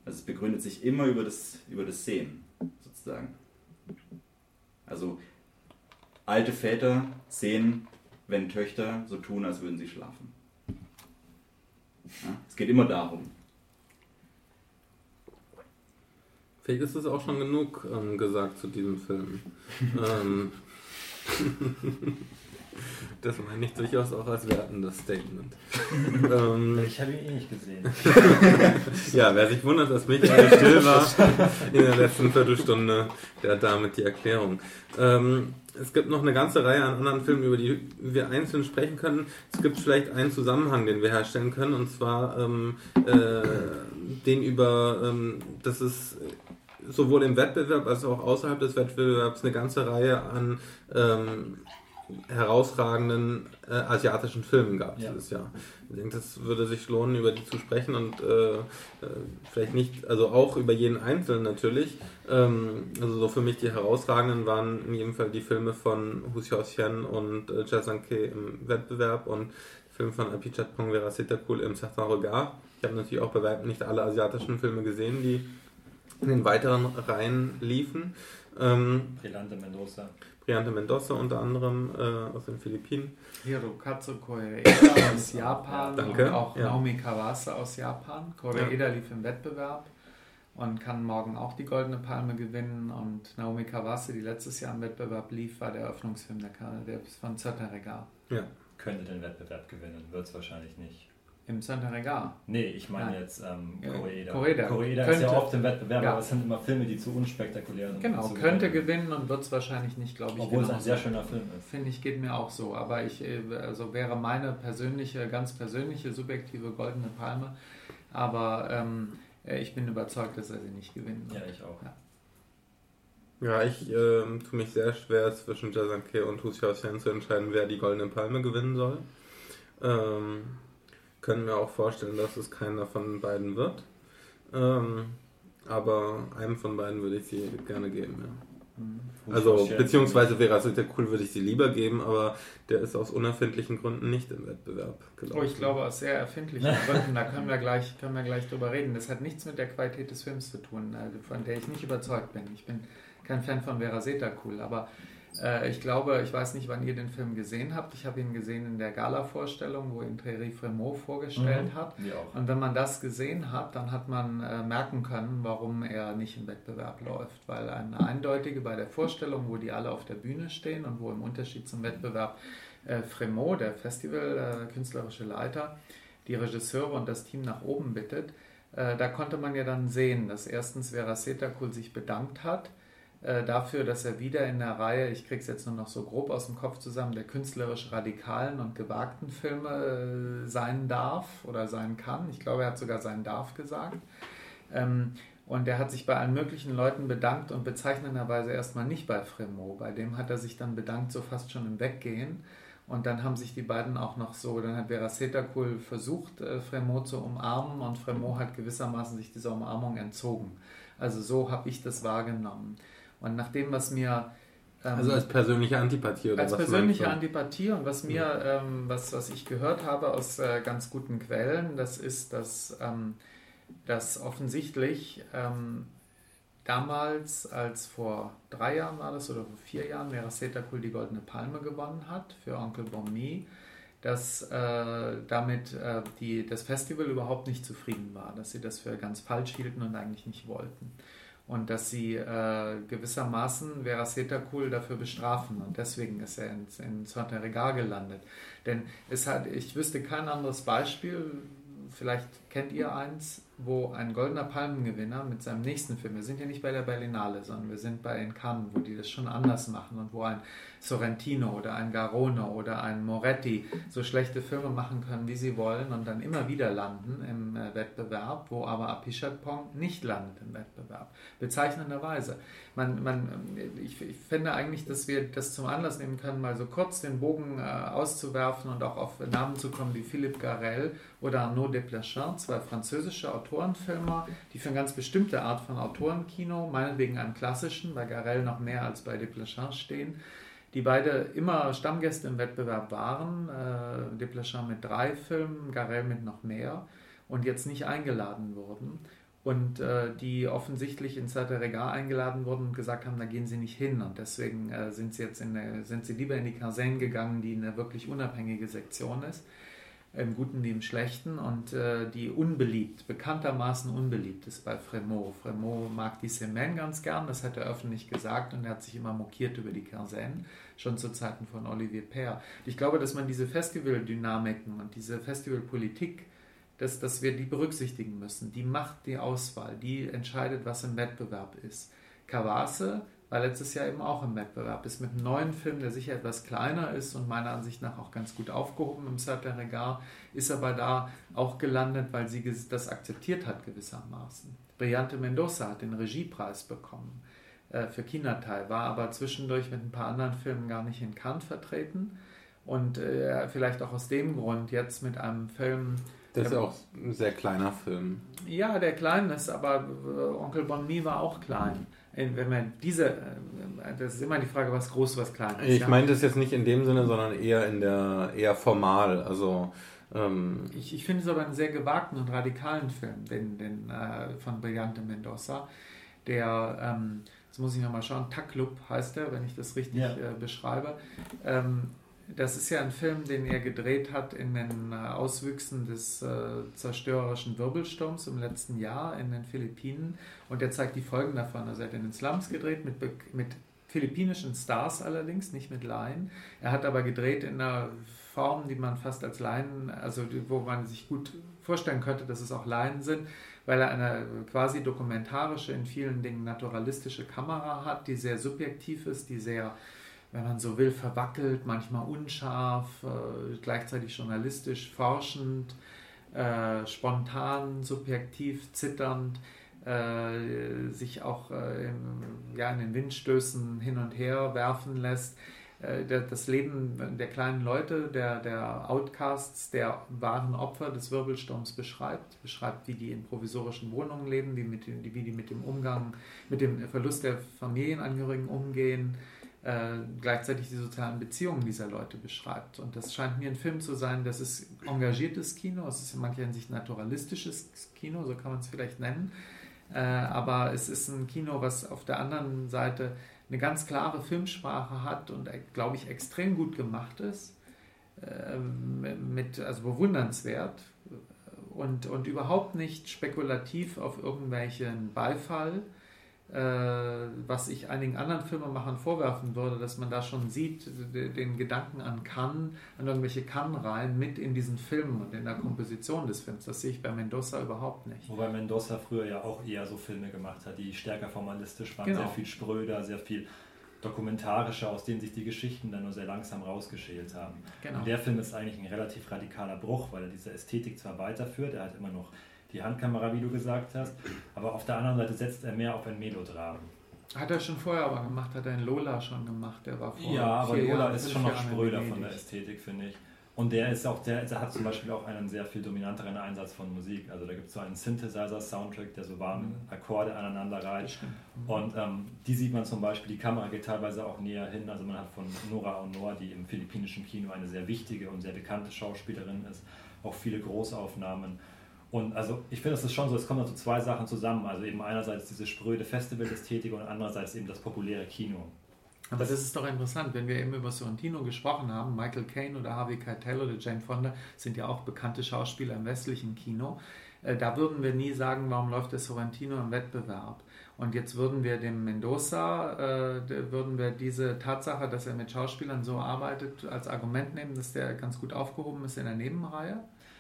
Also es begründet sich immer über das, über das Sehen, sozusagen. Also alte Väter sehen, wenn Töchter so tun, als würden sie schlafen. Ja, es geht immer darum. Vielleicht ist es auch schon genug ähm, gesagt zu diesem Film. <laughs> ähm, <laughs> das meine ich durchaus auch als wertendes Statement. <laughs> ähm, Ich habe ihn eh nicht gesehen. ja, wer sich wundert, dass Michael still war in der letzten Viertelstunde, der hat damit die Erklärung. Ähm, es gibt noch eine ganze Reihe an anderen Filmen, über die wir einzeln sprechen können. Es gibt vielleicht einen Zusammenhang, den wir herstellen können, und zwar ähm, äh, den über, ähm, dass es sowohl im Wettbewerb als auch außerhalb des Wettbewerbs eine ganze Reihe an ähm, herausragenden äh, asiatischen Filmen gab Ja. dieses Jahr. Ich denke, das würde sich lohnen, über die zu sprechen und äh, äh, vielleicht nicht, also auch über jeden Einzelnen natürlich. Ähm, also so für mich die herausragenden waren in jedem Fall die Filme von Hu Xiaoxian und äh, Jia Zhangke im Wettbewerb und der Film von Apichat Pongvera Sitakul im Certain Regard. Ich habe natürlich auch bei weitem nicht alle asiatischen Filme gesehen, die in den weiteren Reihen liefen. Ähm, Brillante Mendoza. Briante Mendoza unter anderem äh, aus den Philippinen. Hirokazu Koreeda <coughs> aus Japan Danke, und auch ja. Naomi Kawase aus Japan. Koreeda lief im Wettbewerb und kann morgen auch die Goldene Palme gewinnen. Und Naomi Kawase, die letztes Jahr im Wettbewerb lief, war der Eröffnungsfilm der, der von Zötterregar. Ja. Könnte den Wettbewerb gewinnen, wird es wahrscheinlich nicht. Im Zötterregar. Nee, ich meine jetzt ähm, Ja, Koreeda. Koreeda. Koreeda ist Könnte- ja oft im Wettbewerb, Ja. aber es sind immer Filme, die zu unspektakulär sind. Genau, könnte gewinnen. gewinnen und wird es wahrscheinlich nicht, glaube ich. Obwohl es ein sehr schöner Film ist. Finde ich, geht mir auch so. Aber ich, äh, also wäre meine persönliche, ganz persönliche, subjektive goldene Palme. Aber ähm, äh, ich bin überzeugt, dass er sie nicht gewinnen Ja, wird. ich auch. Ja, ich ähm, tue mich sehr schwer zwischen Jazanke und Hu Xiaoxian zu entscheiden, wer die Goldene Palme gewinnen soll. Ähm, können wir auch vorstellen, dass es keiner von beiden wird. Ähm, aber einem von beiden würde ich sie gerne geben, ja. Mhm. Also, beziehungsweise wäre es cool, würde ich sie lieber geben, aber der ist aus unerfindlichen Gründen nicht im Wettbewerb gelaufen. Oh, ich glaube aus sehr erfindlichen <laughs> Gründen, da können wir, gleich, können wir gleich drüber reden. Das hat nichts mit der Qualität des Films zu tun, also von der ich nicht überzeugt bin. Ich bin kein Fan von Vera Seta cool, aber äh, ich glaube, ich weiß nicht, wann ihr den Film gesehen habt. Ich habe ihn gesehen in der Gala-Vorstellung, wo ihn Thierry Fremont vorgestellt Mhm. hat. Und wenn man das gesehen hat, dann hat man äh, merken können, warum er nicht im Wettbewerb läuft. Weil eine eindeutige bei der Vorstellung, wo die alle auf der Bühne stehen und wo im Unterschied zum Wettbewerb äh, Fremont, der Festival, äh, künstlerische Leiter, die Regisseure und das Team nach oben bittet, äh, da konnte man ja dann sehen, dass erstens Vera Setakul sich bedankt hat äh, dafür, dass er wieder in der Reihe, ich kriege es jetzt nur noch so grob aus dem Kopf zusammen, der künstlerisch radikalen und gewagten Filme äh, sein darf oder sein kann. Ich glaube, er hat sogar sein darf gesagt. Ähm, und er hat sich bei allen möglichen Leuten bedankt und bezeichnenderweise erstmal nicht bei Fremont. Bei dem hat er sich dann bedankt, so fast schon im Weggehen. Und dann haben sich die beiden auch noch so, dann hat Vera Setakul versucht, äh, Fremont zu umarmen und Fremont hat gewissermaßen sich dieser Umarmung entzogen. Also so habe ich das wahrgenommen. Und nach dem, was mir Ähm, also als persönliche Antipathie oder als was persönliche meinst du? Antipathie und was mir, ähm, was, was ich gehört habe aus äh, ganz guten Quellen, das ist, dass, ähm, dass offensichtlich ähm, damals, als vor drei Jahren war das oder vor vier Jahren, Meraceta Kul die Goldene Palme gewonnen hat für Onkel Bonmi, dass äh, damit äh, die, das Festival überhaupt nicht zufrieden war, dass sie das für ganz falsch hielten und eigentlich nicht wollten. Und dass sie äh, gewissermaßen Veraceta Cool dafür bestrafen. Und deswegen ist er in, in Saint-Regal gelandet. Denn es hat, ich wüsste kein anderes Beispiel, vielleicht kennt ihr eins, wo ein goldener Palmengewinner mit seinem nächsten Film, wir sind ja nicht bei der Berlinale, sondern wir sind bei in Cannes, wo die das schon anders machen und wo ein Sorrentino oder ein Garone oder ein Moretti so schlechte Filme machen können, wie sie wollen und dann immer wieder landen im äh, Wettbewerb, wo aber Apichatpong nicht landet im Wettbewerb. Bezeichnenderweise. Man, man, ich, ich finde eigentlich, dass wir das zum Anlass nehmen können, mal so kurz den Bogen äh, auszuwerfen und auch auf Namen zu kommen wie Philippe Garel oder Arnaud Desplechin, zwei französische Autorenfilmer, die für eine ganz bestimmte Art von Autorenkino, meinetwegen einem klassischen, bei Garel noch mehr als bei Desplechin stehen, die beide immer Stammgäste im Wettbewerb waren. Äh, Desplechin mit drei Filmen, Garel mit noch mehr und jetzt nicht eingeladen wurden. Und äh, die offensichtlich ins Regal eingeladen wurden und gesagt haben, da gehen sie nicht hin. Und deswegen äh, sind sie jetzt in der, sind sie lieber in die Kaserne gegangen, die eine wirklich unabhängige Sektion ist im Guten wie im Schlechten und äh, die unbeliebt, bekanntermaßen unbeliebt ist bei Fremont. Fremont mag die Semaine ganz gern, das hat er öffentlich gesagt und er hat sich immer mokiert über die Quinzaine, schon zu Zeiten von Olivier Père. Ich glaube, dass man diese Festival-Dynamiken und diese Festivalpolitik, dass, dass wir die berücksichtigen müssen. Die macht die Auswahl, die entscheidet, was im Wettbewerb ist. Cavase war letztes Jahr eben auch im Wettbewerb. Ist mit einem neuen Film, der sicher etwas kleiner ist und meiner Ansicht nach auch ganz gut aufgehoben im Certain Regard, ist aber da auch gelandet, weil sie das akzeptiert hat gewissermaßen. Brillante Mendoza hat den Regiepreis bekommen äh, für Kinateil, war aber zwischendurch mit ein paar anderen Filmen gar nicht in Cannes vertreten und äh, vielleicht auch aus dem Grund jetzt mit einem Film, das ist ja auch ein sehr kleiner Film. Ja, der klein ist, aber äh, Onkel Bonmi war auch klein wenn man diese, äh, das ist immer die Frage, was groß, was klein ist. Ich ja? meine das jetzt nicht in dem Sinne, sondern eher in der, eher formal. Also ähm ich, ich finde es aber einen sehr gewagten und radikalen Film, den, den äh, von Brillante Mendoza, der, ähm, jetzt muss ich nochmal schauen, Taklub heißt er, wenn ich das richtig ja. äh, beschreibe. Ähm, das ist ja ein Film, den er gedreht hat in den äh, Auswüchsen des äh, zerstörerischen Wirbelsturms im letzten Jahr in den Philippinen. Und er zeigt die Folgen davon. Also er hat in den Slums gedreht, mit, mit philippinischen Stars allerdings, nicht mit Laien. Er hat aber gedreht in einer Form, die man fast als Laien, also wo man sich gut vorstellen könnte, dass es auch Laien sind, weil er eine quasi dokumentarische, in vielen Dingen naturalistische Kamera hat, die sehr subjektiv ist, die sehr wenn man so will, verwackelt, manchmal unscharf, äh, gleichzeitig journalistisch, forschend, äh, spontan, subjektiv, zitternd, äh, sich auch äh, im, ja, in den Windstößen hin und her werfen lässt. Äh, das Leben der kleinen Leute, der, der Outcasts, der wahren Opfer des Wirbelsturms beschreibt, beschreibt, wie die in provisorischen Wohnungen leben, wie, mit, wie die mit dem Umgang, mit dem Verlust der Familienangehörigen umgehen, äh, gleichzeitig die sozialen Beziehungen dieser Leute beschreibt. Und das scheint mir ein Film zu sein, das ist engagiertes Kino, es ist in mancher Hinsicht naturalistisches Kino, so kann man es vielleicht nennen. Äh, aber es ist ein Kino, was auf der anderen Seite eine ganz klare Filmsprache hat und, äh, glaube ich, extrem gut gemacht ist. Äh, mit, also bewundernswert und, und überhaupt nicht spekulativ auf irgendwelchen Beifall was ich einigen anderen Filmemachern vorwerfen würde, dass man da schon sieht, den Gedanken an Cannes, an irgendwelche Cannes-Reihen mit in diesen Filmen und in der Komposition des Films. Das sehe ich bei Mendoza überhaupt nicht. Wobei Mendoza früher ja auch eher so Filme gemacht hat, die stärker formalistisch waren, genau. sehr viel spröder, sehr viel dokumentarischer, aus denen sich die Geschichten dann nur sehr langsam rausgeschält haben. Genau. Und der Film ist eigentlich ein relativ radikaler Bruch, weil er diese Ästhetik zwar weiterführt, er hat immer noch die Handkamera, wie du gesagt hast. Aber auf der anderen Seite setzt er mehr auf ein Melodram. Hat er schon vorher aber gemacht, hat er in Lola schon gemacht, der war vorher. Ja, aber Lola Jahren, ist schon noch spröder von der Ästhetik, finde ich. Und der ist auch, der, der hat zum Beispiel auch einen sehr viel dominanteren Einsatz von Musik. Also da gibt es so einen Synthesizer-Soundtrack, der so warme Akkorde aneinander reiht. Und ähm, die sieht man zum Beispiel, die Kamera geht teilweise auch näher hin. Also man hat von Nora Honor, die im philippinischen Kino eine sehr wichtige und sehr bekannte Schauspielerin ist, auch viele Großaufnahmen. Und also ich finde, es ist schon so, es kommen also zwei Sachen zusammen. Also eben einerseits diese spröde Festivalästhetik und andererseits eben das populäre Kino. Aber das ist doch interessant, wenn wir eben über Sorrentino gesprochen haben, Michael Caine oder Harvey Keitel oder Jane Fonda sind ja auch bekannte Schauspieler im westlichen Kino. Äh, da würden wir nie sagen, warum läuft der Sorrentino im Wettbewerb. Und jetzt würden wir dem Mendoza, äh, würden wir diese Tatsache, dass er mit Schauspielern so arbeitet, als Argument nehmen, dass der ganz gut aufgehoben ist in der Nebenreihe.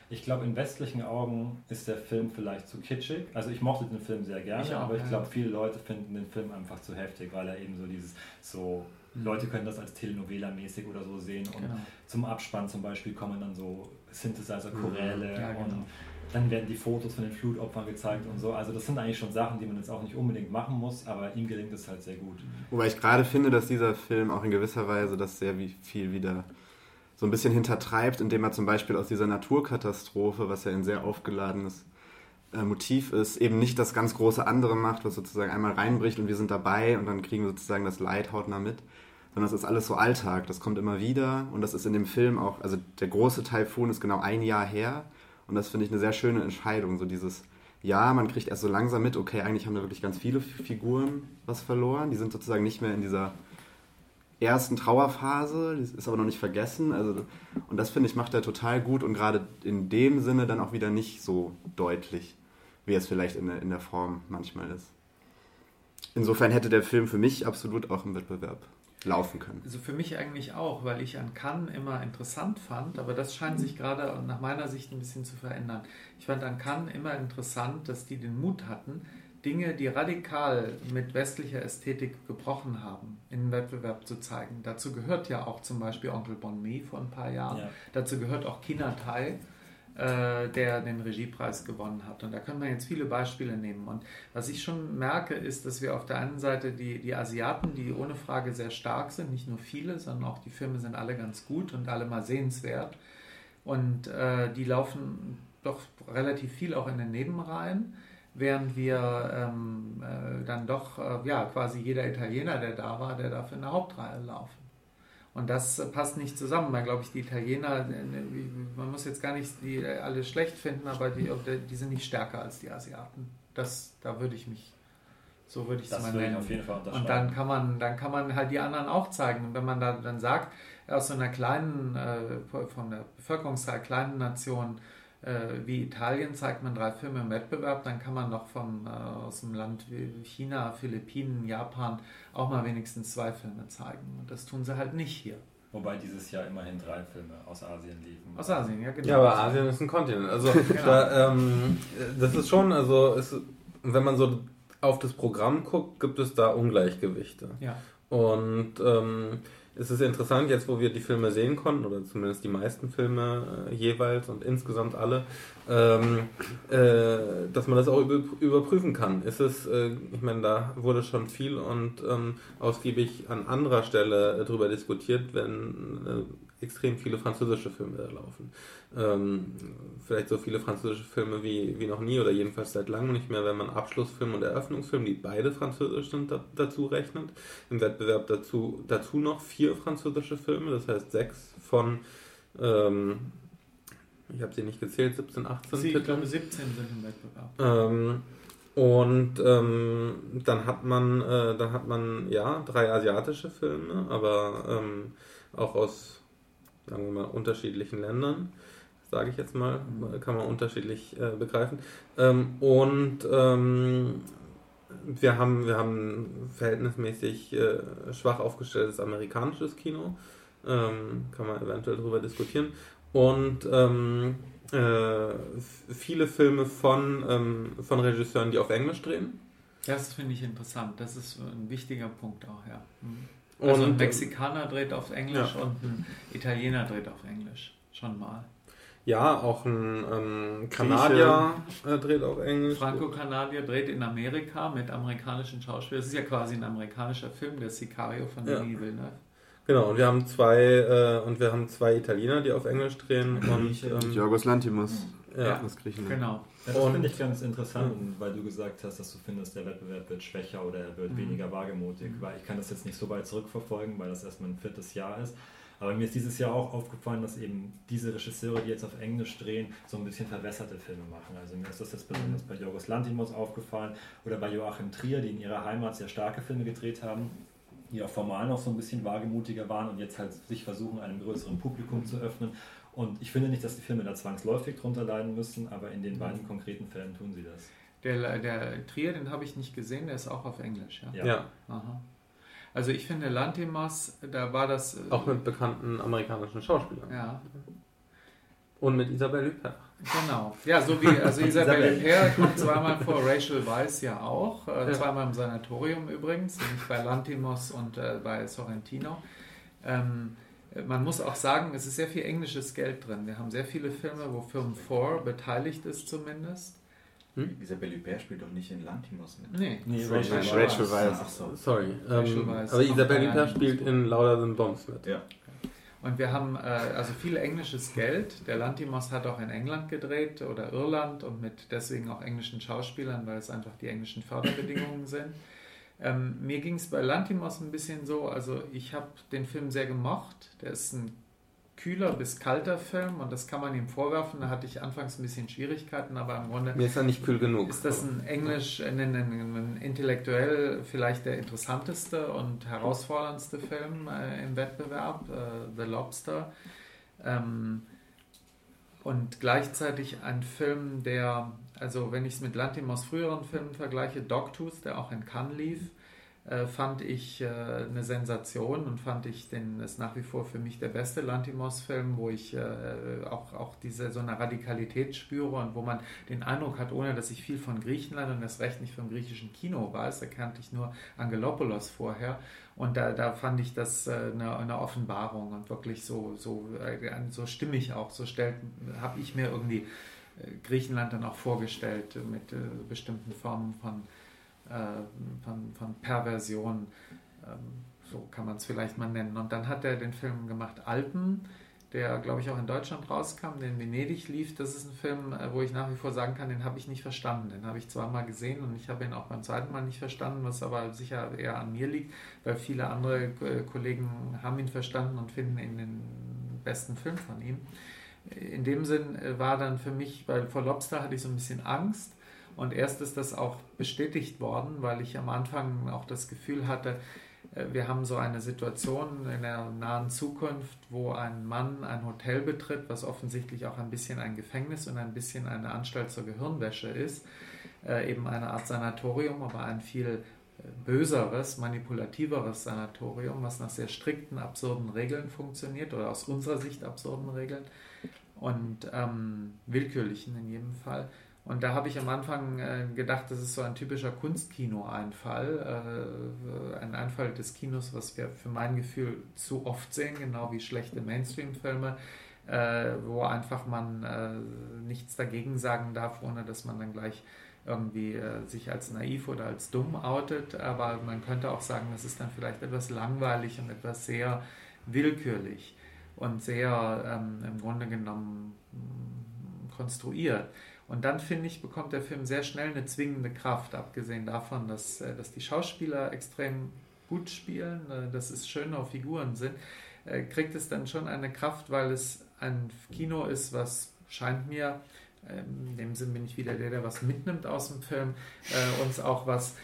Ich glaube, in westlichen Augen ist der Film vielleicht zu kitschig. Also ich mochte den Film sehr gerne, ich auch, aber ich glaube, viele Leute finden den Film einfach zu heftig, weil er eben so dieses so mhm. Leute können das als Telenovela-mäßig oder so sehen und genau. zum Abspann zum Beispiel kommen dann so Synthesizer-Choräle ja, genau. und dann werden die Fotos von den Flutopfern gezeigt und so. Also das sind eigentlich schon Sachen, die man jetzt auch nicht unbedingt machen muss, aber ihm gelingt es halt sehr gut. Wobei ich gerade finde, dass dieser Film auch in gewisser Weise das sehr viel wieder so ein bisschen hintertreibt, indem er zum Beispiel aus dieser Naturkatastrophe, was ja ein sehr aufgeladenes äh, Motiv ist, eben nicht das ganz große andere macht, was sozusagen einmal reinbricht und wir sind dabei und dann kriegen wir sozusagen das Leid hautnah mit, sondern es ist alles so Alltag, das kommt immer wieder und das ist in dem Film auch, also der große Taifun ist genau ein Jahr her und das finde ich eine sehr schöne Entscheidung, so dieses, ja, man kriegt erst so langsam mit, okay, eigentlich haben da wirklich ganz viele Figuren was verloren, die sind sozusagen nicht mehr in dieser ersten Trauerphase, das ist aber noch nicht vergessen. Also, und das finde ich macht er total gut und gerade in dem Sinne dann auch wieder nicht so deutlich, wie es vielleicht in der, in der Form manchmal ist. Insofern hätte der Film für mich absolut auch im Wettbewerb laufen können. Also für mich eigentlich auch, weil ich an Cannes immer interessant fand, aber das scheint sich gerade nach meiner Sicht ein bisschen zu verändern. Ich fand an Cannes immer interessant, dass die den Mut hatten, Dinge, die radikal mit westlicher Ästhetik gebrochen haben, in den Wettbewerb zu zeigen. Dazu gehört ja auch zum Beispiel Onkel Bon Mi vor ein paar Jahren. Ja. Dazu gehört auch Kina Tai, äh, der den Regiepreis gewonnen hat. Und da können wir jetzt viele Beispiele nehmen. Und was ich schon merke, ist, dass wir auf der einen Seite die, die Asiaten, die ohne Frage sehr stark sind, nicht nur viele, sondern auch die Filme sind alle ganz gut und alle mal sehenswert. Und äh, die laufen doch relativ viel auch in den Nebenreihen während wir ähm, äh, dann doch, äh, ja, quasi jeder Italiener, der da war, der darf in der Hauptreihe laufen. Und das äh, passt nicht zusammen, weil, glaube ich, die Italiener, äh, man muss jetzt gar nicht die alle schlecht finden, aber die, die sind nicht stärker als die Asiaten. Das, da würde ich mich, so würde ich es mal nennen. Auf jeden Fall Und dann kann man, dann kann man halt die anderen auch zeigen. Und wenn man da dann sagt, aus so einer kleinen, äh, von der Bevölkerungszahl kleinen Nation, äh, wie Italien zeigt man drei Filme im Wettbewerb, dann kann man noch von, äh, aus dem Land wie China, Philippinen, Japan auch mal wenigstens zwei Filme zeigen. Und das tun sie halt nicht hier. Wobei dieses Jahr immerhin drei Filme aus Asien liefen. Aus Asien, ja, genau. Ja, aber Asien ist ein Kontinent. Also, <laughs> genau. da, ähm, das ist schon, also, es, wenn man so auf das Programm guckt, gibt es da Ungleichgewichte. Ja. Und ähm, es ist interessant, jetzt wo wir die Filme sehen konnten, oder zumindest die meisten Filme äh, jeweils und insgesamt alle, ähm, äh, dass man das auch über, überprüfen kann. Ist es, äh, ich meine, da wurde schon viel und ähm, ausgiebig an anderer Stelle äh, darüber diskutiert, wenn äh, extrem viele französische Filme da laufen ähm, vielleicht so viele französische Filme wie, wie noch nie oder jedenfalls seit langem nicht mehr, wenn man Abschlussfilm und Eröffnungsfilm, die beide französisch sind, da, dazu rechnet. Im Wettbewerb dazu, dazu noch vier französische Filme, das heißt sechs von, ähm, ich habe sie nicht gezählt, 17, 18 sie, Ich glaube 17 sind im Wettbewerb. Ähm, und ähm, dann hat man, äh, dann hat man ja drei asiatische Filme, aber ähm, auch aus, sagen wir mal, unterschiedlichen Ländern sage ich jetzt mal, kann man unterschiedlich äh, begreifen. Ähm, und ähm, wir haben, wir haben verhältnismäßig äh, schwach aufgestelltes amerikanisches Kino. Ähm, kann man eventuell darüber diskutieren. Und ähm, äh, viele Filme von, ähm, von Regisseuren, die auf Englisch drehen. Das finde ich interessant. Das ist ein wichtiger Punkt auch, ja. Mhm. Also ein Mexikaner dreht auf Englisch ja. und ein Italiener dreht auf Englisch. Schon mal. Ja, auch ein ähm, Kanadier äh, dreht auf Englisch. Franco-Kanadier dreht in Amerika mit amerikanischen Schauspielern. Das ist ja quasi ein amerikanischer Film, der Sicario von ja. Denis Villeneuve. Genau, und wir haben zwei äh, und wir haben zwei Italiener, die auf Englisch drehen und ähm, Jorgos Lantimos ja. aus Griechenland. Genau. Ja, das finde ich ganz interessant, weil du gesagt hast, dass du findest, der Wettbewerb wird schwächer oder er wird Mhm. weniger wagemutig, weil ich kann das jetzt nicht so weit zurückverfolgen, weil das erst mein viertes Jahr ist. Aber mir ist dieses Jahr auch aufgefallen, dass eben diese Regisseure, die jetzt auf Englisch drehen, so ein bisschen verwässerte Filme machen. Also mir ist das jetzt besonders bei Jorgos Lantimos aufgefallen oder bei Joachim Trier, die in ihrer Heimat sehr starke Filme gedreht haben, die auch formal noch so ein bisschen wagemutiger waren und jetzt halt sich versuchen, einem größeren Publikum zu öffnen. Und ich finde nicht, dass die Filme da zwangsläufig drunter leiden müssen, aber in den beiden konkreten Fällen tun sie das. Der, der Trier, den habe ich nicht gesehen, der ist auch auf Englisch. Ja? Ja. ja, Aha. Also ich finde Lantimos, da war das... äh, auch mit bekannten amerikanischen Schauspielern. Ja, Und mit Isabelle Huppert. genau. Ja, so wie also <laughs> Isabelle. Peer kommt zweimal vor, Rachel Weisz ja auch. Äh, Ja. Zweimal im Sanatorium übrigens, nämlich bei Lantimos und äh, bei Sorrentino. Ähm, man muss auch sagen, es ist sehr viel englisches Geld drin. Wir haben sehr viele Filme, wo Film 4 beteiligt ist zumindest. Isabelle Huppert spielt doch nicht in Lantimos mit. Nee, Nee, Rachel Rachel Rachel Weisz. Ach so. Sorry. Rachel Ähm, Weisz. aber Isabelle Huppert spielt in Louder Than Bombs mit. Ja. Und wir haben äh, also viel englisches Geld. Der Lantimos hat auch in England gedreht oder Irland und mit deswegen auch englischen Schauspielern, weil es einfach die englischen Förderbedingungen sind. Ähm, mir ging es bei Lantimos ein bisschen so, also ich habe den Film sehr gemocht. Der ist ein kühler bis kalter Film und das kann man ihm vorwerfen. Da hatte ich anfangs ein bisschen Schwierigkeiten, aber im Grunde Mir ist er nicht kühl genug. ist das ein Englisch, ein, ein, ein intellektuell vielleicht der interessanteste und herausforderndste Film äh, im Wettbewerb, äh, The Lobster. Ähm, und gleichzeitig ein Film, der, also wenn ich es mit Lantimos früheren Filmen vergleiche, Dogtooth, der auch in Cannes lief, äh, fand ich äh, eine Sensation und fand ich den ist nach wie vor für mich der beste Lantimos-Film, wo ich äh, auch, auch diese so eine Radikalität spüre und wo man den Eindruck hat, ohne dass ich viel von Griechenland und das recht nicht vom griechischen Kino weiß, da kannte ich nur Angelopoulos vorher. Und da, da fand ich das äh, eine, eine Offenbarung und wirklich so, so, äh, so stimmig auch, so stellt, habe ich mir irgendwie äh, Griechenland dann auch vorgestellt mit äh, bestimmten Formen von äh, von, von Perversion, ähm, so kann man es vielleicht mal nennen. Und dann hat er den Film gemacht Alpen, der glaube ich auch in Deutschland rauskam, der in Venedig lief. Das ist ein Film, äh, wo ich nach wie vor sagen kann, den habe ich nicht verstanden. Den habe ich zweimal gesehen und ich habe ihn auch beim zweiten Mal nicht verstanden, was aber sicher eher an mir liegt, weil viele andere Kollegen haben ihn verstanden und finden ihn den besten Film von ihm. In dem Sinn äh, war dann für mich, weil vor Lobster hatte ich so ein bisschen Angst, und erst ist das auch bestätigt worden, weil ich am Anfang auch das Gefühl hatte, äh, wir haben so eine Situation in der nahen Zukunft, wo ein Mann ein Hotel betritt, was offensichtlich auch ein bisschen ein Gefängnis und ein bisschen eine Anstalt zur Gehirnwäsche ist. Äh, eben eine Art Sanatorium, aber ein viel böseres, manipulativeres Sanatorium, was nach sehr strikten, absurden Regeln funktioniert oder aus unserer Sicht absurden Regeln und ähm, willkürlichen in jedem Fall. Und da habe ich am Anfang äh, gedacht, das ist so ein typischer Kunstkino-Einfall, äh, ein Einfall des Kinos, was wir für mein Gefühl zu oft sehen, genau wie schlechte Mainstream-Filme, äh, wo einfach man äh, nichts dagegen sagen darf, ohne dass man dann gleich irgendwie äh, sich als naiv oder als dumm outet. Aber man könnte auch sagen, das ist dann vielleicht etwas langweilig und etwas sehr willkürlich und sehr ähm, im Grunde genommen konstruiert. Und dann finde ich, bekommt der Film sehr schnell eine zwingende Kraft, abgesehen davon, dass, äh, dass die Schauspieler extrem gut spielen, äh, dass es schöne Figuren sind, äh, kriegt es dann schon eine Kraft, weil es ein Kino ist, was scheint mir, ähm, in dem Sinn bin ich wieder der, der was mitnimmt aus dem Film, uns auch was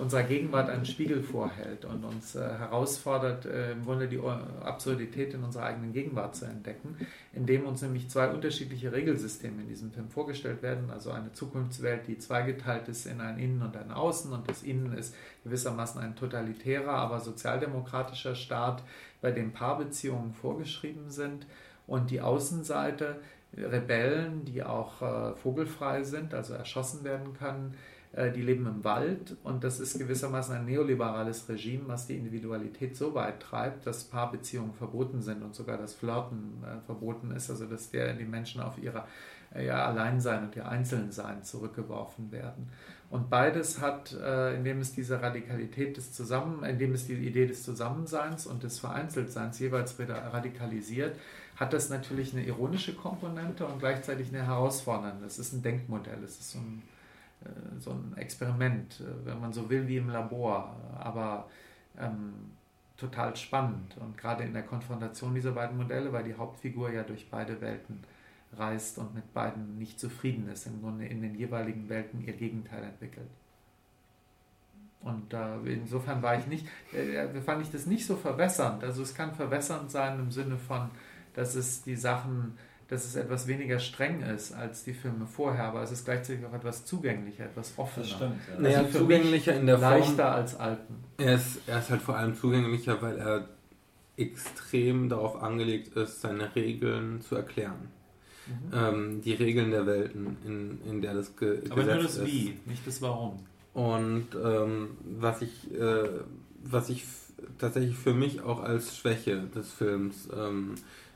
unserer Gegenwart einen Spiegel vorhält und uns äh, herausfordert, äh, im Grunde die Absurdität in unserer eigenen Gegenwart zu entdecken, indem uns nämlich zwei unterschiedliche Regelsysteme in diesem Film vorgestellt werden. Also eine Zukunftswelt, die zweigeteilt ist in ein Innen und ein Außen und das Innen ist gewissermaßen ein totalitärer, aber sozialdemokratischer Staat, bei dem Paarbeziehungen vorgeschrieben sind und die Außenseite Rebellen, die auch äh, vogelfrei sind, also erschossen werden können, äh, die leben im Wald und das ist gewissermaßen ein neoliberales Regime, was die Individualität so weit treibt, dass Paarbeziehungen verboten sind und sogar das Flirten äh, verboten ist, also dass der, die Menschen auf ihrer, äh, ihr Alleinsein und ihr Einzelnsein zurückgeworfen werden. Und beides hat, äh, indem es diese Radikalität des Zusammen, indem es die Idee des Zusammenseins und des Vereinzeltseins jeweils radikalisiert, hat das natürlich eine ironische Komponente und gleichzeitig eine herausfordernde. Es ist ein Denkmodell, es ist so ein, äh, so ein Experiment, äh, wenn man so will, wie im Labor, aber ähm, total spannend. Und gerade in der Konfrontation dieser beiden Modelle, weil die Hauptfigur ja durch beide Welten reist und mit beiden nicht zufrieden ist, im Grunde in den jeweiligen Welten ihr Gegenteil entwickelt. Und äh, insofern war ich nicht, äh, fand ich das nicht so verwässernd. Also es kann verwässernd sein im Sinne von, dass es die Sachen, dass es etwas weniger streng ist als die Filme vorher, aber es ist gleichzeitig auch etwas zugänglicher, etwas offener. Das stimmt. Ja. Naja, also zugänglicher in der leichter Form. Leichter als Alten. Er ist, er ist halt vor allem zugänglicher, weil er extrem darauf angelegt ist, seine Regeln zu erklären. Mhm. Ähm, die Regeln der Welten, in, in der das ge Aber nur das ist. Wie, nicht das Warum. Und ähm, was ich, äh, was ich tatsächlich für mich auch als Schwäche des Films ähm,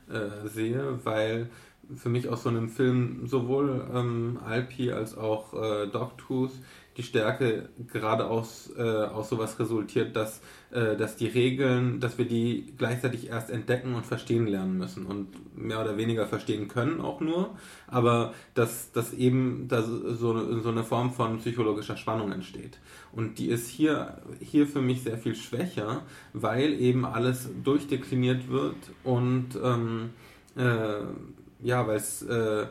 äh, sehe, weil für mich aus so einem Film sowohl ähm, Alpi als auch äh, Dogtooth die Stärke gerade aus, äh, aus sowas resultiert, dass, äh, dass die Regeln, dass wir die gleichzeitig erst entdecken und verstehen lernen müssen und mehr oder weniger verstehen können auch nur, aber dass, dass eben da so, so eine Form von psychologischer Spannung entsteht. Und die ist hier, hier für mich sehr viel schwächer, weil eben alles durchdekliniert wird und ähm, äh, ja, weil es, äh, äh,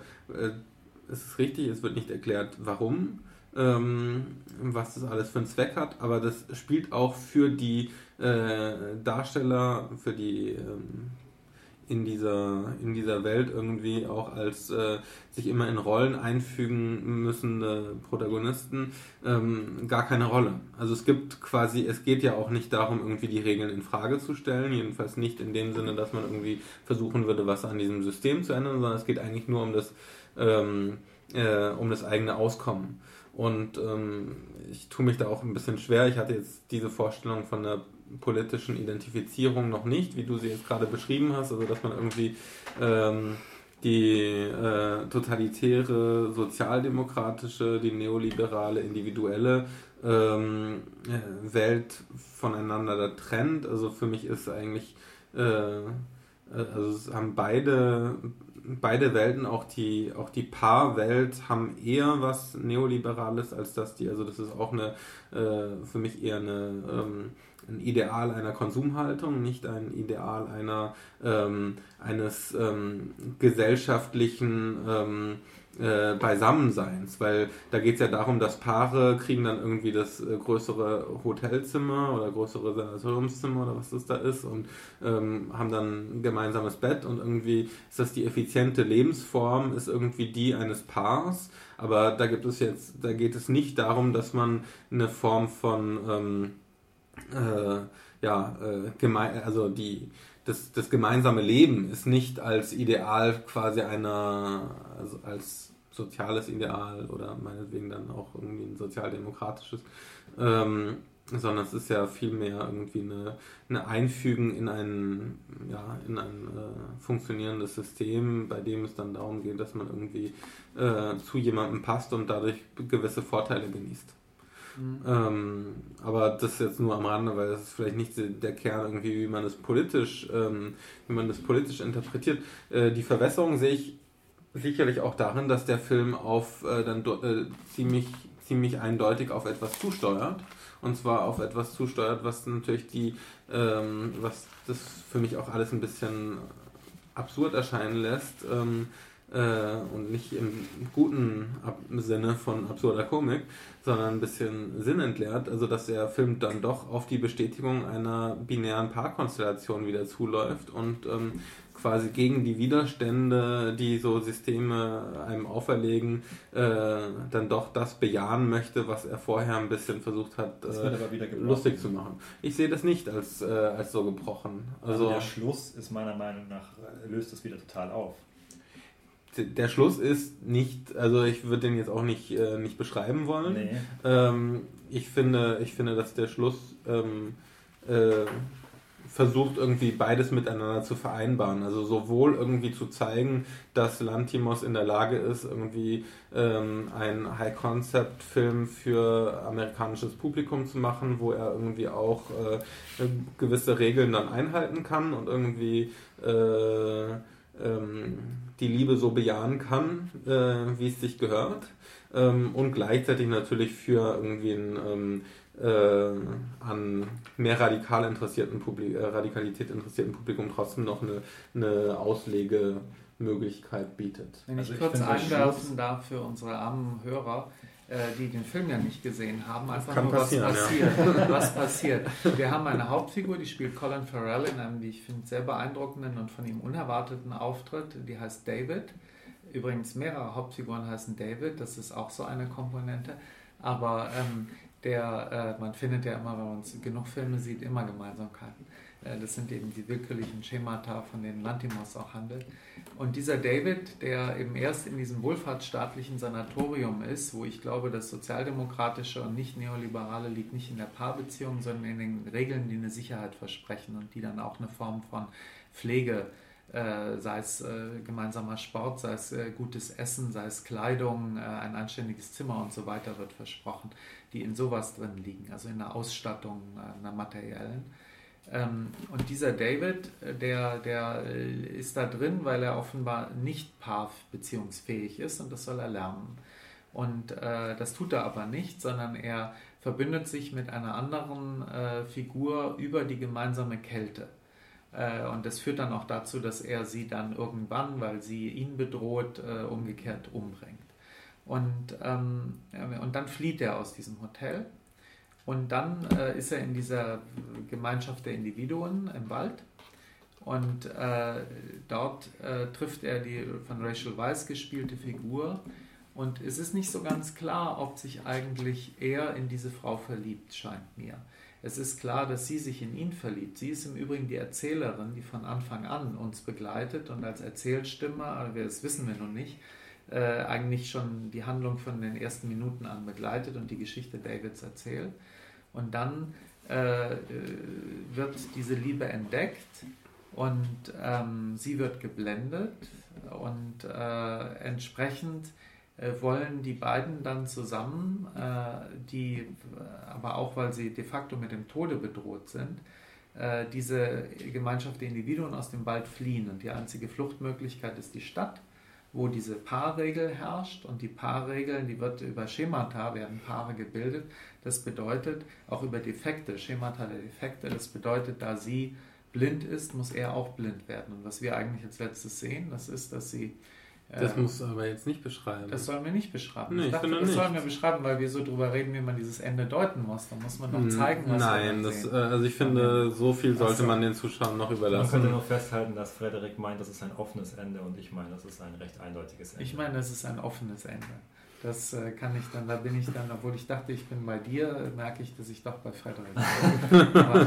es ist richtig, es wird nicht erklärt, warum ähm, was das alles für einen Zweck hat, aber das spielt auch für die äh, Darsteller, für die ähm, in dieser, in dieser Welt irgendwie auch als äh, sich immer in Rollen einfügen müssende Protagonisten ähm, gar keine Rolle. Also es gibt quasi, es geht ja auch nicht darum, irgendwie die Regeln in Frage zu stellen, jedenfalls nicht in dem Sinne, dass man irgendwie versuchen würde, was an diesem System zu ändern, sondern es geht eigentlich nur um das, ähm, äh, um das eigene Auskommen. Und ähm, ich tue mich da auch ein bisschen schwer. Ich hatte jetzt diese Vorstellung von der politischen Identifizierung noch nicht, wie du sie jetzt gerade beschrieben hast, also dass man irgendwie ähm, die äh, totalitäre, sozialdemokratische, die neoliberale, individuelle ähm, äh, Welt voneinander da trennt. Also für mich ist eigentlich, äh, äh also haben beide beide Welten, auch die, auch die Paarwelt, haben eher was Neoliberales als das die. Also das ist auch eine, äh, für mich eher eine, ähm, ein Ideal einer Konsumhaltung, nicht ein Ideal einer, ähm, eines ähm, gesellschaftlichen ähm, äh, Beisammenseins, weil da geht es ja darum, dass Paare kriegen dann irgendwie das äh, größere Hotelzimmer oder größere Sanatoriumszimmer oder was das da ist und ähm, haben dann ein gemeinsames Bett und irgendwie ist das die effiziente Lebensform, ist irgendwie die eines Paars, aber da gibt es jetzt, da geht es nicht darum, dass man eine Form von ähm, äh, ja, äh, gemein, also die das, das gemeinsame Leben ist nicht als Ideal quasi einer, also als soziales Ideal oder meinetwegen dann auch irgendwie ein sozialdemokratisches, ähm, sondern es ist ja vielmehr irgendwie eine, eine Einfügen in ein, ja, in ein äh, funktionierendes System, bei dem es dann darum geht, dass man irgendwie äh, zu jemandem passt und dadurch gewisse Vorteile genießt. Mhm. Ähm, aber das ist jetzt nur am Rande, weil das ist vielleicht nicht der Kern irgendwie, wie man das politisch, ähm, wie man das politisch interpretiert. Äh, die Verwässerung sehe ich sicherlich auch darin, dass der Film auf äh, dann äh, ziemlich, ziemlich eindeutig auf etwas zusteuert. Und zwar auf etwas zusteuert, was natürlich die, ähm, was das für mich auch alles ein bisschen absurd erscheinen lässt. Ähm, äh, und nicht im guten Sinne von absurder Komik, sondern ein bisschen sinnentleert. Also, dass der Film dann doch auf die Bestätigung einer binären Paarkonstellation wieder zuläuft und ähm, quasi gegen die Widerstände, die so Systeme einem auferlegen, äh, dann doch das bejahen möchte, was er vorher ein bisschen versucht hat, äh, lustig zu machen. Ich sehe das nicht als, äh, als so gebrochen. Also, also der Schluss ist meiner Meinung nach, löst das wieder total auf. Der Schluss ist nicht, also ich würde den jetzt auch nicht, äh, nicht beschreiben wollen. Nee. Ähm, ich, finde, ich finde, dass der Schluss ähm, äh, versucht irgendwie beides miteinander zu vereinbaren. Also sowohl irgendwie zu zeigen, dass Lantimos in der Lage ist, irgendwie ähm, einen High-Concept-Film für amerikanisches Publikum zu machen, wo er irgendwie auch äh, gewisse Regeln dann einhalten kann und irgendwie äh, ähm, die Liebe so bejahen kann, äh, wie es sich gehört. Ähm, und gleichzeitig natürlich für irgendwie ein ähm, äh, an mehr radikal interessierten Publi äh, Radikalität interessierten Publikum trotzdem noch eine, eine Auslegemöglichkeit bietet. Wenn ich Also kurz einwerfen darf für unsere armen Hörer, die den Film ja nicht gesehen haben, einfach Kann nur was ja. passiert. <laughs> was passiert. Wir haben eine Hauptfigur, die spielt Colin Farrell in einem, wie ich finde, sehr beeindruckenden und von ihm unerwarteten Auftritt. Die heißt David. Übrigens, mehrere Hauptfiguren heißen David, das ist auch so eine Komponente. Aber ähm, der, äh, man findet ja immer, wenn man genug Filme sieht, immer Gemeinsamkeiten. Äh, das sind eben die willkürlichen Schemata, von denen Lantimos auch handelt. Und dieser David, der eben erst in diesem wohlfahrtsstaatlichen Sanatorium ist, wo ich glaube, das sozialdemokratische und nicht neoliberale liegt nicht in der Paarbeziehung, sondern in den Regeln, die eine Sicherheit versprechen und die dann auch eine Form von Pflege, äh, sei es äh, gemeinsamer Sport, sei es äh, gutes Essen, sei es Kleidung, äh, ein anständiges Zimmer und so weiter wird versprochen, die in sowas drin liegen, also in der Ausstattung, äh, einer materiellen. Ähm, und dieser David, äh, der, der äh, ist da drin, weil er offenbar nicht paarbeziehungsfähig ist und das soll er lernen. Und äh, das tut er aber nicht, sondern er verbündet sich mit einer anderen äh, Figur über die gemeinsame Kälte. Äh, und das führt dann auch dazu, dass er sie dann irgendwann, weil sie ihn bedroht, äh, umgekehrt umbringt. Und, ähm, und dann flieht er aus diesem Hotel. Und dann äh, ist er in dieser Gemeinschaft der Individuen im Wald. Und äh, dort äh, trifft er die von Rachel Weisz gespielte Figur. Und es ist nicht so ganz klar, ob sich eigentlich er in diese Frau verliebt, scheint mir. Es ist klar, dass sie sich in ihn verliebt. Sie ist im Übrigen die Erzählerin, die von Anfang an uns begleitet und als Erzählstimme, das wissen wir noch nicht, äh, eigentlich schon die Handlung von den ersten Minuten an begleitet und die Geschichte Davids erzählt. Und dann äh, äh, wird diese Liebe entdeckt und ähm, sie wird geblendet und äh, entsprechend äh, wollen die beiden dann zusammen, äh, die aber auch weil sie de facto mit dem Tode bedroht sind, diese Gemeinschaft der Individuen aus dem Wald fliehen. Und die einzige Fluchtmöglichkeit ist die Stadt, wo diese Paarregel herrscht. Und die Paarregeln, die wird über Schemata, werden Paare gebildet. Das bedeutet auch über Defekte, Schemata der Defekte, das bedeutet, da sie blind ist, muss er auch blind werden. Und was wir eigentlich als letztes sehen, das ist, dass sie Das äh, musst du aber jetzt nicht beschreiben. das sollen wir nicht beschreiben. Nee, ich dachte, das nicht. sollen wir beschreiben, weil wir so drüber reden, wie man dieses Ende deuten muss. Da muss man noch zeigen, was wir Nein, das, sehen. äh, also ich finde, so viel sollte so. man den Zuschauern noch Man könnte überlassen. noch festhalten, dass Frederik meint, das ist ein offenes Ende und ich meine, das ist ein recht eindeutiges Ende. Ich meine, das ist ein offenes Ende. Das äh, kann ich dann, da bin ich dann, obwohl ich dachte, ich bin bei dir, merke ich, dass ich doch bei Frederik bin. <laughs> Aber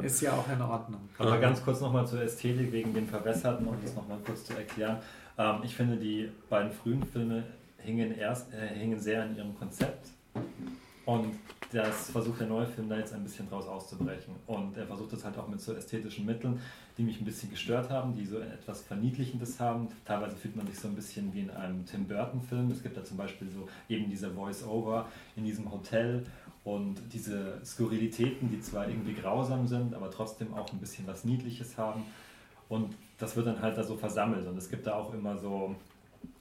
äh, ist ja auch in Ordnung. Aber ganz kurz nochmal zur Ästhetik wegen den Verwässerten, um das nochmal kurz zu erklären. Ähm, ich finde, die beiden frühen Filme hingen, erst, äh, hingen sehr an ihrem Konzept. Und das versucht der neue Film da jetzt ein bisschen draus auszubrechen. Und er versucht das halt auch mit so ästhetischen Mitteln, die mich ein bisschen gestört haben, die so etwas Verniedlichendes haben. Teilweise fühlt man sich so ein bisschen wie in einem Tim Burton-Film. Es gibt da zum Beispiel so eben diese Voice-Over in diesem Hotel und diese Skurrilitäten, die zwar irgendwie grausam sind, aber trotzdem auch ein bisschen was Niedliches haben. Und das wird dann halt da so versammelt. Und es gibt da auch immer so,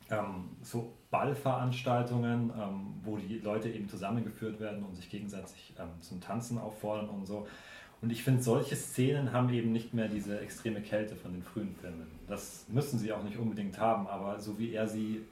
ähm, so Ballveranstaltungen, ähm, wo die Leute eben zusammengeführt werden und sich gegenseitig ähm, zum Tanzen auffordern und so. Und ich finde, solche Szenen haben eben nicht mehr diese extreme Kälte von den frühen Filmen. Das müssen sie auch nicht unbedingt haben, aber so wie er sie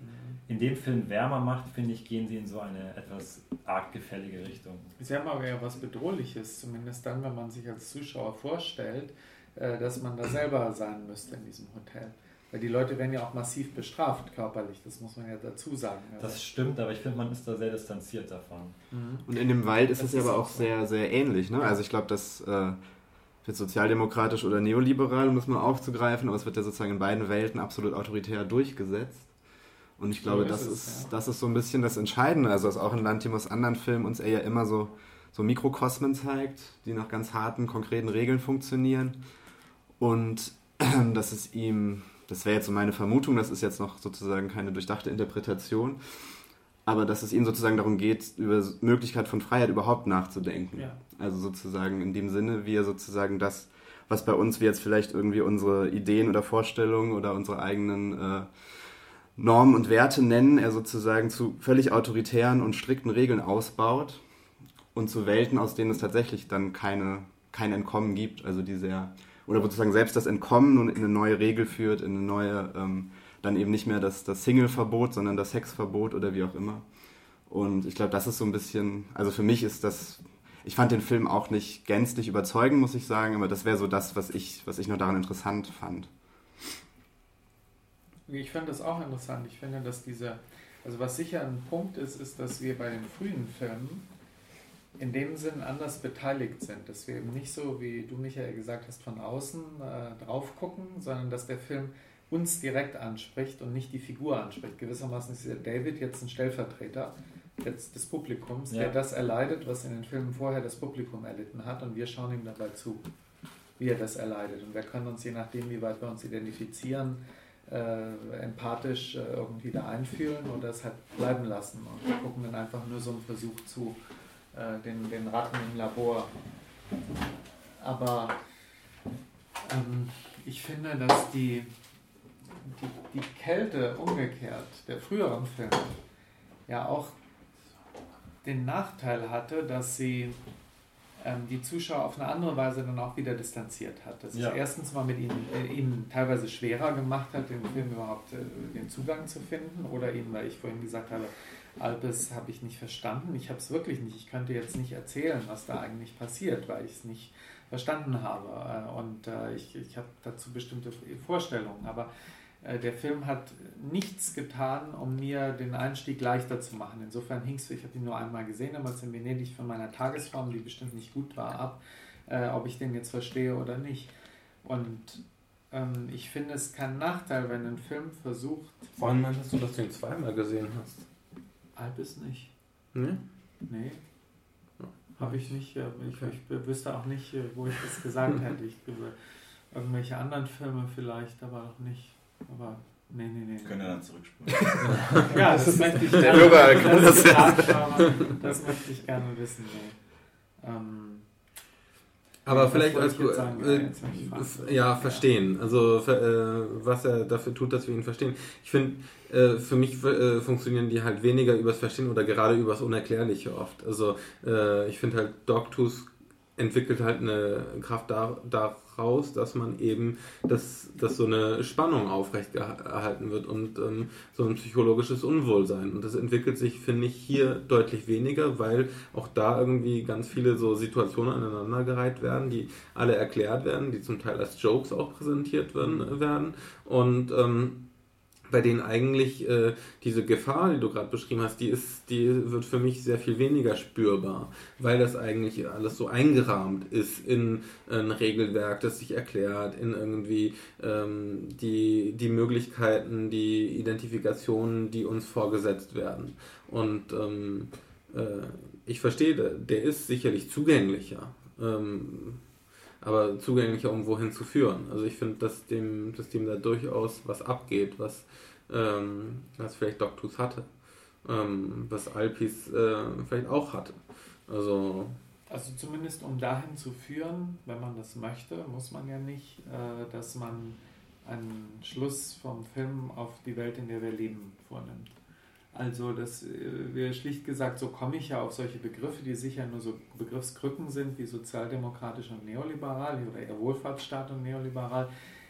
in dem Film wärmer macht, finde ich, gehen sie in so eine etwas arg gefällige Richtung. Sie haben aber ja was Bedrohliches, zumindest dann, wenn man sich als Zuschauer vorstellt, dass man da selber sein müsste in diesem Hotel. Weil die Leute werden ja auch massiv bestraft körperlich, das muss man ja dazu sagen. Das stimmt, aber ich finde, man ist da sehr distanziert davon. Mhm. Und in dem Wald ist Das es ja ist aber auch so. sehr, sehr ähnlich. Ne? Also ich glaube, dass äh, wird sozialdemokratisch oder neoliberal, um das mal aufzugreifen, aber es wird ja sozusagen in beiden Welten absolut autoritär durchgesetzt. Und ich glaube, so ist das, es, ist, ja. das ist so ein bisschen das Entscheidende. Also, dass auch in Lantimos anderen Filmen uns er ja immer so, so Mikrokosmen zeigt, die nach ganz harten, konkreten Regeln funktionieren. Und <clears throat> dass es ihm, das wäre jetzt so meine Vermutung, das ist jetzt noch sozusagen keine durchdachte Interpretation, aber dass es ihm sozusagen darum geht, über Möglichkeit von Freiheit überhaupt nachzudenken. Ja. Also sozusagen in dem Sinne, wie er sozusagen das, was bei uns wie jetzt vielleicht irgendwie unsere Ideen oder Vorstellungen oder unsere eigenen äh, Normen und Werte nennen, er sozusagen zu völlig autoritären und strikten Regeln ausbaut und zu Welten, aus denen es tatsächlich dann keine, kein Entkommen gibt, also die sehr, oder sozusagen selbst das Entkommen nun in eine neue Regel führt, in eine neue ähm, dann eben nicht mehr das, das Single-Verbot, sondern das Sexverbot oder wie auch immer. Und ich glaube, das ist so ein bisschen, also für mich ist das, ich fand den Film auch nicht gänzlich überzeugend, muss ich sagen, aber das wäre so das, was ich, was ich noch daran interessant fand. Ich finde das auch interessant. Ich finde, dass diese, also was sicher ein Punkt ist, ist, dass wir bei den frühen Filmen in dem Sinn anders beteiligt sind. Dass wir eben nicht so, wie du, Michael, gesagt hast, von außen äh, drauf gucken, sondern dass der Film uns direkt anspricht und nicht die Figur anspricht. Gewissermaßen ist der David jetzt ein Stellvertreter jetzt des Publikums, ja. der das erleidet, was in den Filmen vorher das Publikum erlitten hat und wir schauen ihm dabei zu, wie er das erleidet. Und wir können uns, je nachdem, wie weit wir uns identifizieren, äh, empathisch äh, irgendwie da einfühlen oder es halt bleiben lassen. Und wir gucken dann einfach nur so einen Versuch zu, äh, den, den Ratten im Labor. Aber ähm, ich finde, dass die, die, die Kälte umgekehrt der früheren Filme ja auch den Nachteil hatte, dass sie ähm, die Zuschauer auf eine andere Weise dann auch wieder distanziert hat. Dass ja. es erstens mal mit ihnen, äh, ihnen teilweise schwerer gemacht hat, den Film überhaupt äh, den Zugang zu finden oder ihnen, weil ich vorhin gesagt habe, Alpes habe ich nicht verstanden. Ich habe es wirklich nicht. Ich könnte jetzt nicht erzählen, was da eigentlich passiert, weil ich es nicht verstanden habe. Äh, und äh, ich, ich habe dazu bestimmte Vorstellungen. Aber äh, der Film hat nichts getan, um mir den Einstieg leichter zu machen. Insofern hing es, ich habe ihn nur einmal gesehen, damals in Venedig von meiner Tagesform, die bestimmt nicht gut war, ab, ob ich den jetzt verstehe oder nicht. Und ähm, ich finde es kein Nachteil, wenn ein Film versucht. Wann meintest du, dass du ihn zweimal gesehen hast? Albis nicht. Nee? Nee. Habe ich nicht. Ich, ich wüsste auch nicht, wo ich das gesagt hätte. Ich, irgendwelche anderen Filme vielleicht, aber noch nicht. Aber nee, nee, nee. Können wir dann zurückspulen. <laughs> ja, das, das möchte ich gerne, das, das, das, möchte ich gerne wissen. Nee. Ähm, aber vielleicht als äh, ja, verstehen. Also äh, was er dafür tut, dass wir ihn verstehen. Ich finde, äh, für mich äh, funktionieren die halt weniger übers Verstehen oder gerade übers Unerklärliche oft. Also äh, ich finde halt Dogtooth entwickelt halt eine Kraft da, daraus, dass man eben, dass, dass so eine Spannung aufrechterhalten wird und ähm, so ein psychologisches Unwohlsein. Und das entwickelt sich, finde ich, hier deutlich weniger, weil auch da irgendwie ganz viele so Situationen aneinandergereiht werden, die alle erklärt werden, die zum Teil als Jokes auch präsentiert werden. werden. Und ähm, bei denen eigentlich äh, diese Gefahr, die du gerade beschrieben hast, die ist, die wird für mich sehr viel weniger spürbar, weil das eigentlich alles so eingerahmt ist in ein Regelwerk, das sich erklärt, in irgendwie ähm, die, die Möglichkeiten, die Identifikationen, die uns vorgesetzt werden. Und ähm, äh, ich verstehe, der ist sicherlich zugänglicher. Ähm, aber zugänglicher, um wohin zu führen. Also ich finde, dass dem, dass da durchaus was abgeht, was, ähm, was vielleicht Doctus hatte, ähm, was Alpis äh, vielleicht auch hatte. Also, also zumindest um dahin zu führen, wenn man das möchte, muss man ja nicht, äh, dass man einen Schluss vom Film auf die Welt, in der wir leben, vornimmt. Also das äh, wäre schlicht gesagt, so komme ich ja auf solche Begriffe, die sicher nur so Begriffskrücken sind wie sozialdemokratisch und neoliberal oder eher Wohlfahrtsstaat und neoliberal,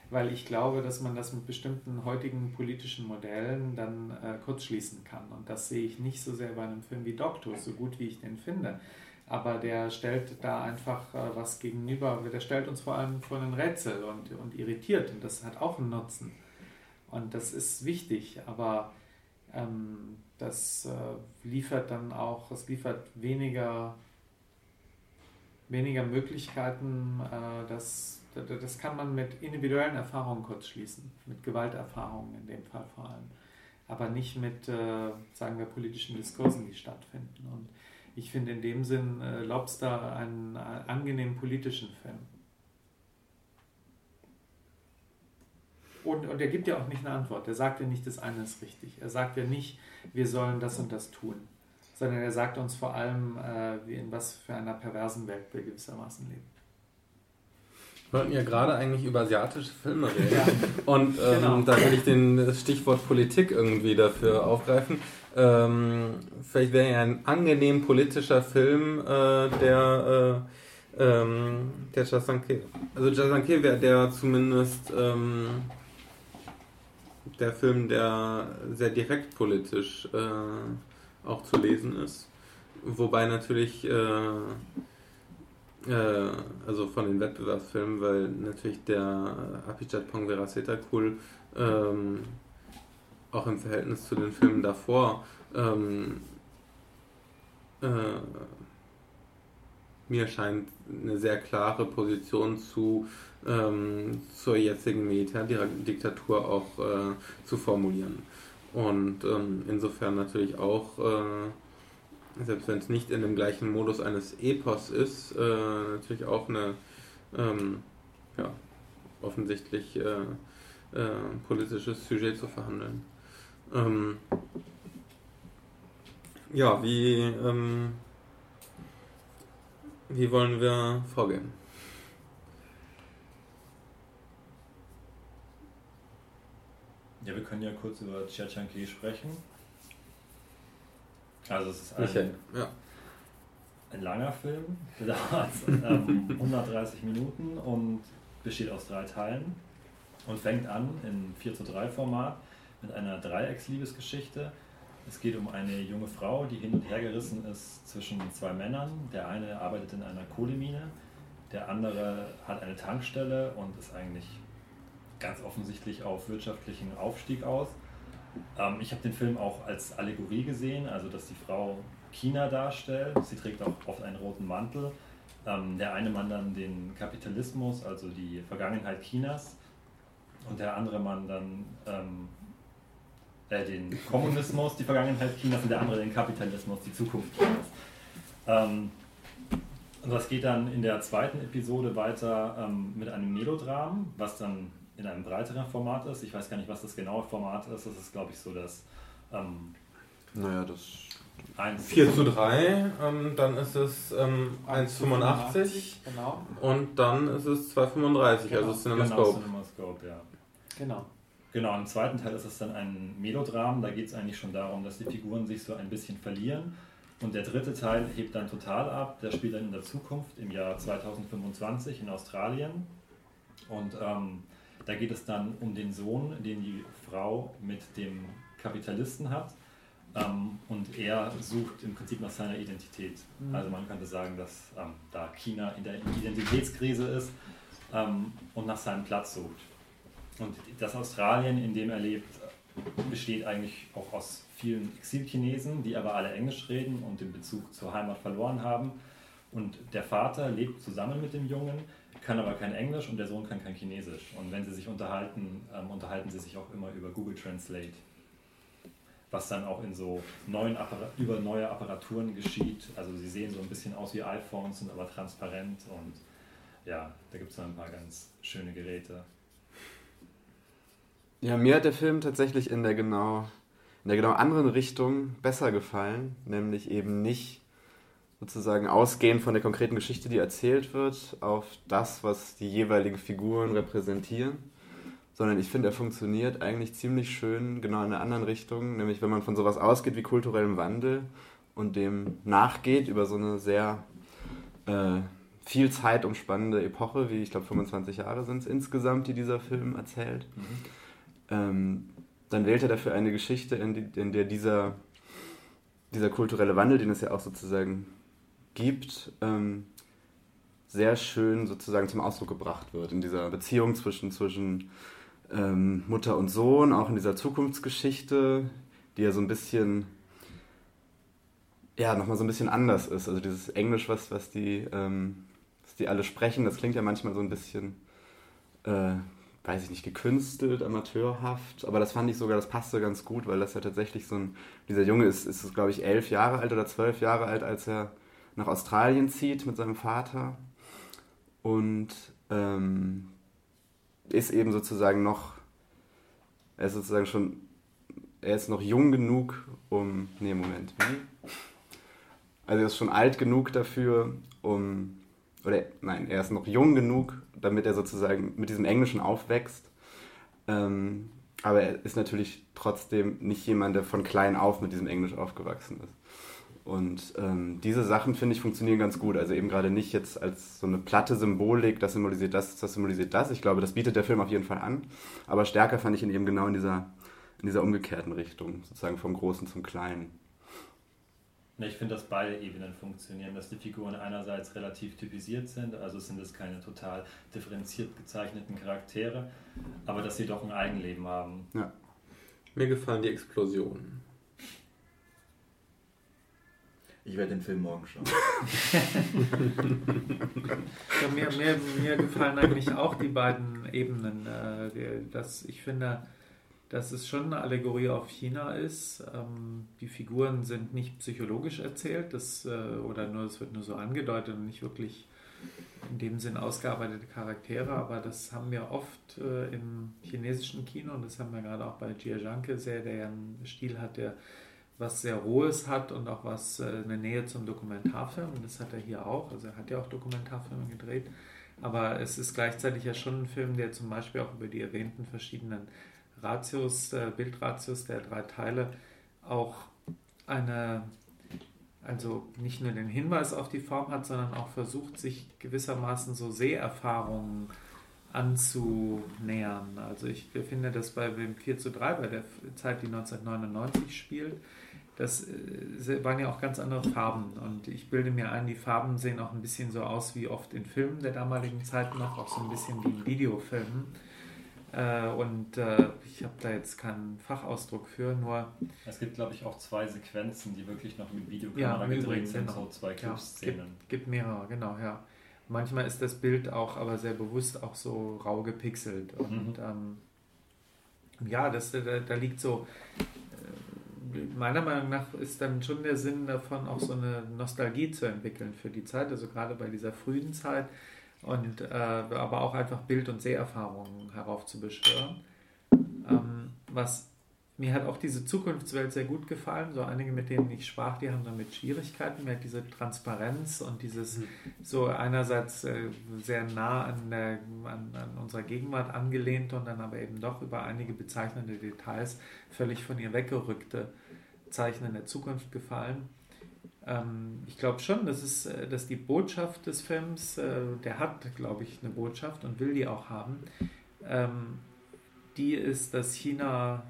weil ich glaube, dass man das mit bestimmten heutigen politischen Modellen dann äh, kurzschließen kann. Und das sehe ich nicht so sehr bei einem Film wie Doctor, so gut wie ich den finde. Aber der stellt da einfach äh, was gegenüber, der stellt uns vor allem vor ein Rätsel und, und irritiert und das hat auch einen Nutzen. Und das ist wichtig, aber ähm, das äh, liefert dann auch, es liefert weniger weniger Möglichkeiten, äh, das, das kann man mit individuellen Erfahrungen kurz schließen, mit Gewalterfahrungen in dem Fall vor allem, aber nicht mit, äh, sagen wir, politischen Diskursen, die stattfinden. Und ich finde in dem Sinn äh, Lobster einen angenehmen politischen Film. Und, und er gibt ja auch nicht eine Antwort. Er sagt ja nicht, das eine ist richtig. Er sagt ja nicht, wir sollen das und das tun. Sondern er sagt uns vor allem, äh, in was für einer perversen Welt wir gewissermaßen leben. Wir wollten ja gerade eigentlich über asiatische Filme reden. Ja. Und ähm, genau. da will ich den Stichwort Politik irgendwie dafür aufgreifen. Ähm, vielleicht wäre ja ein angenehm politischer Film äh, der, äh, ähm, der Jasanke. Also Jasanke wäre der zumindest ähm, der Film, der sehr direkt politisch äh, auch zu lesen ist. Wobei natürlich, äh, äh, also von den Wettbewerbsfilmen, weil natürlich der Apichat Pongvera Setakul ähm, auch im Verhältnis zu den Filmen davor ähm, äh, mir scheint eine sehr klare Position zu ähm, zur jetzigen Militärdiktatur auch äh, zu formulieren. Und ähm, insofern natürlich auch, äh, selbst wenn es nicht in dem gleichen Modus eines Epos ist, äh, natürlich auch eine ähm, ja, offensichtlich äh, äh, politisches Sujet zu verhandeln. Ähm, ja, wie, ähm, wie wollen wir vorgehen? Ja, wir können ja kurz über Chiachanke sprechen. Also es ist ein, ja. ein langer Film, <laughs> der dauert ähm, 130 Minuten und besteht aus drei Teilen und fängt an in 4 zu 3 Format mit einer Dreiecksliebesgeschichte. Es geht um eine junge Frau, die hin und her gerissen ist zwischen zwei Männern. Der eine arbeitet in einer Kohlemine, der andere hat eine Tankstelle und ist eigentlich ganz offensichtlich auf wirtschaftlichen Aufstieg aus. Ähm, ich habe den Film auch als Allegorie gesehen, also dass die Frau China darstellt. Sie trägt auch oft einen roten Mantel. Ähm, der eine Mann dann den Kapitalismus, also die Vergangenheit Chinas, und der andere Mann dann ähm, äh, den Kommunismus, die Vergangenheit Chinas, und der andere den Kapitalismus, die Zukunft Chinas. Ähm, und das geht dann in der zweiten Episode weiter ähm, mit einem Melodram, was dann in einem breiteren Format ist. Ich weiß gar nicht, was das genaue Format ist. Das ist, glaube ich, so das. Ähm, naja, das. 1 4 zu 3, ähm, dann ist es ähm, 1,85 genau. und dann ist es 2,35, genau. also CinemaScope. Genau, CinemaScope, ja. Genau. Genau, im zweiten Teil ist es dann ein Melodram, da geht es eigentlich schon darum, dass die Figuren sich so ein bisschen verlieren. Und der dritte Teil hebt dann total ab, der spielt dann in der Zukunft, im Jahr 2025 in Australien. Und ähm, da geht es dann um den Sohn, den die Frau mit dem Kapitalisten hat. Ähm, und er sucht im Prinzip nach seiner Identität. Mhm. Also man könnte sagen, dass ähm, da China in der Identitätskrise ist ähm, und nach seinem Platz sucht. Und das Australien, in dem er lebt, besteht eigentlich auch aus vielen Exilchinesen, die aber alle Englisch reden und den Bezug zur Heimat verloren haben. Und der Vater lebt zusammen mit dem Jungen, kann aber kein Englisch und der Sohn kann kein Chinesisch. Und wenn sie sich unterhalten, ähm, unterhalten sie sich auch immer über Google Translate. Was dann auch in so neuen über neue Apparaturen geschieht. Also sie sehen so ein bisschen aus wie iPhones, sind aber transparent und ja, da gibt es dann ein paar ganz schöne Geräte. Ja, mir hat der Film tatsächlich in der genau, in der genau anderen Richtung besser gefallen, nämlich eben nicht sozusagen ausgehend von der konkreten Geschichte, die erzählt wird, auf das, was die jeweiligen Figuren repräsentieren, sondern ich finde, er funktioniert eigentlich ziemlich schön genau in einer anderen Richtung, nämlich wenn man von sowas ausgeht wie kulturellem Wandel und dem nachgeht über so eine sehr äh, viel Zeit umspannende Epoche, wie ich glaube 25 Jahre sind es insgesamt, die dieser Film erzählt, mhm. ähm, dann wählt er dafür eine Geschichte, in, die, in der dieser, dieser kulturelle Wandel, den es ja auch sozusagen gibt, ähm, sehr schön sozusagen zum Ausdruck gebracht wird in dieser Beziehung zwischen, zwischen ähm, Mutter und Sohn, auch in dieser Zukunftsgeschichte, die ja so ein bisschen, ja, nochmal so ein bisschen anders ist. Also dieses Englisch, was, was die ähm, dass die alle sprechen, das klingt ja manchmal so ein bisschen, äh, weiß ich nicht, gekünstelt, amateurhaft. Aber das fand ich sogar, das passte ganz gut, weil das ja tatsächlich so ein, dieser Junge ist, ist glaube ich, elf Jahre alt oder zwölf Jahre alt, als er nach Australien zieht mit seinem Vater. Und ähm, ist eben sozusagen noch, er ist sozusagen schon, er ist noch jung genug, um, nee, Moment, wie? Also er ist schon alt genug dafür, um, oder nein, er ist noch jung genug, damit er sozusagen mit diesem Englischen aufwächst. Ähm, aber er ist natürlich trotzdem nicht jemand, der von klein auf mit diesem Englisch aufgewachsen ist. Und ähm, diese Sachen, finde ich, funktionieren ganz gut. Also eben gerade nicht jetzt als so eine platte Symbolik, das symbolisiert das, das symbolisiert das. Ich glaube, das bietet der Film auf jeden Fall an. Aber stärker fand ich ihn eben genau in dieser, in dieser umgekehrten Richtung, sozusagen vom Großen zum Kleinen. Ich finde, dass beide Ebenen funktionieren, dass die Figuren einerseits relativ typisiert sind, also sind es keine total differenziert gezeichneten Charaktere, aber dass sie doch ein Eigenleben haben. Ja. Mir gefallen die Explosionen. Ich werde den Film morgen schauen. <laughs> ja, mir, mir, mir, gefallen eigentlich auch die beiden Ebenen. Äh, dass ich finde, dass es schon eine Allegorie auf China ist. Ähm, die Figuren sind nicht psychologisch erzählt, das, äh, oder nur, es wird nur so angedeutet und nicht wirklich in dem Sinn ausgearbeitete Charaktere, aber das haben wir oft äh, im chinesischen Kino und das haben wir gerade auch bei Jia Zhangke sehr, der ja einen Stil hat, der was sehr Rohes hat und auch was äh, eine Nähe zum Dokumentarfilm. Und das hat er hier auch. Also er hat ja auch Dokumentarfilme gedreht. Aber es ist gleichzeitig ja schon ein Film, der zum Beispiel auch über die erwähnten verschiedenen Ratios, äh, Bildratios der drei Teile auch eine, also nicht nur den Hinweis auf die Form hat, sondern auch versucht, sich gewissermaßen so Seherfahrungen anzunähern. Also ich finde das bei dem 4 zu 3, bei der Zeit, die 1999 spielt, das äh, waren ja auch ganz andere Farben. Und ich bilde mir ein, die Farben sehen auch ein bisschen so aus wie oft in Filmen der damaligen Zeit noch, auch so ein bisschen wie in Videofilmen. Äh, und äh, ich habe da jetzt keinen Fachausdruck für, nur. Es gibt, glaube ich, auch zwei Sequenzen, die wirklich noch mit Videokamera ja, gedreht sind, genau. so zwei Clip-Szenen. Ja, gibt, gibt mehrere, genau, ja. Manchmal ist das Bild auch aber sehr bewusst auch so rau gepixelt. Und mhm. ähm, ja, das, da, da liegt so, meiner Meinung nach ist dann schon der Sinn davon, auch so eine Nostalgie zu entwickeln für die Zeit, also gerade bei dieser frühen Zeit und äh, aber auch einfach Bild- und Seherfahrungen heraufzubeschwören. Ähm, was mir hat auch diese Zukunftswelt sehr gut gefallen. So einige, mit denen ich sprach, die haben damit Schwierigkeiten. Mir hat diese Transparenz und dieses mhm. so einerseits äh, sehr nah an, der, an, an, unserer Gegenwart angelehnt und dann aber eben doch über einige bezeichnende Details völlig von ihr weggerückte Zeichen in der Zukunft gefallen. Ähm, ich glaube schon, dass, es, äh, dass die Botschaft des Films, äh, der hat, glaube ich, eine Botschaft und will die auch haben, ähm, die ist, dass China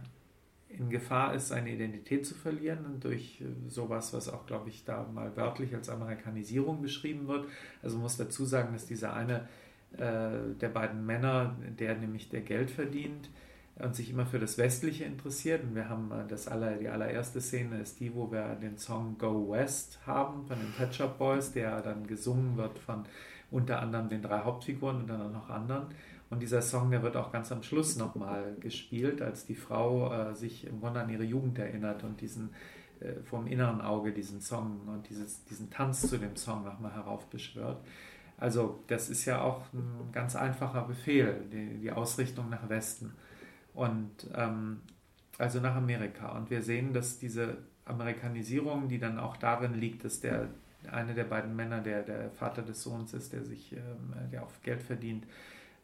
in Gefahr ist, seine Identität zu verlieren durch äh, sowas, was auch, glaube ich, da mal wörtlich als Amerikanisierung beschrieben wird. Also muss dazu sagen, dass dieser eine äh, der beiden Männer, der nämlich der Geld verdient und sich immer für das Westliche interessiert. Und wir haben äh, das aller, die allererste Szene ist die, wo wir den Song Go West haben von den Pet Shop Boys, der dann gesungen wird von unter anderem den drei Hauptfiguren und dann noch anderen. Und dieser Song, der wird auch ganz am Schluss nochmal gespielt, als die Frau äh, sich im Grunde an ihre Jugend erinnert und diesen äh, vom inneren Auge diesen Song und dieses, diesen Tanz zu dem Song nochmal heraufbeschwört. Also das ist ja auch ein ganz einfacher Befehl, die, die Ausrichtung nach Westen und ähm, also nach Amerika. Und wir sehen, dass diese Amerikanisierung, die dann auch darin liegt, dass der eine der beiden Männer, der der Vater des Sohns ist, der sich, ähm, der auf Geld verdient,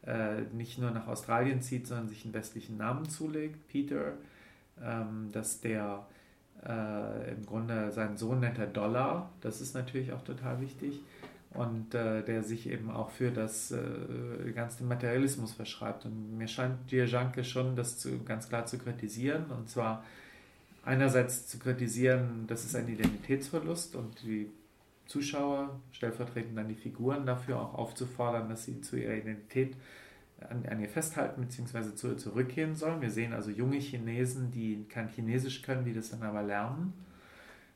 äh, nicht nur nach Australien zieht, sondern sich einen westlichen Namen zulegt, Peter, ähm, dass der äh, im Grunde seinen Sohn nennt er Dollar, das ist natürlich auch total wichtig, und äh, der sich eben auch für das äh, ganze Materialismus verschreibt. Und mir scheint Dierjanke schon das zu, ganz klar zu kritisieren, und zwar einerseits zu kritisieren, das ist ein Identitätsverlust und die Zuschauer, stellvertretend dann die Figuren, dafür auch aufzufordern, dass sie zu ihrer Identität an, an ihr festhalten bzw. zu ihr zurückgehen sollen. Wir sehen also junge Chinesen, die kein Chinesisch können, die das dann aber lernen.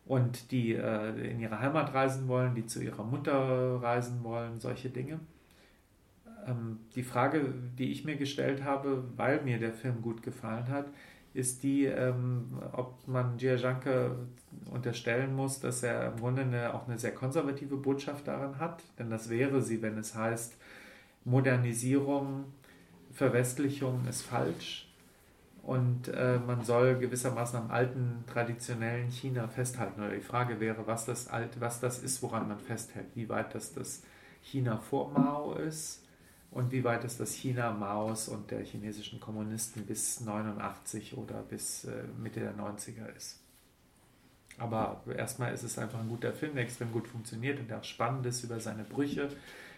und die äh, in ihre Heimat reisen wollen, die zu ihrer Mutter reisen wollen, solche Dinge. Ähm, die Frage, die ich mir gestellt habe, weil mir der Film gut gefallen hat, ist die, ähm, ob man Giajanke unterstellen muss, dass er im Grunde eine, auch eine sehr konservative Botschaft daran hat. Denn das wäre sie, wenn es heißt, Modernisierung, Verwestlichung ist falsch und äh, man soll gewissermaßen am alten, traditionellen China festhalten. Oder die Frage wäre, was das, alt, was das ist, woran man festhält. Wie weit das das China vor Mao ist und wie weit es das China Maos und der chinesischen Kommunisten bis 89 oder bis äh, Mitte der 90er ist. Aber erstmal ist es einfach ein guter Film, der extrem gut funktioniert und der auch spannend ist über seine Brüche,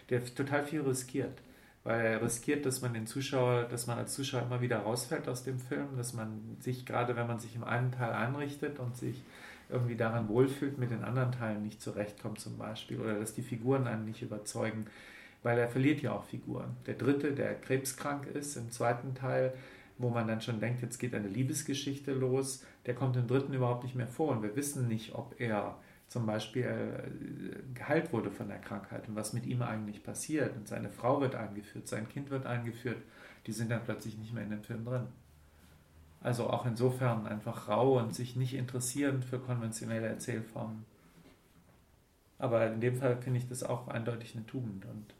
der total viel riskiert. Weil er riskiert, dass man den Zuschauer, dass man als Zuschauer immer wieder rausfällt aus dem Film, dass man sich, gerade wenn man sich im einen Teil einrichtet und sich irgendwie daran wohlfühlt, mit den anderen Teilen nicht zurechtkommt zum Beispiel, oder dass die Figuren einen nicht überzeugen, weil er verliert ja auch Figuren. Der dritte, der krebskrank ist, im zweiten Teil, wo man dann schon denkt, jetzt geht eine Liebesgeschichte los, der kommt im dritten überhaupt nicht mehr vor und wir wissen nicht, ob er zum Beispiel äh, geheilt wurde von der Krankheit und was mit ihm eigentlich passiert. Und seine Frau wird eingeführt, sein Kind wird eingeführt, die sind dann plötzlich nicht mehr in dem Film drin. Also auch insofern einfach rau und sich nicht interessieren für konventionelle Erzählformen. Aber in dem Fall finde ich das auch eindeutig eine Tugend und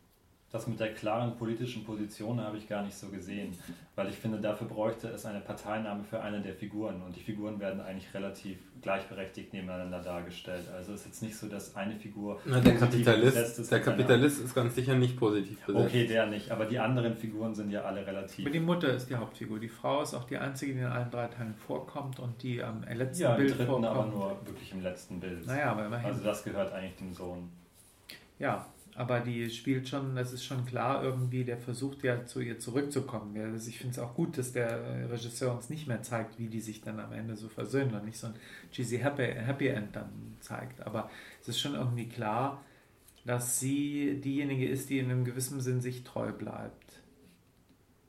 das mit der klaren politischen Position habe ich gar nicht so gesehen, weil ich finde, dafür bräuchte es eine Parteinahme für eine der Figuren und die Figuren werden eigentlich relativ gleichberechtigt nebeneinander dargestellt. Also es ist jetzt nicht so, dass eine Figur. Na, der Kapitalist, ist, der Kapitalist ist ganz sicher nicht positiv besetzt. Okay, der nicht, aber die anderen Figuren sind ja alle relativ. Aber die Mutter ist die Hauptfigur. Die Frau ist auch die einzige, die in allen drei Teilen vorkommt und die am letzten ja, Bild im dritten vorkommt. aber nur wirklich im letzten Bild. Naja, aber immerhin. Also das gehört eigentlich dem Sohn. Ja, aber die spielt schon, das ist schon klar irgendwie, der versucht ja zu ihr zurückzukommen. Also ich finde es auch gut, dass der Regisseur uns nicht mehr zeigt, wie die sich dann am Ende so versöhnen und nicht so ein cheesy Happy, Happy End dann zeigt. Aber es ist schon irgendwie klar, dass sie diejenige ist, die in einem gewissen Sinn sich treu bleibt.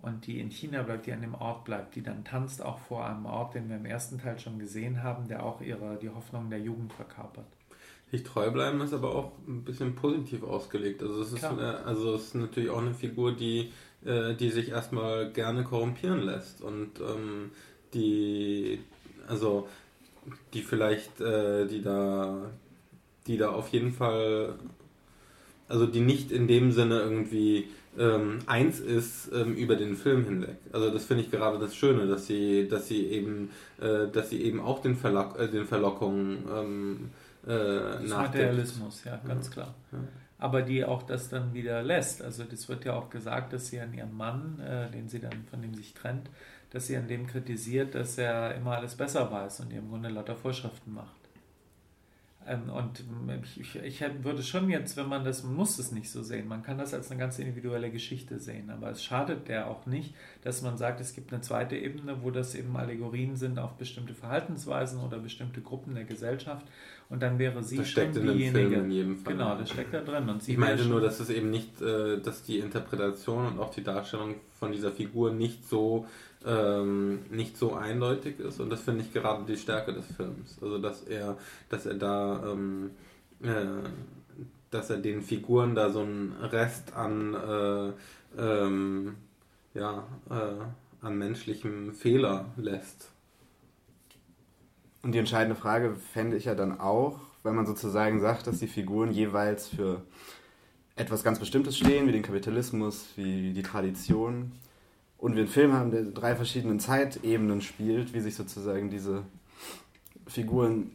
Und die in China bleibt, die an dem Ort bleibt, die dann tanzt auch vor einem Ort, den wir im ersten Teil schon gesehen haben, der auch ihre, die Hoffnung der Jugend verkörpert. Sich treu bleiben ist aber auch ein bisschen positiv ausgelegt. Also es ist, eine, also es ist natürlich auch eine Figur, die, äh, die sich erstmal gerne korrumpieren lässt und ähm, die, also die vielleicht, äh, die da, die da auf jeden Fall, also die nicht in dem Sinne irgendwie ähm, eins ist ähm, über den Film hinweg. Also das finde ich gerade das Schöne, dass sie, dass sie eben, äh, dass sie eben auch den, Verlock, äh, den Verlockungen ähm, äh, Materialismus, ja, ganz ja. klar. Ja. Aber die auch das dann wieder lässt. Also das wird ja auch gesagt, dass sie an ihren Mann, äh, den sie dann von dem sich trennt, dass sie an dem kritisiert, dass er immer alles besser weiß und ihr im Grunde lauter Vorschriften macht. Ähm, und ich, ich, würde schon jetzt, wenn man das, man muss es nicht so sehen, man kann das als eine ganz individuelle Geschichte sehen, aber es schadet der auch nicht, dass man sagt, es gibt eine zweite Ebene, wo das eben Allegorien sind auf bestimmte Verhaltensweisen oder bestimmte Gruppen der Gesellschaft und dann wäre sie das schon steckt diejenige. Genau, das steckt da drin. Und sie ich meine nur, dass es eben nicht, äh, dass die Interpretation und auch die Darstellung von dieser Figur nicht so ähm, nicht so eindeutig ist und das finde ich gerade die Stärke des Films. Also dass er, dass er da, ähm, äh, dass er den Figuren da so einen Rest an, äh, ähm, ja, äh, an menschlichem Fehler lässt. Und die entscheidende Frage fände ich ja dann auch, wenn man sozusagen sagt, dass die Figuren jeweils für etwas ganz Bestimmtes stehen, wie den Kapitalismus, wie die Tradition, und wir einen Film haben, der drei verschiedenen Zeitebenen spielt, wie sich sozusagen diese Figuren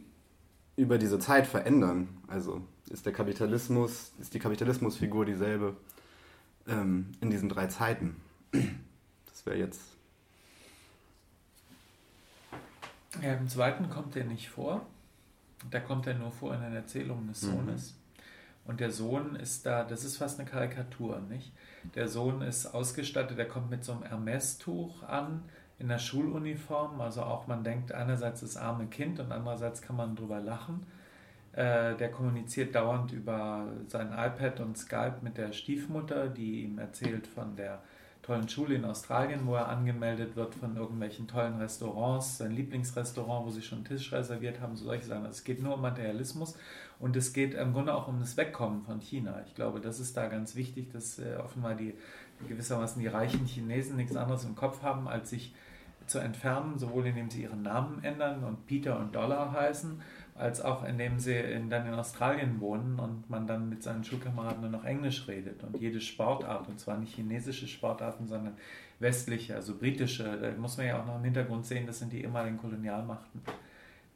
über diese Zeit verändern. Also ist der Kapitalismus, ist die Kapitalismusfigur dieselbe ähm, in diesen drei Zeiten. Das wäre jetzt. Ja, Im zweiten kommt er nicht vor. Da kommt er nur vor in den Erzählungen des mhm. Sohnes. Mhm. Und der Sohn ist da, das ist fast eine Karikatur, nicht? Der Sohn ist ausgestattet, er kommt mit so einem Hermes-Tuch an, in der Schuluniform. Also auch man denkt einerseits das arme Kind und andererseits kann man drüber lachen. Äh, der kommuniziert dauernd über sein iPad und Skype mit der Stiefmutter, die ihm erzählt von der tollen Schule in Australien, wo er angemeldet wird von irgendwelchen tollen Restaurants, sein Lieblingsrestaurant, wo sie schon einen Tisch reserviert haben, solche Sachen. Also es geht nur um Materialismus und es geht im Grunde auch um das Wegkommen von China. Ich glaube, das ist da ganz wichtig, dass äh, offenbar die gewissermaßen die reichen Chinesen nichts anderes im Kopf haben, als sich zu entfernen, sowohl indem sie ihren Namen ändern und Peter und Dollar heißen, als auch indem sie in, dann in Australien wohnen und man dann mit seinen Schulkameraden nur noch Englisch redet und jede Sportart, und zwar nicht chinesische Sportarten, sondern westliche, also britische, da muss man ja auch noch im Hintergrund sehen, das sind die ehemaligen Kolonialmachten.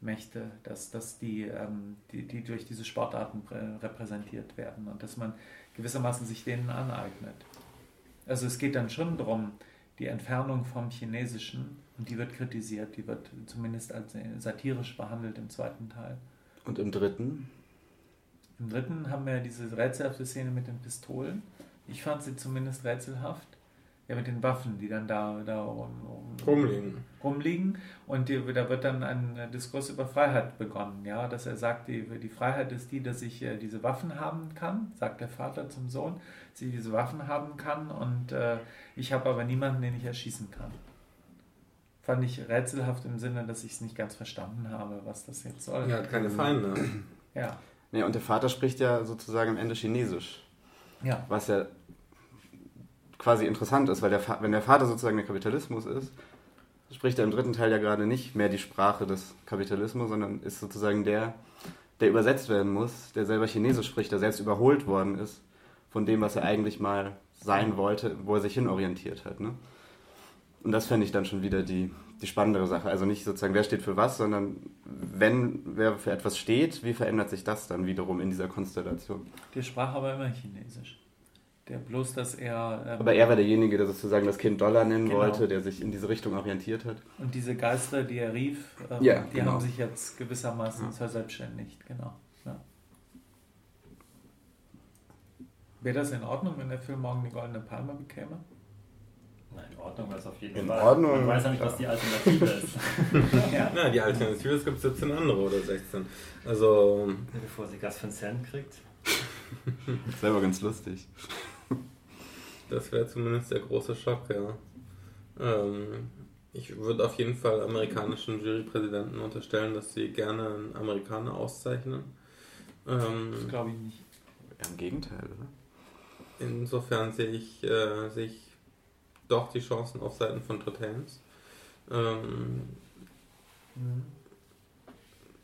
Mächte, dass, dass die, ähm, die, die durch diese Sportarten repräsentiert werden und dass man gewissermaßen sich denen aneignet. Also es geht dann schon darum, die Entfernung vom Chinesischen und die wird kritisiert, die wird zumindest als satirisch behandelt im zweiten Teil. Und im dritten? Im dritten haben wir diese rätselhafte Szene mit den Pistolen. Ich fand sie zumindest rätselhaft. Ja, mit den Waffen, die dann da, da um, um, rumliegen. rumliegen. Und die, da wird dann ein Diskurs über Freiheit begonnen. Ja, dass er sagt, die, die Freiheit ist die, dass ich äh, diese Waffen haben kann, sagt der Vater zum Sohn, dass ich diese Waffen haben kann und äh, ich habe aber niemanden, den ich erschießen kann. Fand ich rätselhaft im Sinne, dass ich es nicht ganz verstanden habe, was das jetzt soll. Er hat keine Feinde. Ja. Nee, und der Vater spricht ja sozusagen am Ende Chinesisch. Ja. Was ja quasi interessant ist, weil der, wenn der Vater sozusagen der Kapitalismus ist, spricht er im dritten Teil ja gerade nicht mehr die Sprache des Kapitalismus, sondern ist sozusagen der, der übersetzt werden muss, der selber Chinesisch spricht, der selbst überholt worden ist von dem, was er eigentlich mal sein wollte, wo er sich hinorientiert hat. Ne? Und das fände ich dann schon wieder die, die spannendere Sache. Also nicht sozusagen, wer steht für was, sondern wenn wer für etwas steht, wie verändert sich das dann wiederum in dieser Konstellation? Die sprach aber immer Chinesisch. Der bloß, dass er. Ähm, Aber er war derjenige, der sozusagen das Kind Dollar nennen genau. wollte, der sich in diese Richtung orientiert hat. Und diese Geister, die er rief, ähm, ja, die genau. haben sich jetzt gewissermaßen ja. verselbstständigt, genau. Ja. Wäre das in Ordnung, wenn der Film morgen die Goldene Palme bekäme? Nein, in Ordnung wäre es auf jeden in Fall. In Ordnung. Man weiß ja nicht, was die Alternative ist. <laughs> ja. Na, die Alternative, es gibt 17 andere oder 16. Also. Bevor sie Gas von Cent kriegt. <laughs> Das wäre aber ganz lustig. Das wäre zumindest der große Schock, ja. Ähm, ich würde auf jeden Fall amerikanischen Jurypräsidenten unterstellen, dass sie gerne einen Amerikaner auszeichnen. Ähm, das glaube ich nicht. Ja, Im Gegenteil, oder? Insofern sehe ich, äh, sehe ich doch die Chancen auf Seiten von Todd. Ähm, mhm.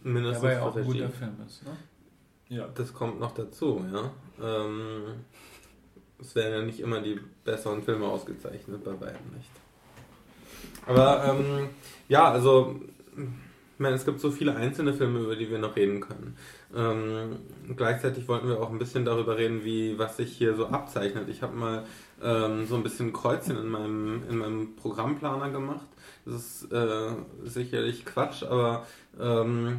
Mindestens ja, weil er auch ein guter Film ist, ne? Ja. Das kommt noch dazu, ja. Ähm, es werden ja nicht immer die besseren Filme ausgezeichnet, bei beiden nicht. Aber ähm, ja, also ich meine, es gibt so viele einzelne Filme, über die wir noch reden können. Ähm, gleichzeitig wollten wir auch ein bisschen darüber reden, wie was sich hier so abzeichnet. Ich habe mal ähm, so ein bisschen Kreuzchen in meinem, in meinem Programmplaner gemacht. Das ist äh, sicherlich Quatsch, aber ähm,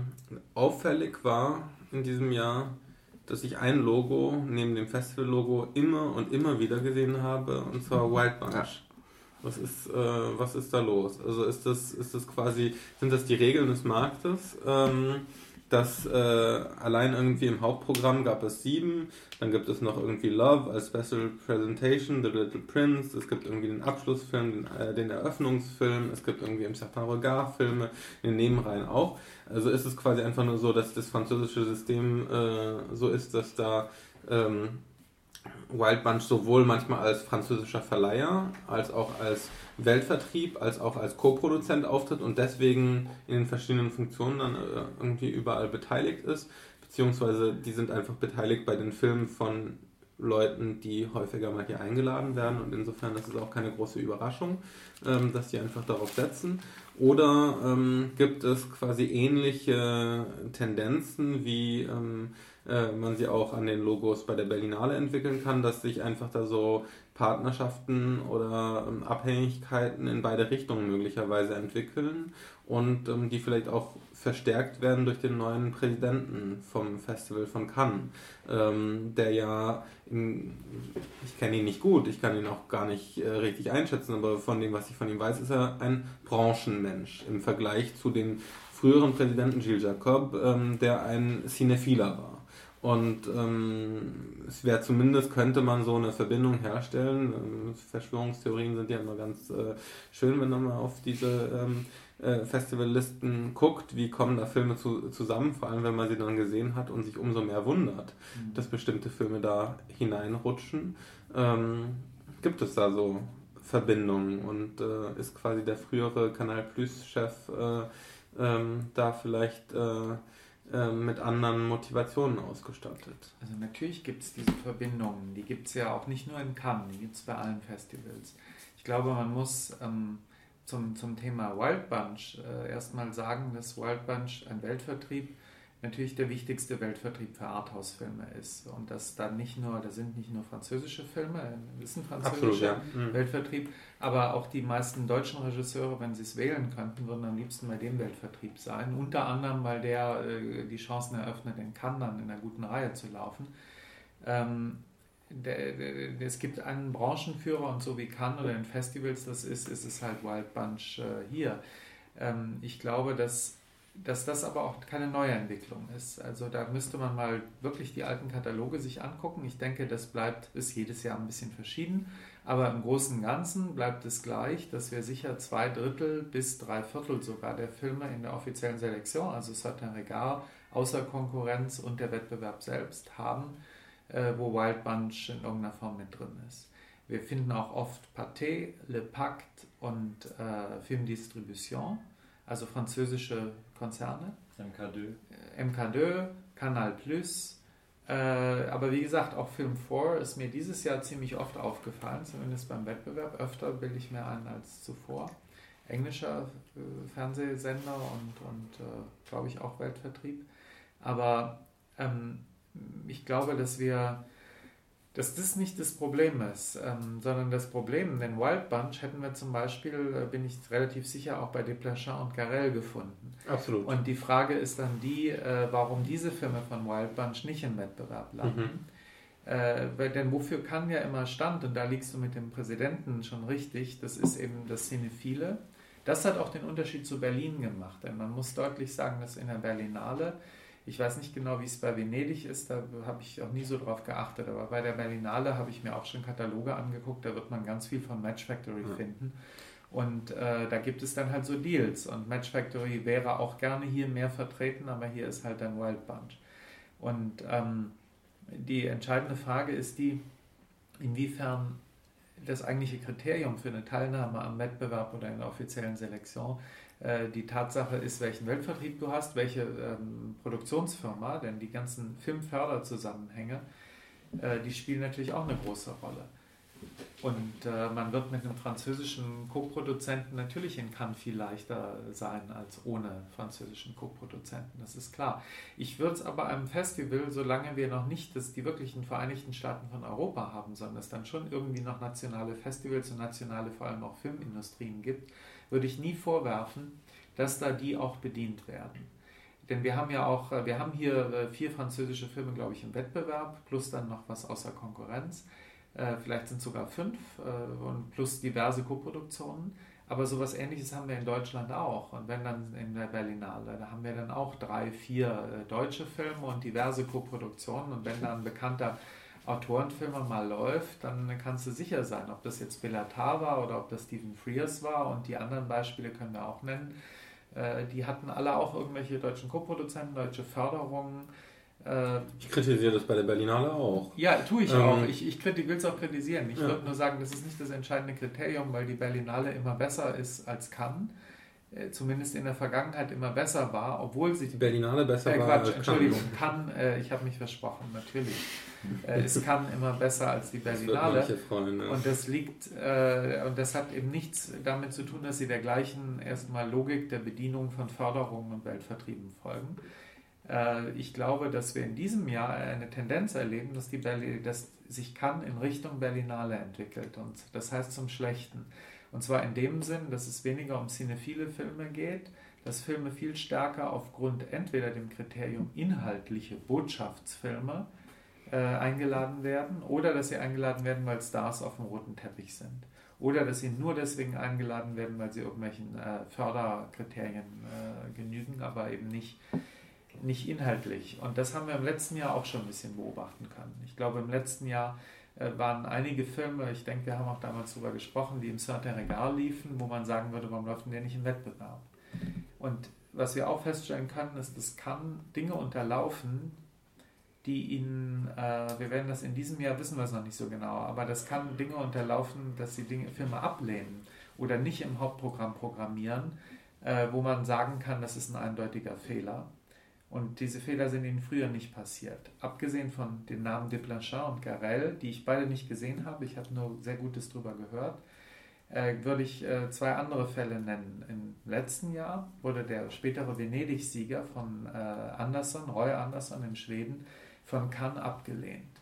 auffällig war, in diesem Jahr, dass ich ein Logo neben dem Festival-Logo immer und immer wieder gesehen habe, und zwar Wild Bunch. Ja. Was ist, äh, was ist da los? Also ist das, ist das quasi, sind das die Regeln des Marktes? Ähm, dass äh, allein irgendwie im Hauptprogramm gab es sieben, dann gibt es noch irgendwie Love als Special Presentation, The Little Prince, es gibt irgendwie den Abschlussfilm, den, äh, den Eröffnungsfilm, es gibt irgendwie im Certain Regard Filme, in den Nebenreihen auch. Also ist es quasi einfach nur so, dass das französische System äh, so ist, dass da ähm, Wild Bunch sowohl manchmal als französischer Verleiher als auch als Weltvertrieb als auch als Co-Produzent auftritt und deswegen in den verschiedenen Funktionen dann äh, irgendwie überall beteiligt ist, beziehungsweise die sind einfach beteiligt bei den Filmen von Leuten, die häufiger mal hier eingeladen werden und insofern ist es auch keine große Überraschung, ähm, dass die einfach darauf setzen. Oder ähm, gibt es quasi ähnliche Tendenzen, wie ähm, äh, man sie auch an den Logos bei der Berlinale entwickeln kann, dass sich einfach da so Partnerschaften oder ähm, Abhängigkeiten in beide Richtungen möglicherweise entwickeln und ähm, die vielleicht auch verstärkt werden durch den neuen Präsidenten vom Festival von Cannes, ähm, der ja, in, ich kenne ihn nicht gut, ich kann ihn auch gar nicht äh, richtig einschätzen, aber von dem, was ich von ihm weiß, ist er ein Branchenmensch im Vergleich zu dem früheren Präsidenten Gilles Jacob, ähm, der ein Cinephiler war. Und ähm, es wäre zumindest, könnte man so eine Verbindung herstellen. Ähm, Verschwörungstheorien sind ja immer ganz äh, schön, wenn man mal auf diese ähm, äh, Festivallisten guckt, wie kommen da Filme zu, zusammen, vor allem wenn man sie dann gesehen hat und sich umso mehr wundert, mhm. dass bestimmte Filme da hineinrutschen. Ähm, gibt es da so Verbindungen und äh, ist quasi der frühere Kanal Plus-Chef äh, ähm, da vielleicht äh, mit anderen Motivationen ausgestattet? Also natürlich gibt es diese Verbindungen, die gibt es ja auch nicht nur in Cannes, die gibt es bei allen Festivals. Ich glaube, man muss ähm, zum, zum Thema Wild Bunch äh, erstmal sagen, dass Wild Bunch ein Weltvertrieb natürlich der wichtigste Weltvertrieb für Arthouse-Filme ist. Und dass da nicht nur, da sind nicht nur französische Filme, äh, ist ein französischer Absolut, ja. mhm. Weltvertrieb, aber auch die meisten deutschen Regisseure, wenn sie es wählen könnten, würden am liebsten bei dem Weltvertrieb sein. Unter anderem, weil der äh, die Chancen eröffnet, in Cannes dann in einer guten Reihe zu laufen. Ähm, der, der, es gibt einen Branchenführer und so wie Cannes oder in Festivals das ist, ist es halt Wild Bunch äh, hier. Ähm, ich glaube, dass, dass das aber auch keine neue Entwicklung ist. Also da müsste man mal wirklich die alten Kataloge sich angucken. Ich denke, das bleibt, ist jedes Jahr ein bisschen verschieden, aber im Großen und Ganzen bleibt es gleich, dass wir sicher zwei Drittel bis drei Viertel sogar der Filme in der offiziellen Selektion, also Certain Regard, außer Konkurrenz und der Wettbewerb selbst haben äh, wo Wild Bunch in irgendeiner Form mit drin ist. Wir finden auch oft Pathé, Le Pacte und äh, Film Distribution, also französische Konzerne. MK2. Äh, MK2, Canal Plus. Äh, aber wie gesagt, auch Film 4 ist mir dieses Jahr ziemlich oft aufgefallen, zumindest beim Wettbewerb. Öfter bilde ich mir ein als zuvor. Englischer äh, Fernsehsender und, und äh, glaube ich auch Weltvertrieb. Aber ähm, ich glaube, dass wir, dass das nicht das Problem ist, ähm, sondern das Problem, den Wild Bunch hätten wir zum Beispiel, äh, bin ich relativ sicher, auch bei Desplechin und Garel gefunden. Absolut. Und die Frage ist dann die, äh, warum diese Filme von Wild Bunch nicht im Wettbewerb landen. Mhm. Äh, weil, denn wofür kann ja immer stand, und da liegst du mit dem Präsidenten schon richtig, das ist eben das Cinephile. Das hat auch den Unterschied zu Berlin gemacht, denn man muss deutlich sagen, dass in der Berlinale ich weiß nicht genau, wie es bei Venedig ist, da habe ich auch nie so drauf geachtet, aber bei der Berlinale habe ich mir auch schon Kataloge angeguckt, da wird man ganz viel von Match Factory ja. finden. Und äh, da gibt es dann halt so Deals. Und Match Factory wäre auch gerne hier mehr vertreten, aber hier ist halt ein Wild Bunch. Und ähm, die entscheidende Frage ist die, inwiefern das eigentliche Kriterium für eine Teilnahme am Wettbewerb oder in der offiziellen Selektion die Tatsache ist, welchen Weltvertrieb du hast, welche ähm, Produktionsfirma, denn die ganzen Filmförderzusammenhänge, äh, die spielen natürlich auch eine große Rolle. Und äh, man wird mit einem französischen Co-Produzenten natürlich in Cannes viel leichter sein als ohne französischen Co-Produzenten, das ist klar. Ich würde es aber einem Festival, solange wir noch nicht das, die wirklichen Vereinigten Staaten von Europa haben, sondern es dann schon irgendwie noch nationale Festivals und nationale vor allem auch Filmindustrien gibt, würde ich nie vorwerfen, dass da die auch bedient werden. Denn wir haben ja auch, äh, wir haben hier äh, vier französische Filme, glaube ich, im Wettbewerb, plus dann noch was außer Konkurrenz. Äh, vielleicht sind sogar fünf und plus diverse Koproduktionen. Aber sowas ähnliches haben wir in Deutschland auch. Und wenn dann in der Berlinale, da haben wir dann auch drei, vier deutsche Filme und diverse Koproduktionen. Und wenn da ein bekannter Autorenfilme mal läuft, dann kannst du sicher sein, ob das jetzt Bellatar war oder ob das Stephen Frears war und die anderen Beispiele können wir auch nennen. Äh, die hatten alle auch irgendwelche deutschen Co-Produzenten, deutsche Förderungen. Äh, ich kritisiere das bei der Berlinale auch. Ja, tue ich ähm, auch. Ich, ich will es auch kritisieren. Ich ja. würde nur sagen, das ist nicht das entscheidende Kriterium, weil die Berlinale immer besser ist als Cannes. Äh, zumindest in der Vergangenheit immer besser war, obwohl sie... Die Berlinale besser äh, Quatsch, war Entschuldigung, Cannes, äh, ich habe mich versprochen, natürlich. Äh, es kann immer besser als die Berlinale. Freuen, ne? Und das liegt, äh, und das hat eben nichts damit zu tun, dass sie der gleichen erstmal Logik der Bedienung von Förderungen und Weltvertrieben folgen. Äh, ich glaube, dass wir in diesem Jahr eine Tendenz erleben, dass, die Berli dass sich kann in Richtung Berlinale entwickelt. Und das heißt zum Schlechten. Und zwar in dem Sinn, dass es weniger um cinephile Filme geht, dass Filme viel stärker aufgrund entweder dem Kriterium inhaltliche Botschaftsfilme äh, eingeladen werden oder dass sie eingeladen werden, weil Stars auf dem roten Teppich sind. Oder dass sie nur deswegen eingeladen werden, weil sie irgendwelchen äh, Förderkriterien äh, genügen, aber eben nicht, nicht inhaltlich. Und das haben wir im letzten Jahr auch schon ein bisschen beobachten können. Ich glaube, im letzten Jahr waren einige Filme, ich denke, wir haben auch damals darüber gesprochen, die im Certain Regal liefen, wo man sagen würde, warum läuft denn der nicht im Wettbewerb? Und was wir auch feststellen können, ist, es kann Dinge unterlaufen, die ihnen, äh, wir werden das in diesem Jahr wissen wir es noch nicht so genau, aber das kann Dinge unterlaufen, dass sie Dinge, Filme ablehnen oder nicht im Hauptprogramm programmieren, äh, wo man sagen kann, das ist ein eindeutiger Fehler. Und diese Fehler sind ihnen früher nicht passiert. Abgesehen von den Namen Desplechin und Garel, die ich beide nicht gesehen habe, ich habe nur sehr Gutes darüber gehört, äh, würde ich äh, zwei andere Fälle nennen. Im letzten Jahr wurde der spätere Venedig-Sieger von äh, Anderson, Roy Anderson in Schweden, von Cannes abgelehnt.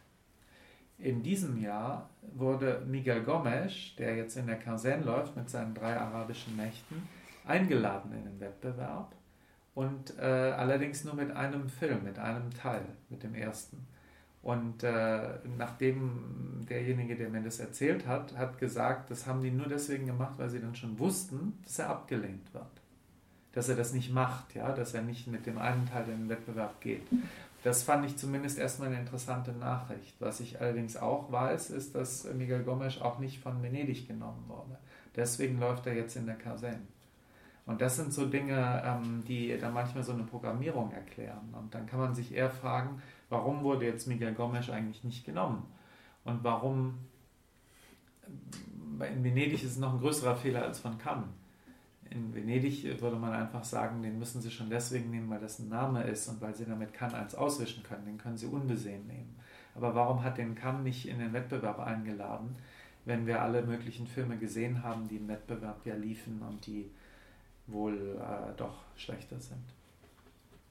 In diesem Jahr wurde Miguel Gomes, der jetzt in der Kansen läuft mit seinen drei arabischen Mächten, eingeladen in den Wettbewerb und äh, allerdings nur mit einem Film, mit einem Teil, mit dem ersten. Und äh, nachdem derjenige, der mir das erzählt hat, hat gesagt, das haben die nur deswegen gemacht, weil sie dann schon wussten, dass er abgelehnt wird. Dass er das nicht macht, ja, dass er nicht mit dem einen Teil in den Wettbewerb geht. Das fand ich zumindest erstmal eine interessante Nachricht. Was ich allerdings auch weiß, ist, dass Miguel Gomes auch nicht von Venedig genommen wurde. Deswegen läuft er jetzt in der Kaserne. Und das sind so Dinge, ähm, die dann manchmal so eine Programmierung erklären. Und dann kann man sich eher fragen, warum wurde jetzt Miguel Gomes eigentlich nicht genommen? Und warum, in Venedig ist es noch ein größerer Fehler als von Cannes. In Venedig würde man einfach sagen, den müssen sie schon deswegen nehmen, weil das ein Name ist und weil sie damit Cannes eins auswischen können. Den können sie unbesehen nehmen. Aber warum hat den Cannes nicht in den Wettbewerb eingeladen, wenn wir alle möglichen Filme gesehen haben, die im Wettbewerb ja liefen und die wohl äh, doch schlechter sind.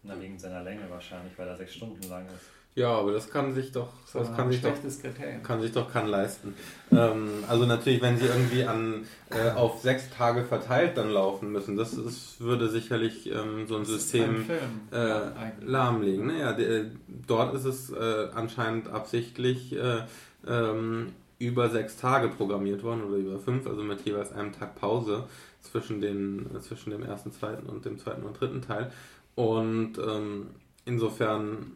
Na, wegen seiner Länge wahrscheinlich, weil er sechs Stunden lang ist. Ja, aber das kann sich doch, So das ein kann sich doch, Kriterium. kann sich doch kann leisten. Ähm, also natürlich, wenn sie irgendwie an äh, auf sechs Tage verteilt dann laufen müssen, das ist, würde sicherlich ähm, so ein Das System ein äh, lahmlegen. Naja, dort ist es äh, anscheinend absichtlich äh, ähm, über sechs Tage programmiert worden oder über fünf, also mit jeweils einem Tag Pause zwischen, den, äh, zwischen dem ersten, zweiten und dem zweiten und dritten Teil. Und ähm, insofern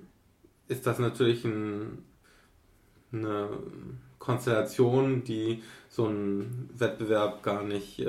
ist das natürlich ein, eine Konstellation, die so ein Wettbewerb gar nicht, äh,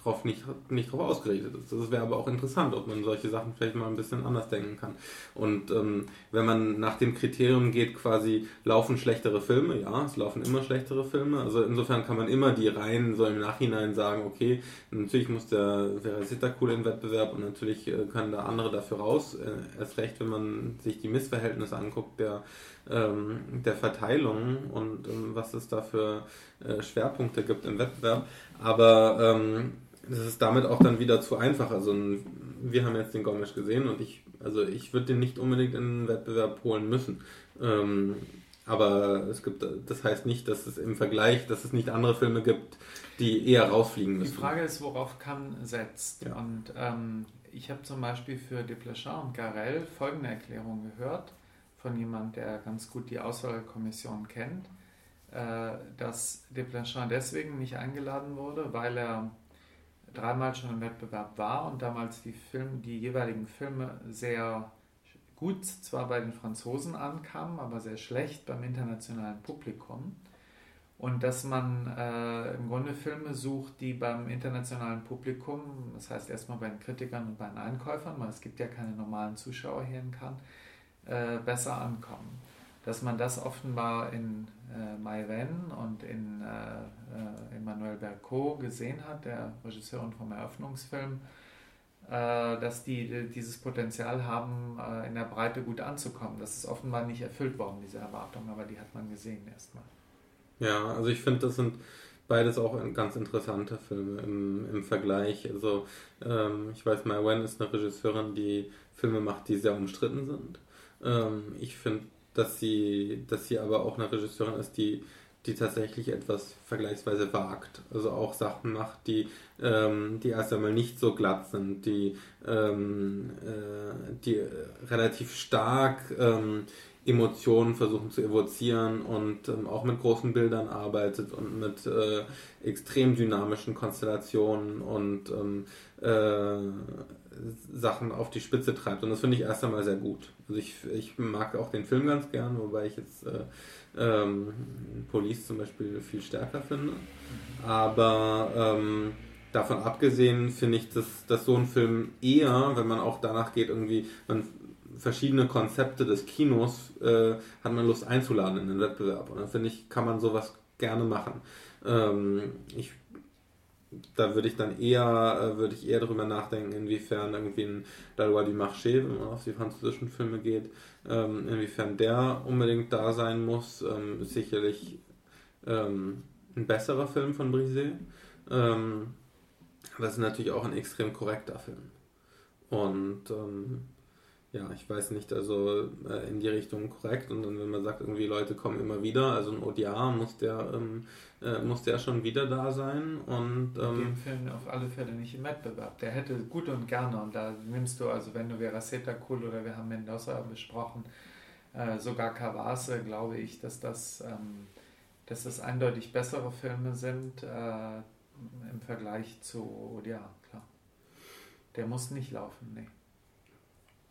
drauf, nicht, nicht drauf ausgerichtet ist. Das wäre aber auch interessant, ob man solche Sachen vielleicht mal ein bisschen anders denken kann. Und ähm, wenn man nach dem Kriterium geht, quasi laufen schlechtere Filme, ja, es laufen immer schlechtere Filme. Also insofern kann man immer die Reihen so im Nachhinein sagen, okay, natürlich muss der Verazita cool im Wettbewerb und natürlich äh, können da andere dafür raus. Äh, erst recht, wenn man sich die Missverhältnisse anguckt, der ähm, der Verteilung und ähm, was es da für äh, Schwerpunkte gibt im Wettbewerb. Aber ähm, das ist damit auch dann wieder zu einfach. Also wir haben jetzt den Gomes gesehen und ich, also ich würde den nicht unbedingt in den Wettbewerb holen müssen. Ähm, aber es gibt, das heißt nicht, dass es im Vergleich, dass es nicht andere Filme gibt, die eher rausfliegen Die müssen. Frage ist, worauf Cannes setzt. Ja. Und ähm, ich habe zum Beispiel für Desplechin und Garel folgende Erklärung gehört von jemand, der ganz gut die Auswahlkommission kennt, dass Desplechin deswegen nicht eingeladen wurde, weil er dreimal schon im Wettbewerb war und damals die, Film, die jeweiligen Filme sehr gut zwar bei den Franzosen ankamen, aber sehr schlecht beim internationalen Publikum. Und dass man äh, im Grunde Filme sucht, die beim internationalen Publikum, das heißt erstmal bei den Kritikern und bei den Einkäufern, weil es gibt ja keine normalen Zuschauer hier in Cannes, äh, besser ankommen. Dass man das offenbar in äh, Maïven und in äh, äh, Emmanuel Bercot gesehen hat, der Regisseurin vom Eröffnungsfilm, äh, dass die dieses Potenzial haben, äh, in der Breite gut anzukommen. Das ist offenbar nicht erfüllt worden, diese Erwartung, aber die hat man gesehen erstmal. Ja, also ich finde, das sind beides auch ganz interessante Filme im, im Vergleich. Also ähm, ich weiß, Mai Wen ist eine Regisseurin, die Filme macht, die sehr umstritten sind. Ähm, ich finde, dass sie, dass sie aber auch eine Regisseurin ist, die, die tatsächlich etwas vergleichsweise wagt. Also auch Sachen macht, die, ähm, die erst einmal nicht so glatt sind, die, ähm, äh, die relativ stark ähm, Emotionen versuchen zu evozieren und ähm, auch mit großen Bildern arbeitet und mit äh, extrem dynamischen Konstellationen und ähm, äh, Sachen auf die Spitze treibt. Und das finde ich erst einmal sehr gut. Also ich, ich mag auch den Film ganz gern, wobei ich jetzt äh, ähm, Police zum Beispiel viel stärker finde. Aber ähm, davon abgesehen finde ich, dass, dass so ein Film eher, wenn man auch danach geht, irgendwie, man verschiedene Konzepte des Kinos äh, hat man Lust einzuladen in den Wettbewerb. Und dann finde ich, kann man sowas gerne machen. Ähm, ich da würde ich dann eher, äh, würde ich eher darüber nachdenken, inwiefern irgendwie ein Dalwa du Marché, wenn man auf die französischen Filme geht, ähm, inwiefern der unbedingt da sein muss. Ähm, sicherlich ähm, ein besserer Film von Brisé. Ähm, aber es ist natürlich auch ein extrem korrekter Film. Und ähm, ja, ich weiß nicht, also äh, in die Richtung korrekt. Und dann, wenn man sagt, irgendwie Leute kommen immer wieder, also ein ODA muss der, ähm, äh, muss der schon wieder da sein. Und ähm, den Film auf alle Fälle nicht im Wettbewerb. Der hätte gut und gerne, und da nimmst du, also wenn du Veraceta cool oder wir haben Mendoza besprochen, äh, sogar Cavase, glaube ich, dass das, ähm, dass das eindeutig bessere Filme sind äh, im Vergleich zu ODA, klar. Der muss nicht laufen, nee.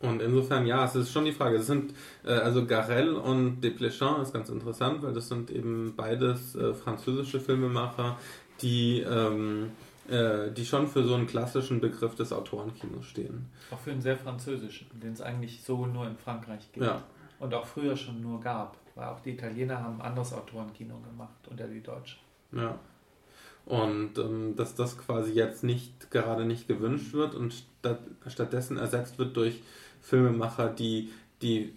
Und insofern, ja, es ist schon die Frage. Es sind äh, also Garel und Desplechin ist ganz interessant, weil das sind eben beides äh, französische Filmemacher, die, ähm, äh, die schon für so einen klassischen Begriff des Autorenkinos stehen. Auch für einen sehr französischen, den es eigentlich so nur in Frankreich gibt. Ja. Und auch früher schon nur gab. Weil auch die Italiener haben ein anderes Autorenkino gemacht unter die Deutschen. Ja. Und ähm, dass das quasi jetzt nicht gerade nicht gewünscht wird und statt, stattdessen ersetzt wird durch Filmemacher, die, die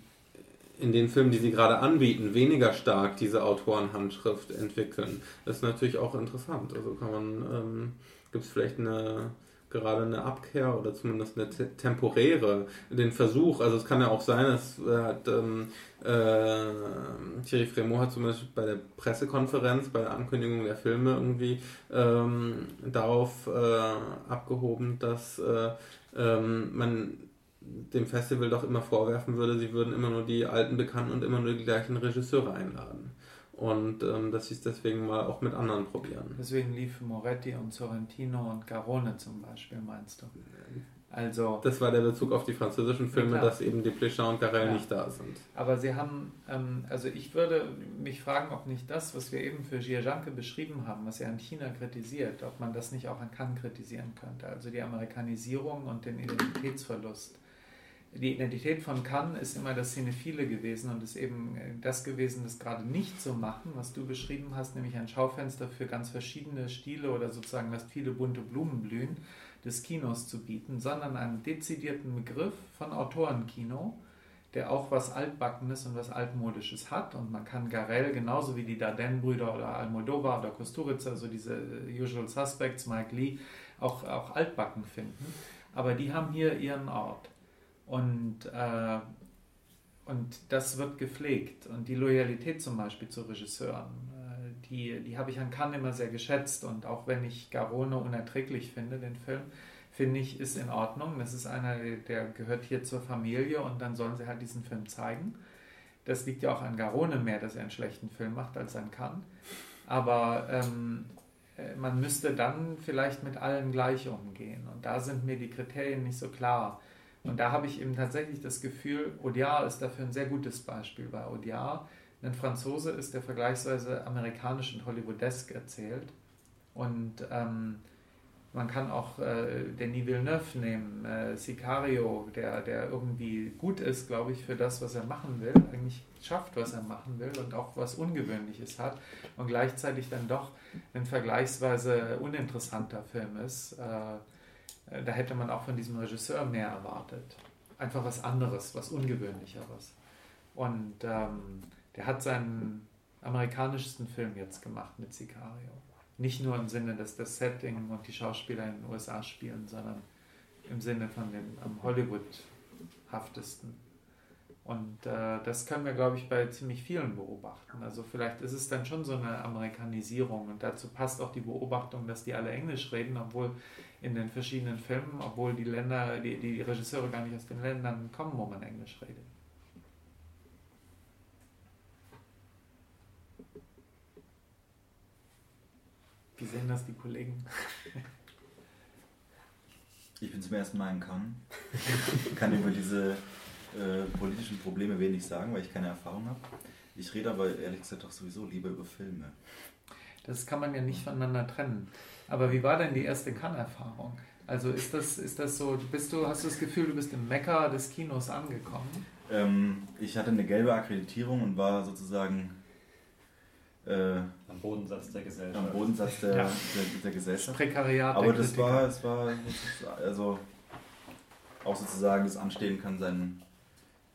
in den Filmen, die sie gerade anbieten, weniger stark diese Autorenhandschrift entwickeln. Das ist natürlich auch interessant. Also kann man, ähm, gibt es vielleicht eine gerade eine Abkehr oder zumindest eine te temporäre, den Versuch, also es kann ja auch sein, es hat ähm, äh, Thierry Fremont hat zum Beispiel bei der Pressekonferenz, bei der Ankündigung der Filme irgendwie ähm, darauf äh, abgehoben, dass äh, ähm, man dem Festival doch immer vorwerfen würde, sie würden immer nur die alten Bekannten und immer nur die gleichen Regisseure einladen. Und ähm, dass sie es deswegen mal auch mit anderen probieren. Deswegen lief Moretti und Sorrentino und Garone zum Beispiel, meinst du? Also, das war der Bezug auf die französischen Filme, dass eben Desplechin und Garel ja. nicht da sind. Aber sie haben, ähm, also ich würde mich fragen, ob nicht das, was wir eben für Giajanke beschrieben haben, was er an China kritisiert, ob man das nicht auch an Cannes kritisieren könnte. Also die Amerikanisierung und den Identitätsverlust die Identität von Cannes ist immer das Cinephile gewesen und ist eben äh, das gewesen, das gerade nicht zu machen, was du beschrieben hast, nämlich ein Schaufenster für ganz verschiedene Stile oder sozusagen lasst viele bunte Blumen blühen des Kinos zu bieten, sondern einen dezidierten Begriff von Autorenkino, der auch was Altbackenes und was Altmodisches hat. Und man kann Garel genauso wie die Dardenne-Brüder oder Almodovar oder Kusturica, also diese äh, Usual Suspects, Mike Lee, auch, auch altbacken finden. Aber die haben hier ihren Ort. Und, äh, und das wird gepflegt. Und die Loyalität zum Beispiel zu Regisseuren, äh, die, die habe ich an Cannes immer sehr geschätzt. Und auch wenn ich Garone unerträglich finde, den Film, finde ich, ist in Ordnung. Das ist einer, der gehört hier zur Familie und dann sollen sie halt diesen Film zeigen. Das liegt ja auch an Garone mehr, dass er einen schlechten Film macht, als an Cannes. Aber ähm, äh, man müsste dann vielleicht mit allen gleich umgehen. Und da sind mir die Kriterien nicht so klar. Und da habe ich eben tatsächlich das Gefühl, Audiard ist dafür ein sehr gutes Beispiel, weil Audiard ein Franzose ist, der vergleichsweise amerikanisch und Hollywoodesk erzählt. Und ähm, man kann auch äh, Denis Villeneuve nehmen, äh, Sicario, der, der irgendwie gut ist, glaube ich, für das, was er machen will, eigentlich schafft, was er machen will und auch was Ungewöhnliches hat und gleichzeitig dann doch ein vergleichsweise uninteressanter Film ist. Äh, da hätte man auch von diesem Regisseur mehr erwartet. Einfach was anderes, was Ungewöhnlicheres. Und ähm, der hat seinen amerikanischsten Film jetzt gemacht mit Sicario. Nicht nur im Sinne, dass das Setting und die Schauspieler in den USA spielen, sondern im Sinne von dem am Hollywood-haftesten. Und äh, das können wir, glaube ich, bei ziemlich vielen beobachten. Also vielleicht ist es dann schon so eine Amerikanisierung und dazu passt auch die Beobachtung, dass die alle Englisch reden, obwohl in den verschiedenen Filmen, obwohl die Länder, die, die Regisseure gar nicht aus den Ländern kommen, wo man Englisch redet. Wie sehen das die Kollegen? Ich bin zum ersten Mal in Cannes. kann über diese äh, politischen Probleme wenig sagen, weil ich keine Erfahrung habe. Ich rede aber ehrlich gesagt auch sowieso lieber über Filme. Das kann man ja nicht voneinander trennen. Aber wie war denn die erste Cannes-Erfahrung? Also ist das, ist das so, bist du, hast du das Gefühl, du bist im Mecker des Kinos angekommen? Ähm, ich hatte eine gelbe Akkreditierung und war sozusagen äh, am Bodensatz der Gesellschaft. Am Bodensatz der, ja. der, der, Gesellschaft. Das Prekariat. Aber das war, das war, also auch sozusagen das Anstehen kann seinen,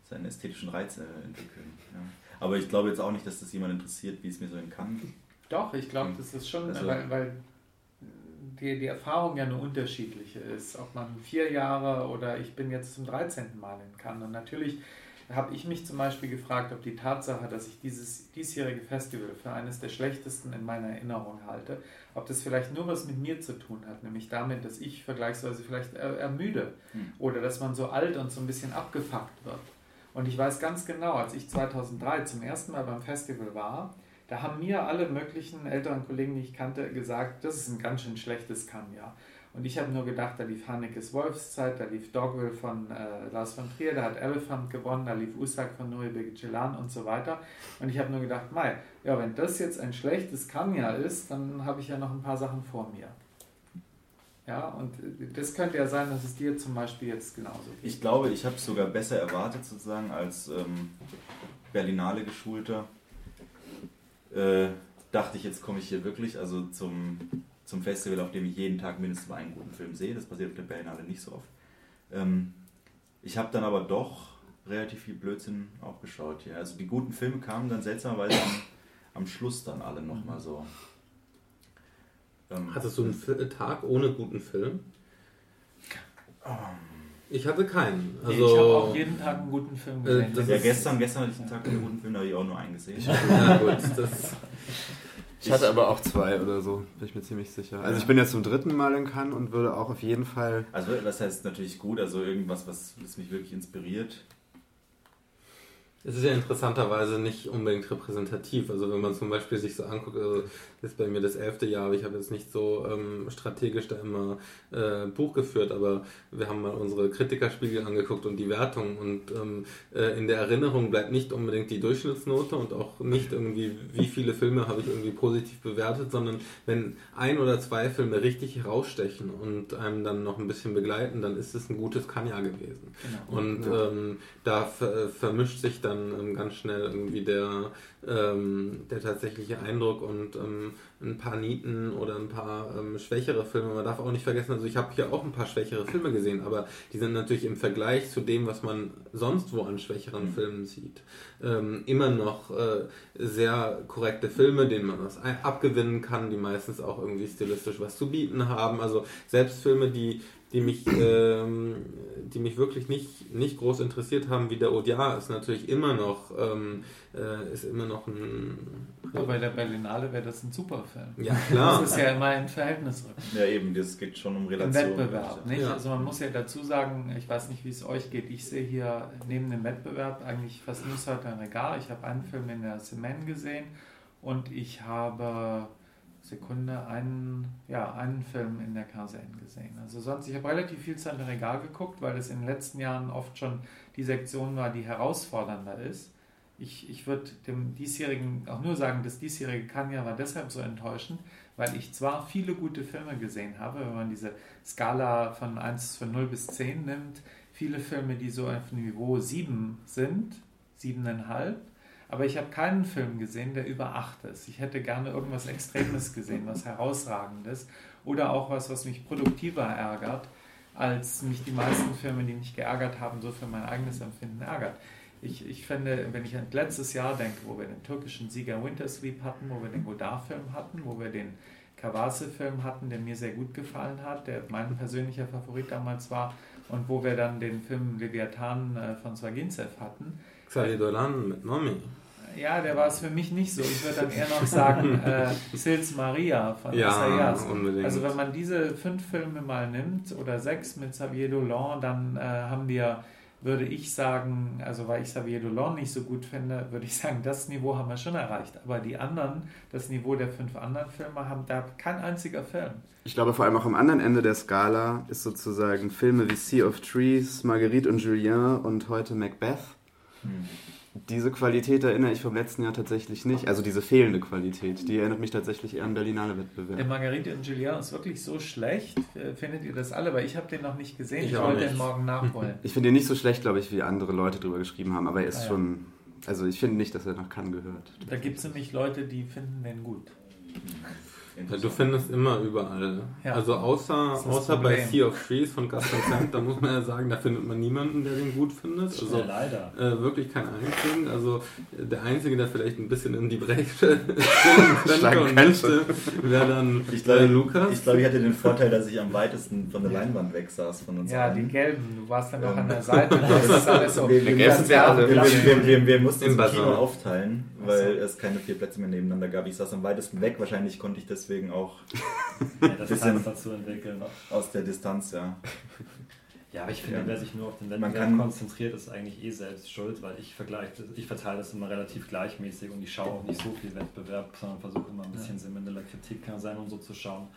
seinen ästhetischen Reiz entwickeln. Ja. Aber ich glaube jetzt auch nicht, dass das jemand interessiert, wie es mir so in kann. Doch, ich glaube, das ist schon, also, weil, weil die, die Erfahrung ja eine unterschiedliche ist. Ob man vier Jahre oder ich bin jetzt zum 13. Mal in Cannes. Und natürlich habe ich mich zum Beispiel gefragt, ob die Tatsache, dass ich dieses diesjährige Festival für eines der schlechtesten in meiner Erinnerung halte, ob das vielleicht nur was mit mir zu tun hat, nämlich damit, dass ich vergleichsweise vielleicht ermüde hm. oder dass man so alt und so ein bisschen abgefuckt wird. Und ich weiß ganz genau, als ich 2003 zum ersten Mal beim Festival war, da haben mir alle möglichen älteren Kollegen, die ich kannte, gesagt, das ist ein ganz schön schlechtes Kanja. Und ich habe nur gedacht, da lief Hanekes Wolfszeit, da lief Dogville von äh, Lars von Trier, da hat Elephant gewonnen, da lief Usak von Nuri Begicelan und so weiter. Und ich habe nur gedacht, Mai, ja, wenn das jetzt ein schlechtes Kanja ist, dann habe ich ja noch ein paar Sachen vor mir. Ja, und äh, das könnte ja sein, dass es dir zum Beispiel jetzt genauso geht. Ich glaube, ich habe es sogar besser erwartet, sozusagen, als ähm, Berlinale geschulter äh, dachte ich, jetzt komme ich hier wirklich also zum, zum Festival, auf dem ich jeden Tag mindestens einen guten Film sehe. Das passiert auf der Berlinale nicht so oft. Ähm, ich habe dann aber doch relativ viel Blödsinn auch geschaut hier. Also die guten Filme kamen dann seltsamerweise am, am Schluss dann alle nochmal so. Ähm, Hattest du einen Tag ohne guten Film? Um, ich hatte keinen. Also, nee, ich habe auch jeden Tag einen guten Film äh, gesehen. Äh, ja, gestern, gestern hatte ich einen Tag einen guten Film, da habe ich auch nur einen gesehen. ja, gut, das. <laughs> Ich hatte aber auch zwei oder so, bin ich mir ziemlich sicher. Also ich bin jetzt zum dritten Mal in Cannes und würde auch auf jeden Fall... Also das heißt natürlich gut, also irgendwas, was, was mich wirklich inspiriert. Es ist ja interessanterweise nicht unbedingt repräsentativ. Also wenn man zum Beispiel sich so anguckt, also das ist bei mir das elfte Jahr, aber ich habe jetzt nicht so ähm, strategisch da immer äh, Buch geführt, aber wir haben mal unsere Kritikerspiegel angeguckt und die Wertung und ähm, äh, in der Erinnerung bleibt nicht unbedingt die Durchschnittsnote und auch nicht irgendwie, wie viele Filme habe ich irgendwie positiv bewertet, sondern wenn ein oder zwei Filme richtig herausstechen und einem dann noch ein bisschen begleiten, dann ist es ein gutes Kanja gewesen. Genau. Und ja. ähm, da ver vermischt sich dann ähm, ganz schnell irgendwie der, ähm, der tatsächliche Eindruck und ähm, ein paar Nieten oder ein paar ähm, schwächere Filme. Man darf auch nicht vergessen, also ich habe hier auch ein paar schwächere Filme gesehen, aber die sind natürlich im Vergleich zu dem, was man sonst wo an schwächeren mhm. Filmen sieht, ähm, immer noch äh, sehr korrekte Filme, denen man was abgewinnen kann, die meistens auch irgendwie stilistisch was zu bieten haben. Also selbst Filme, die die mich, ähm, die mich wirklich nicht, nicht groß interessiert haben, wie der Odiar, ist natürlich immer noch, ähm, äh, ist immer noch ein. Aber bei der Berlinale wäre das ein super Film. Ja, klar. Das ist ja immer ein Verhältnis. Ja, eben, das geht schon um Relation. Im Wettbewerb, nicht? Ja. Also man muss ja dazu sagen, ich weiß nicht, wie es euch geht, ich sehe hier neben dem Wettbewerb eigentlich fast nur Certain Regard. Ich habe einen Film in der Semen gesehen und ich habe Sekunde einen, ja, einen Film in der KSN gesehen. Also sonst, ich habe relativ viel im Regal geguckt, weil es in den letzten Jahren oft schon die Sektion war, die herausfordernder ist. Ich, ich würde dem diesjährigen auch nur sagen, das diesjährige Kanya war deshalb so enttäuschend, weil ich zwar viele gute Filme gesehen habe, wenn man diese Skala von 1 von 0 bis 10 nimmt, viele Filme, die so auf Niveau 7 sind, 7,5, aber ich habe keinen Film gesehen, der über 8 ist. Ich hätte gerne irgendwas Extremes gesehen, was herausragendes oder auch was, was mich produktiver ärgert, als mich die meisten Filme, die mich geärgert haben, so für mein eigenes Empfinden ärgert. Ich, ich finde, wenn ich an letztes Jahr denke, wo wir den türkischen Sieger Winter Sleep hatten, wo wir den Godard-Film hatten, wo wir den Kawase-Film hatten, der mir sehr gut gefallen hat, der mein persönlicher Favorit damals war, und wo wir dann den Film Leviathan äh, von Zwagintsev hatten. Xavier Dolan mit Nomi. Ja, der war es für mich nicht so. Ich würde dann eher noch sagen <laughs> äh, Sils Maria von ja, Assayas. Unbedingt. Also wenn man diese fünf Filme mal nimmt oder sechs mit Xavier Dolan, dann äh, haben wir würde ich sagen, also weil ich Xavier Dolan nicht so gut finde, würde ich sagen, das Niveau haben wir schon erreicht. Aber die anderen, das Niveau der fünf anderen Filme, haben da kein einziger Film. Ich glaube, vor allem auch am anderen Ende der Skala ist sozusagen Filme wie Sea of Trees, Marguerite und Julien und heute Macbeth. Hm diese Qualität erinnere ich vom letzten Jahr tatsächlich nicht. Also diese fehlende Qualität, die erinnert mich tatsächlich eher an Berlinale Wettbewerb. Der Margarite und Julien ist wirklich so schlecht. Äh, findet ihr das alle? Weil ich habe den noch nicht gesehen. Ich, ich wollte den morgen nachholen. <laughs> Ich finde ihn nicht so schlecht, glaube ich, wie andere Leute drüber geschrieben haben. Aber er ist ah, ja. schon... Also ich finde nicht, dass er nach Cannes gehört. Da gibt es nämlich Leute, die finden den gut. Ja, du findest immer überall. Ja. Also außer, außer bei Sea of Trees von Gus Van da muss man ja sagen, da findet man niemanden, der den gut findet. Also ja, leider. Äh, wirklich keinen einzigen. Also der Einzige, der vielleicht ein bisschen in die springen <laughs> könnte und müsste, wäre dann ich glaub, äh, Lukas. Ich glaube, ich hatte den Vorteil, dass ich am weitesten von der Leinwand weg saß von uns. Ja, allen. die gelben. Du warst dann noch ähm, an der Seite. Das <laughs> ist alles so. Wir, wir, wir, wir, wir mussten uns Kino aufteilen, weil es keine vier Plätze mehr nebeneinander gab. Ich saß am weitesten weg. Wahrscheinlich konnte ich deswegen auch <laughs> ja, das bisschen dazu entwickeln. Aus der Distanz, ja. Ja, aber ich finde, ja. wer sich nur auf den Wettbewerb konzentriert, ist eigentlich eh selbst schuld, weil ich vergleiche, ich verteile das immer relativ gleichmäßig und ich schaue auch nicht so viel Wettbewerb, sondern versuche immer ein bisschen ja. Kritik kann sein, um so zu schauen.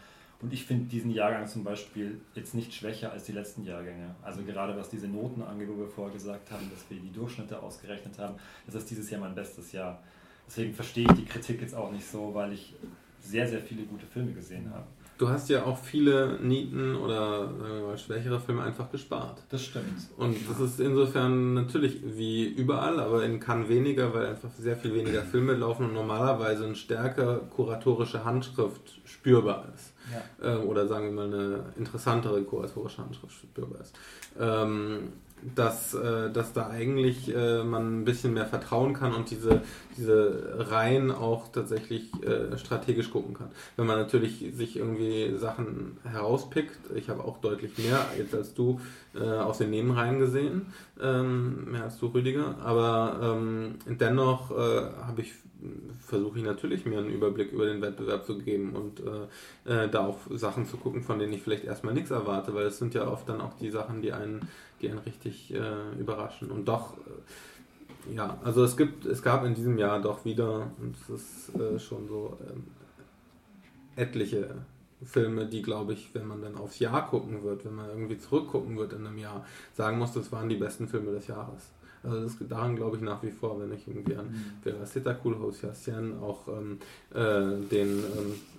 Und ich finde diesen Jahrgang zum Beispiel jetzt nicht schwächer als die letzten Jahrgänge. Also gerade was diese Noten angeht, wo wir vorher gesagt haben, dass wir die Durchschnitte ausgerechnet haben, das ist dieses Jahr mein bestes Jahr. Deswegen verstehe ich die Kritik jetzt auch nicht so, weil ich sehr, sehr viele gute Filme gesehen habe. Du hast ja auch viele Nieten oder mal, schwächere Filme einfach gespart. Das stimmt. Und das ist insofern natürlich wie überall, aber in Cannes weniger, weil einfach sehr viel weniger Filme laufen und normalerweise eine stärker kuratorische Handschrift spürbar ist. Ja. Ähm, oder sagen wir mal eine interessantere kuratorische Handschrift spürbar ist. Ähm, dass, äh, dass da eigentlich äh, man ein bisschen mehr vertrauen kann und diese, diese Reihen auch tatsächlich äh, strategisch gucken kann. Wenn man natürlich sich irgendwie Sachen herauspickt, ich habe auch deutlich mehr jetzt als du äh, aus den Nebenreihen gesehen, ähm, mehr als du Rüdiger, aber ähm, dennoch äh, habe ich versuche ich natürlich mir einen Überblick über den Wettbewerb zu geben und äh, da auch Sachen zu gucken, von denen ich vielleicht erstmal nichts erwarte, weil es sind ja oft dann auch die Sachen, die einen die einen richtig äh, überraschen. Und doch, äh, ja, also es gibt, es gab in diesem Jahr doch wieder, und es ist äh, schon so, ähm, etliche Filme, die, glaube ich, wenn man dann aufs Jahr gucken wird, wenn man irgendwie zurückgucken wird in einem Jahr, sagen muss, das waren die besten Filme des Jahres. Also das, daran glaube ich nach wie vor, wenn ich irgendwie an mhm. Veracita Cool Hosiasian, auch ähm, äh, den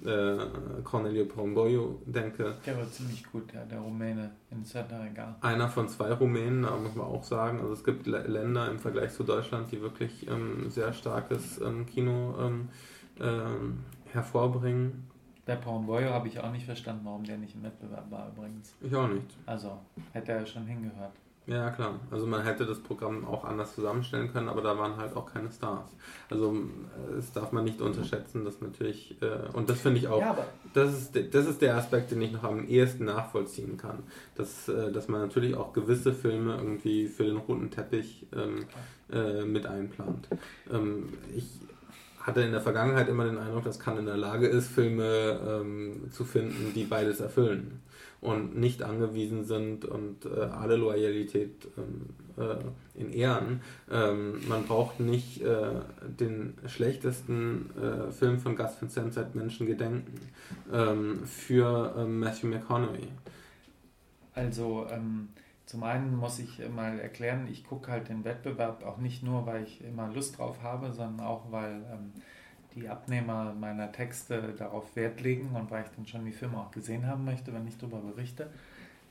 ähm, äh, Cornelio Pomboyo denke. Der war ziemlich gut, ja, der Rumäne in Satariga. Einer von zwei Rumänen, muss man auch sagen. Also es gibt Länder im Vergleich zu Deutschland, die wirklich ähm, sehr starkes ähm, Kino ähm, ähm, hervorbringen. Bei Pomboyo habe ich auch nicht verstanden, warum der nicht im Wettbewerb war übrigens. Ich auch nicht. Also hätte er schon hingehört. Ja, klar. Also man hätte das Programm auch anders zusammenstellen können, aber da waren halt auch keine Stars. Also das darf man nicht unterschätzen, dass natürlich, äh, und das finde ich auch, ja, das, ist, das ist der Aspekt, den ich noch am ehesten nachvollziehen kann. Dass, äh, dass man natürlich auch gewisse Filme irgendwie für den roten Teppich ähm, äh, mit einplant. Ähm, ich hatte in der Vergangenheit immer den Eindruck, dass Cannes in der Lage ist, Filme ähm, zu finden, die beides erfüllen und nicht angewiesen sind und äh, alle Loyalität ähm, äh, in Ehren. Ähm, man braucht nicht äh, den schlechtesten äh, Film von Gus Vincent seit Menschen gedenken ähm, für ähm, Matthew McConaughey. Also ähm, zum einen muss ich mal erklären, ich gucke halt den Wettbewerb auch nicht nur, weil ich immer Lust drauf habe, sondern auch, weil ähm, die Abnehmer meiner Texte darauf Wert legen und weil ich dann schon die Filme auch gesehen haben möchte, wenn ich darüber berichte.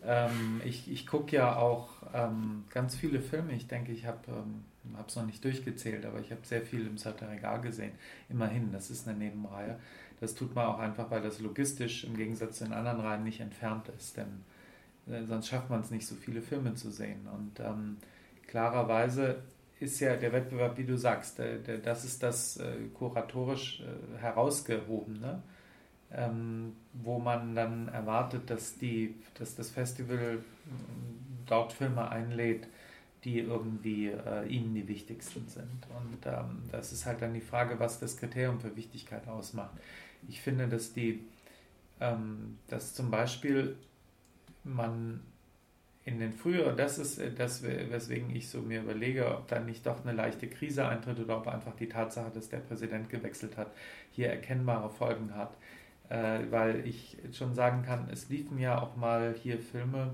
Ähm, ich ich gucke ja auch ähm, ganz viele Filme. Ich denke, ich habe es ähm, noch nicht durchgezählt, aber ich habe sehr viel im Satirigal gesehen. Immerhin, das ist eine Nebenreihe. Das tut man auch einfach, weil das logistisch im Gegensatz zu den anderen Reihen nicht entfernt ist. Denn äh, sonst schafft man es nicht, so viele Filme zu sehen. Und ähm, klarerweise ist ja der Wettbewerb, wie du sagst, der, der, das ist das äh, kuratorisch äh, herausgehobene, ähm, wo man dann erwartet, dass, die, dass das Festival äh, dort Filme einlädt, die irgendwie äh, ihnen die wichtigsten sind. Und ähm, das ist halt dann die Frage, was das Kriterium für Wichtigkeit ausmacht. Ich finde, dass die, ähm, dass zum Beispiel man in den früheren, das ist äh, das, weswegen ich so mir überlege, ob dann nicht doch eine leichte Krise eintritt oder ob einfach die Tatsache, dass der Präsident gewechselt hat, hier erkennbare Folgen hat. Äh, weil ich schon sagen kann, es liefen ja auch mal hier Filme,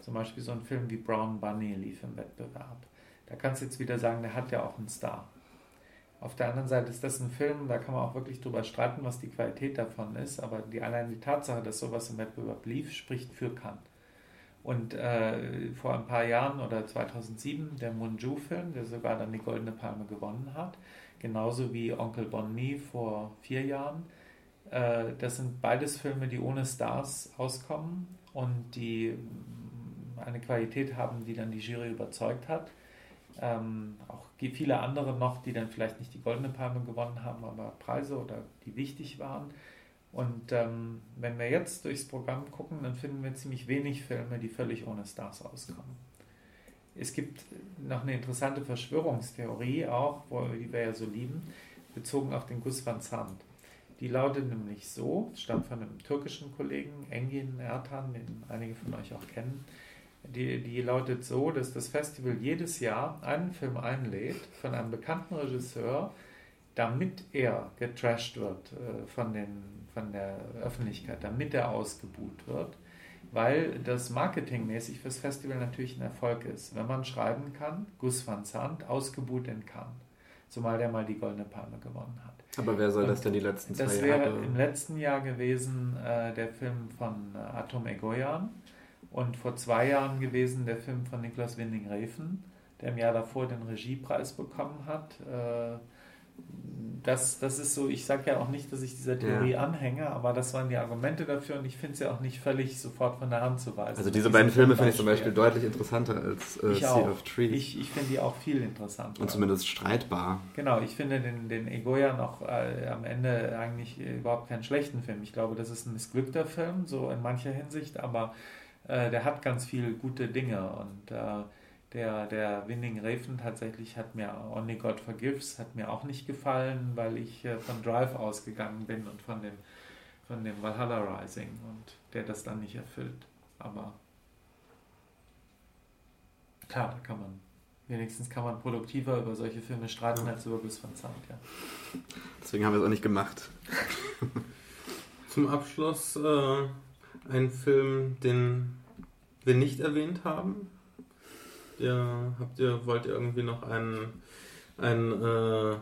zum Beispiel so ein Film wie Brown Bunny lief im Wettbewerb. Da kannst du jetzt wieder sagen, der hat ja auch einen Star. Auf der anderen Seite ist das ein Film, da kann man auch wirklich drüber streiten, was die Qualität davon ist, aber die, allein die Tatsache, dass sowas im Wettbewerb lief, spricht für Cannes. Und äh, vor ein paar Jahren oder 2007 der Munju-Film, der sogar dann die Goldene Palme gewonnen hat, genauso wie Onkel Bonnie vor vier Jahren. Äh, das sind beides Filme, die ohne Stars auskommen und die eine Qualität haben, die dann die Jury überzeugt hat. Ähm, auch viele andere noch, die dann vielleicht nicht die Goldene Palme gewonnen haben, aber Preise oder die wichtig waren. Und ähm, wenn wir jetzt durchs Programm gucken, dann finden wir ziemlich wenig Filme, die völlig ohne Stars auskommen. Es gibt noch eine interessante Verschwörungstheorie auch, wo, die wir ja so lieben, bezogen auf den Gus van Sant. Die lautet nämlich so, stammt von einem türkischen Kollegen, Engin Ertan, den einige von euch auch kennen. Die, die lautet so, dass das Festival jedes Jahr einen Film einlädt von einem bekannten Regisseur, damit er getrashed wird äh, von, den, von der Öffentlichkeit, damit er ausgebuht wird, weil das marketingmäßig fürs Festival natürlich ein Erfolg ist. Wenn man schreiben kann, Gus van Sant, ausgebuht in Cannes, zumal der mal die Goldene Palme gewonnen hat. Aber wer soll Und das denn die letzten zwei Jahre? Das wäre im letzten Jahr gewesen äh, der Film von äh, Atom Egoyan und vor zwei Jahren gewesen der Film von Niklas Winding-Refn, der im Jahr davor den Regiepreis bekommen hat. Äh, das, das ist so, ich sage ja auch nicht, dass ich dieser Theorie ja. anhänge, aber das waren die Argumente dafür und ich finde es ja auch nicht völlig sofort von der Hand zu weisen. Also diese beiden Filme finde ich zum Beispiel deutlich interessanter als äh, Sea auch. of Trees. Ich, ich finde die auch viel interessanter. Und zumindest streitbar. Genau, ich finde den, den Egoya noch äh, am Ende eigentlich überhaupt keinen schlechten Film. Ich glaube, das ist ein missglückter Film, so in mancher Hinsicht, aber äh, der hat ganz viele gute Dinge und äh, der, der Winning Raven tatsächlich hat mir Only God Forgives hat mir auch nicht gefallen, weil ich äh, von Drive ausgegangen bin und von dem, von dem Valhalla Rising und der das dann nicht erfüllt. Aber klar, da kann man wenigstens kann man produktiver über solche Filme streiten als über Gus van Sant, ja. Deswegen haben wir es auch nicht gemacht. <laughs> Zum Abschluss äh, ein Film, den wir nicht erwähnt haben, ihr, habt ihr, wollt ihr irgendwie noch einen, einen, äh,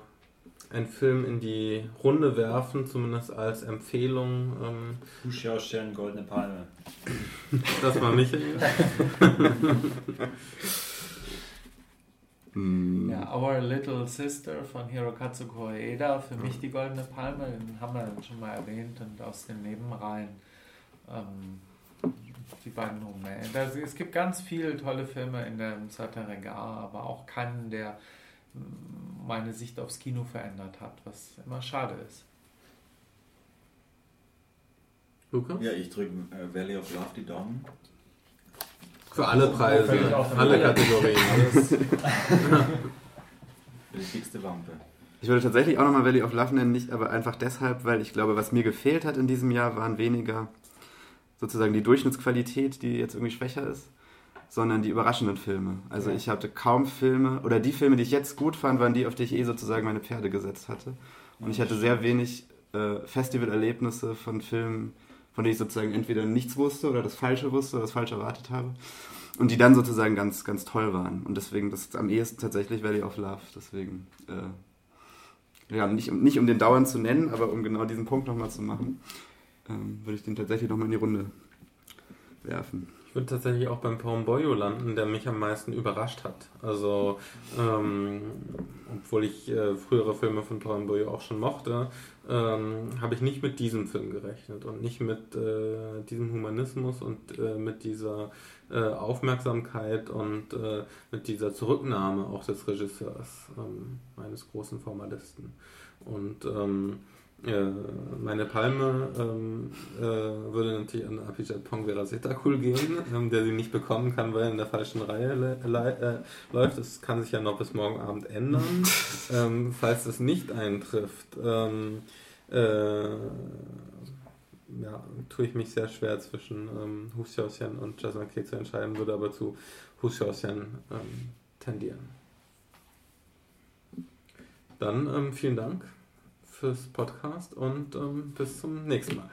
einen Film in die Runde werfen, zumindest als Empfehlung? Ähm, Hu Goldene Palme. Das war Michael. <laughs> Hm. Ja, Our Little Sister von Hirokazu Koreeda, für mich die Goldene Palme, den haben wir schon mal erwähnt und aus den Nebenreihen. Ähm, die beiden Romane. Also es gibt ganz viele tolle Filme in der Regal, aber auch keinen, der mm, meine Sicht aufs Kino verändert hat, was immer schade ist. Lukas? Ja, ich drücke äh, Valley of Love die Daumen. Für alle Preise, alle Kategorien. <laughs> Für die dickste Wampe. Ich würde tatsächlich auch nochmal Valley of Love nennen, nicht aber einfach deshalb, weil ich glaube, was mir gefehlt hat in diesem Jahr, waren weniger sozusagen die Durchschnittsqualität, die jetzt irgendwie schwächer ist, sondern die überraschenden Filme. Also ja. ich hatte kaum Filme, oder die Filme, die ich jetzt gut fand, waren die, auf die ich eh sozusagen meine Pferde gesetzt hatte. Und ich hatte sehr wenig äh, Festivalerlebnisse von Filmen, von denen ich sozusagen entweder nichts wusste oder das Falsche wusste oder das Falsche erwartet habe. Und die dann sozusagen ganz, ganz toll waren. Und deswegen, das ist am ehesten tatsächlich Valley of Love. Deswegen, äh, ja, nicht, nicht um den dauernd zu nennen, aber um genau diesen Punkt nochmal zu machen ähm, würde ich den tatsächlich nochmal in die Runde werfen. Ich würde tatsächlich auch beim Porumboyo landen, der mich am meisten überrascht hat. Also, ähm, obwohl ich äh, frühere Filme von Porumboyo auch schon mochte, ähm, habe ich nicht mit diesem Film gerechnet und nicht mit äh, diesem Humanismus und äh, mit dieser äh, Aufmerksamkeit und äh, mit dieser Zurücknahme auch des Regisseurs, ähm, meines großen Formalisten. Und ähm, äh, meine Palme ähm, äh, würde natürlich an Apichat Pongvera Setakul gehen, ähm, der sie nicht bekommen kann, weil er in der falschen Reihe äh, läuft. Das kann sich ja noch bis morgen Abend ändern. <laughs> ähm, falls das nicht eintrifft, ähm, äh, ja, tue ich mich sehr schwer zwischen ähm, Hu Xiaoxian und Jasmine K zu entscheiden, würde aber zu Hu Xiaoxian ähm, tendieren. Dann ähm, vielen Dank fürs Podcast und ähm, bis zum nächsten Mal.